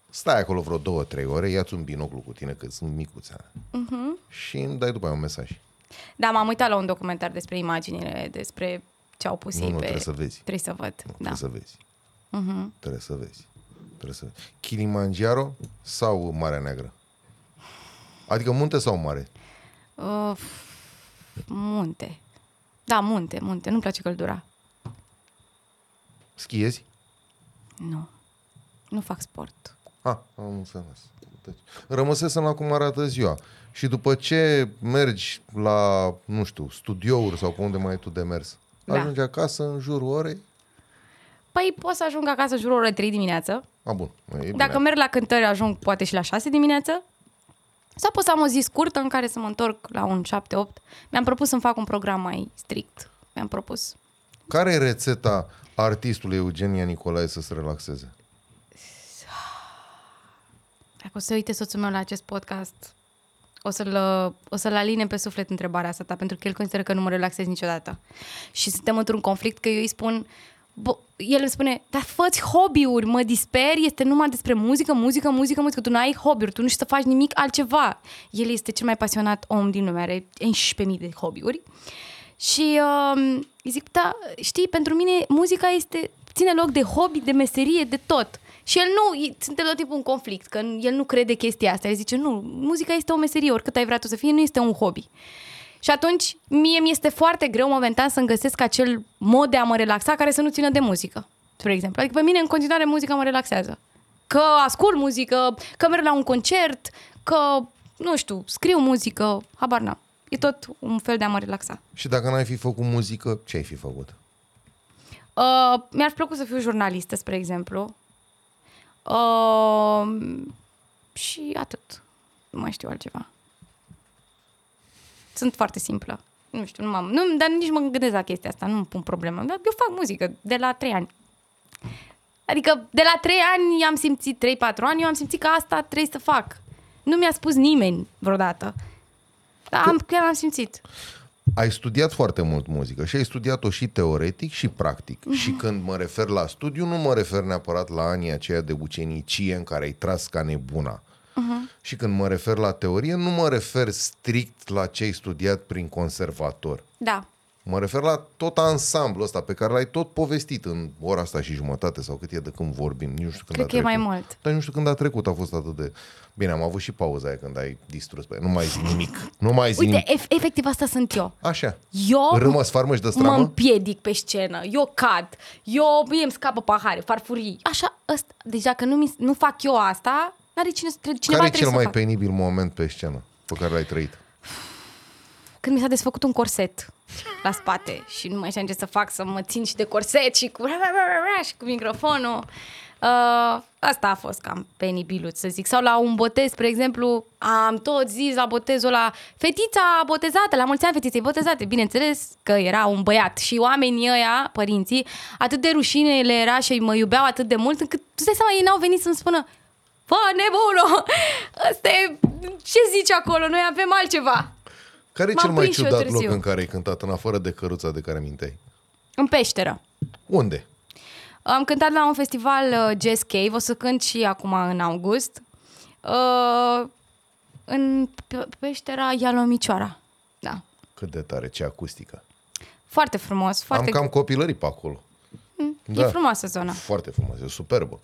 stai acolo vreo două, trei ore, ia-ți un binoclu cu tine, că sunt micuțe. Uh-huh. Și îmi dai după aia un mesaj. Da, m-am uitat la un documentar despre imaginile, despre ce au pus Nu, ei nu, pe... trebuie să vezi. Trebuie să văd, da. Trebuie să vezi. Uh-huh. Trebuie să vezi. Trebuie să vezi. Kilimanjaro sau Marea Neagră? Adică munte sau mare? Uh, munte. Da, munte, munte. Nu-mi place căldura. Schiezi? Nu. Nu fac sport. Ah, am înțeles. Deci, rămăsesem la cum arată ziua. Și după ce mergi la, nu știu, studiouri sau pe unde mai ai tu de mers, Da. ajungi acasă în jurul orei? Păi pot să ajung acasă jurul oră 3 dimineață. A, bun. E bine. Dacă merg la cântări, ajung poate și la 6 dimineață. Sau pot să am o zi scurtă în care să mă întorc la un 7-8. Mi-am propus să-mi fac un program mai strict. Mi-am propus. Care e rețeta artistului Eugenia Nicolae să se relaxeze? Dacă o să uite soțul meu la acest podcast, o să-l, o să-l aline pe suflet întrebarea asta ta, pentru că el consideră că nu mă relaxez niciodată. Și suntem într-un conflict că eu îi spun, Bo, el îmi spune, dar fă hobby-uri, mă disperi, este numai despre muzică, muzică, muzică, muzică, tu nu ai hobby-uri, tu nu știi să faci nimic altceva. El este cel mai pasionat om din lume, are 11.000 de hobby-uri. Și uh, îi zic, da, știi, pentru mine muzica este, ține loc de hobby, de meserie, de tot. Și el nu, suntem tot timpul un conflict, că el nu crede chestia asta. El zice, nu, muzica este o meserie, oricât ai vrea tu să fie, nu este un hobby. Și atunci, mie mi este foarte greu momentan să-mi găsesc acel mod de a mă relaxa care să nu țină de muzică, spre exemplu. Adică pe mine, în continuare, muzica mă relaxează. Că ascult muzică, că merg la un concert, că, nu știu, scriu muzică, habar n-am. E tot un fel de a mă relaxa. Și dacă n-ai fi făcut muzică, ce ai fi făcut? Uh, mi-ar plăcut să fiu jurnalistă, spre exemplu. Uh, și atât. Nu mai știu altceva. Sunt foarte simplă. Nu știu, nu m-am, nu, dar nici mă gândesc la chestia asta, nu pun problemă. Dar eu fac muzică de la trei ani. Adică de la trei ani am simțit, 3-4 ani, eu am simțit că asta trebuie să fac. Nu mi-a spus nimeni vreodată. Dar am, chiar am simțit. Ai studiat foarte mult muzică și ai studiat-o și teoretic și practic. Mhm. Și când mă refer la studiu, nu mă refer neapărat la anii aceia de ucenicie în care ai tras ca nebuna. Uh-huh. Și când mă refer la teorie, nu mă refer strict la ce ai studiat prin conservator. Da. Mă refer la tot ansamblul ăsta pe care l-ai tot povestit în ora asta și jumătate sau cât e de când vorbim. Nici nu știu când Cred a că e trecut. mai mult. Dar nu știu când a trecut, a fost atât de... Bine, am avut și pauza aia când ai distrus pe Nu mai zi nimic. Nu mai zi Uite, nimic. ef- efectiv asta sunt eu. Așa. Eu Râmă, sfarmă și de mă stramă? împiedic pe scenă, eu cad, eu mie îmi scapă pahare, farfurii. Așa, ăsta, deci dacă nu, mi, nu fac eu asta, n-are cine, tre- cineva Care e trebuie cel să mai facă. penibil moment pe scenă pe care l-ai trăit? Când mi s-a desfăcut un corset la spate și nu mai știam ce să fac, să mă țin și de corset și cu, și cu microfonul. Uh, asta a fost cam penibilut, să zic. Sau la un botez, spre exemplu, am tot zis la botezul la fetița botezată, la mulți ani fetiței botezate. Bineînțeles că era un băiat și oamenii ăia, părinții, atât de rușine le era și mă iubeau atât de mult încât, tu stai seama, ei n-au venit să-mi spună Fă, nebună! Asta e... Ce zici acolo? Noi avem altceva. Care e M-am cel mai prins și eu ciudat târziu. loc în care ai cântat, în afară de căruța de care minteai? În peșteră. Unde? Am cântat la un festival uh, Jazz Cave, o să cânt și acum în august. Uh, în pe- peștera Ialomicioara. Da. Cât de tare, ce acustică. Foarte frumos, foarte Am cam copilării pe acolo. e frumoasă zona. Foarte frumos, e superbă.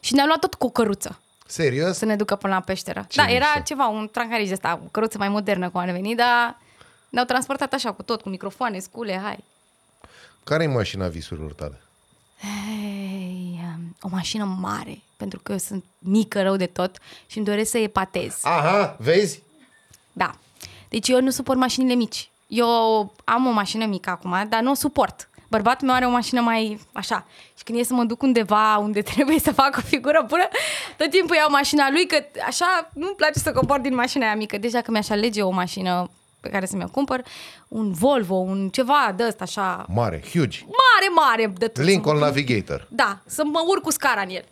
Și ne-a luat tot cu o căruță Serios? să ne ducă până la peșteră. Ce da, era mișto. ceva, un trancariș de ăsta, o căruță mai modernă cum am venit, dar ne-au transportat așa cu tot, cu microfoane, scule, hai. Care e mașina visurilor tale? Hey, um, o mașină mare, pentru că eu sunt mică rău de tot și îmi doresc să epatez. Aha, vezi? Da. Deci eu nu suport mașinile mici. Eu am o mașină mică acum, dar nu o suport. Bărbatul meu are o mașină mai așa. Și când e să mă duc undeva unde trebuie să fac o figură bună, tot timpul iau mașina lui, că așa nu-mi place să cobor din mașina aia mică. Deci dacă mi-aș alege o mașină pe care să mi-o cumpăr, un Volvo, un ceva de ăsta așa, Mare, huge. mare, mare de tot. Lincoln Navigator. Da, să mă urc cu scara în el.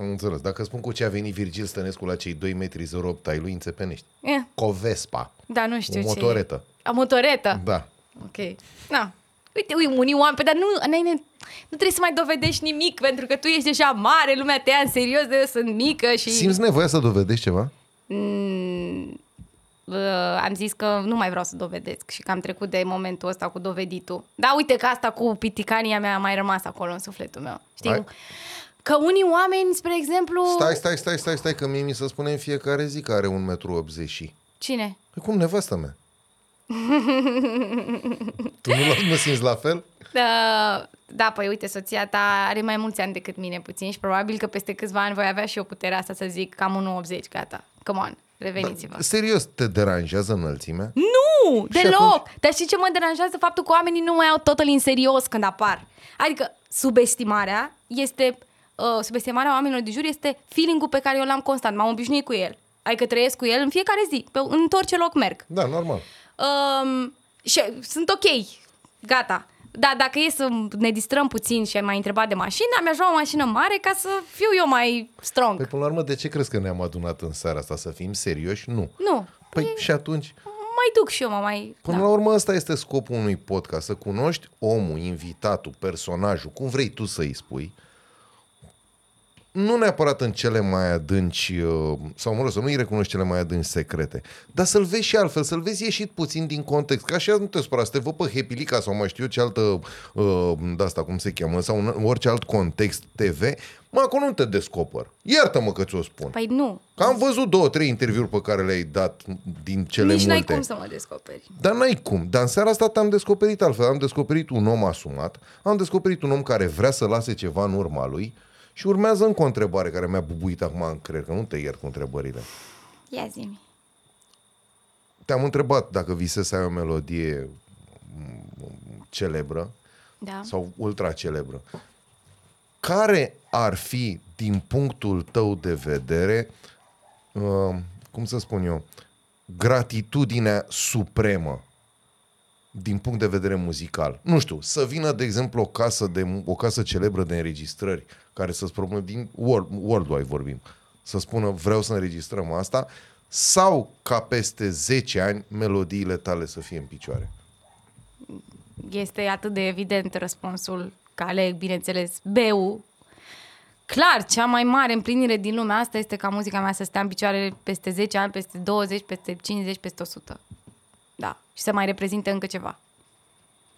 Am înțeles. Dacă spun cu ce a venit Virgil Stănescu la cei 2 metri 08 ai lui, înțepenești. Eh, Covespa. da, nu știu O ce e. motoretă. A motoretă? Da. Ok. Na. Uite, uite, unii oameni, dar nu, înainte, nu trebuie să mai dovedești nimic, pentru că tu ești deja mare, lumea te ia în serios, de eu sunt mică și... Simți nevoia să dovedești ceva? Mm, uh, am zis că nu mai vreau să dovedesc și că am trecut de momentul ăsta cu doveditul. Da, uite că asta cu piticania mea a mai rămas acolo în sufletul meu. Știi? Hai. Că unii oameni, spre exemplu... Stai, stai, stai, stai, stai, că mie mi se spune în fiecare zi că are un metru 80 și. Cine? Păi cum nevastă mea? tu nu, nu simți la fel? Da, da, păi uite, soția ta are mai mulți ani decât mine puțin și probabil că peste câțiva ani voi avea și eu puterea asta să zic cam 1,80, gata, come on, reveniți-vă. Da, serios, te deranjează înălțimea? Nu, Și deloc! atunci? Dar știi ce mă deranjează? Faptul că oamenii nu mai au totul în serios când apar. Adică subestimarea este, uh, subestimarea oamenilor de jur este feeling-ul pe care eu l-am constant, m-am obișnuit cu el. Adică trăiesc cu el în fiecare zi, pe, în orice loc merg. Da, normal. Um, și sunt ok, gata. Da, dacă e să ne distrăm puțin și ai mai întrebat de mașină, mi-aș lua o mașină mare ca să fiu eu mai strong. Păi până la urmă, de ce crezi că ne-am adunat în seara asta? Să fim serioși? Nu. nu, Păi și atunci, mai duc și eu, mă mai... până da. la urmă, ăsta este scopul unui podcast, să cunoști omul, invitatul, personajul, cum vrei tu să-i spui, nu neapărat în cele mai adânci, uh, sau mă rog, să nu-i recunoști cele mai adânci secrete, dar să-l vezi și altfel, să-l vezi ieșit puțin din context. Ca și azi nu te supăra, să te văd pe Hepilica sau mai știu eu ce altă, uh, de asta cum se cheamă, sau în orice alt context TV, mă, acolo nu te descoper. Iartă-mă că ți-o spun. Păi nu, Că am văzut două, trei interviuri pe care le-ai dat din cele nici n-ai multe. cum să mă descoperi. Dar n-ai cum. Dar în seara asta te-am descoperit altfel. Am descoperit un om asumat, am descoperit un om care vrea să lase ceva în urma lui și urmează încă o întrebare care mi-a bubuit acum în creier, că nu te iert cu întrebările. Ia zi Te-am întrebat dacă visezi să ai o melodie mm, celebră Da. sau ultra celebră. Care ar fi, din punctul tău de vedere, uh, cum să spun eu, gratitudinea supremă din punct de vedere muzical. Nu știu, să vină, de exemplu, o casă, de, o casă celebră de înregistrări, care să spună, din world, worldwide vorbim, să spună vreau să înregistrăm asta, sau ca peste 10 ani melodiile tale să fie în picioare. Este atât de evident răspunsul că aleg, bineînțeles, beu. Clar, cea mai mare împlinire din lumea asta este ca muzica mea să stea în picioare peste 10 ani, peste 20, peste 50, peste 100. Da. Și să mai reprezinte încă ceva.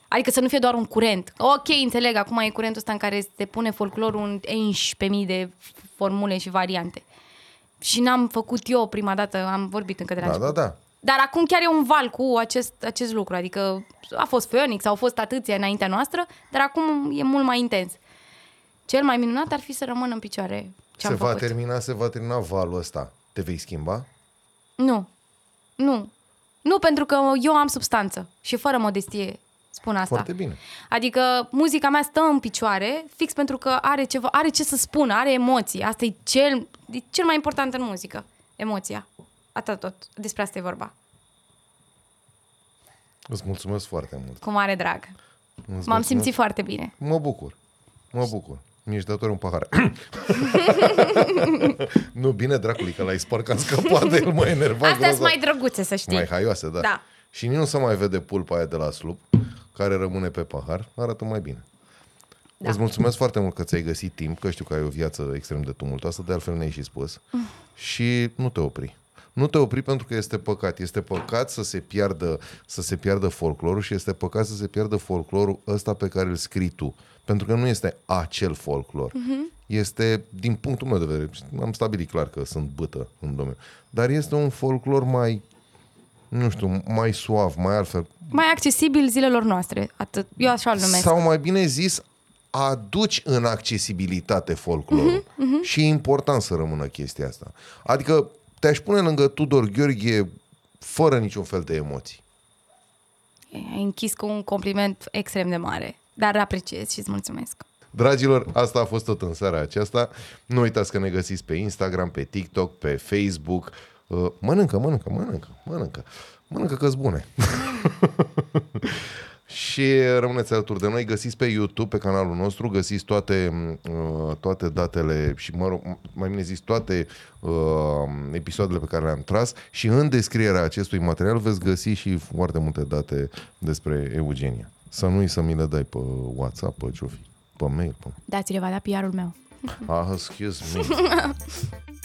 Adică să nu fie doar un curent. Ok, înțeleg, acum e curentul ăsta în care se pune folclorul în 11.000 de formule și variante. Și n-am făcut eu prima dată, am vorbit încă de la Da, început. da, da. Dar acum chiar e un val cu acest, acest lucru. Adică a fost Phoenix, au fost atâția înaintea noastră, dar acum e mult mai intens. Cel mai minunat ar fi să rămână în picioare ce Se am va făcut. termina, se va termina valul ăsta. Te vei schimba? Nu. Nu. Nu, pentru că eu am substanță și fără modestie spun asta. Foarte bine. Adică muzica mea stă în picioare fix pentru că are, ceva, are ce să spună, are emoții. Asta e cel, e cel mai important în muzică. Emoția. Atât tot. Despre asta e vorba. Îți mulțumesc foarte mult. Cu mare drag. Îți M-am mulțumesc. simțit foarte bine. Mă bucur. Mă bucur. Mi-ești dator un pahar. nu, bine, dracului, că l-ai spart că am scăpat de el, mă enervat. Astea sunt mai drăguțe, să știi. mai haioase, da. Da. Și nici nu se mai vede pulpa aia de la slup, care rămâne pe pahar, arată mai bine. Da. Îți mulțumesc foarte mult că ți-ai găsit timp, că știu că ai o viață extrem de tumultoasă, de altfel ne-ai și spus. Și nu te opri. Nu te opri pentru că este păcat. Este păcat să se piardă, să se piardă folclorul și este păcat să se piardă folclorul ăsta pe care îl scrii tu. Pentru că nu este acel folclor. Uh-huh. Este, din punctul meu de vedere, am stabilit clar că sunt bătă în domeniu, dar este un folclor mai, nu știu, mai suav, mai altfel. Mai accesibil zilelor noastre. Atât. Eu așa îl numesc. Sau mai bine zis, aduci în accesibilitate folclorul. Uh-huh, uh-huh. Și e important să rămână chestia asta. Adică te-aș pune lângă Tudor Gheorghe fără niciun fel de emoții. Ai închis cu un compliment extrem de mare. Dar apreciez și îți mulțumesc. Dragilor, asta a fost tot în seara aceasta. Nu uitați că ne găsiți pe Instagram, pe TikTok, pe Facebook. Uh, Mănâncă, mănâncă, mănâncă, mănâncă. Mănâncă că bune. și rămâneți alături de noi. Găsiți pe YouTube, pe canalul nostru, găsiți toate, uh, toate datele și, mă rog, mai bine zis, toate uh, episoadele pe care le-am tras și în descrierea acestui material veți găsi și foarte multe date despre Eugenia. Să nu-i să mi le dai pe WhatsApp, pe ce fi, pe mail. Pe... Dați-le, va da PR-ul meu. Ah, excuse me.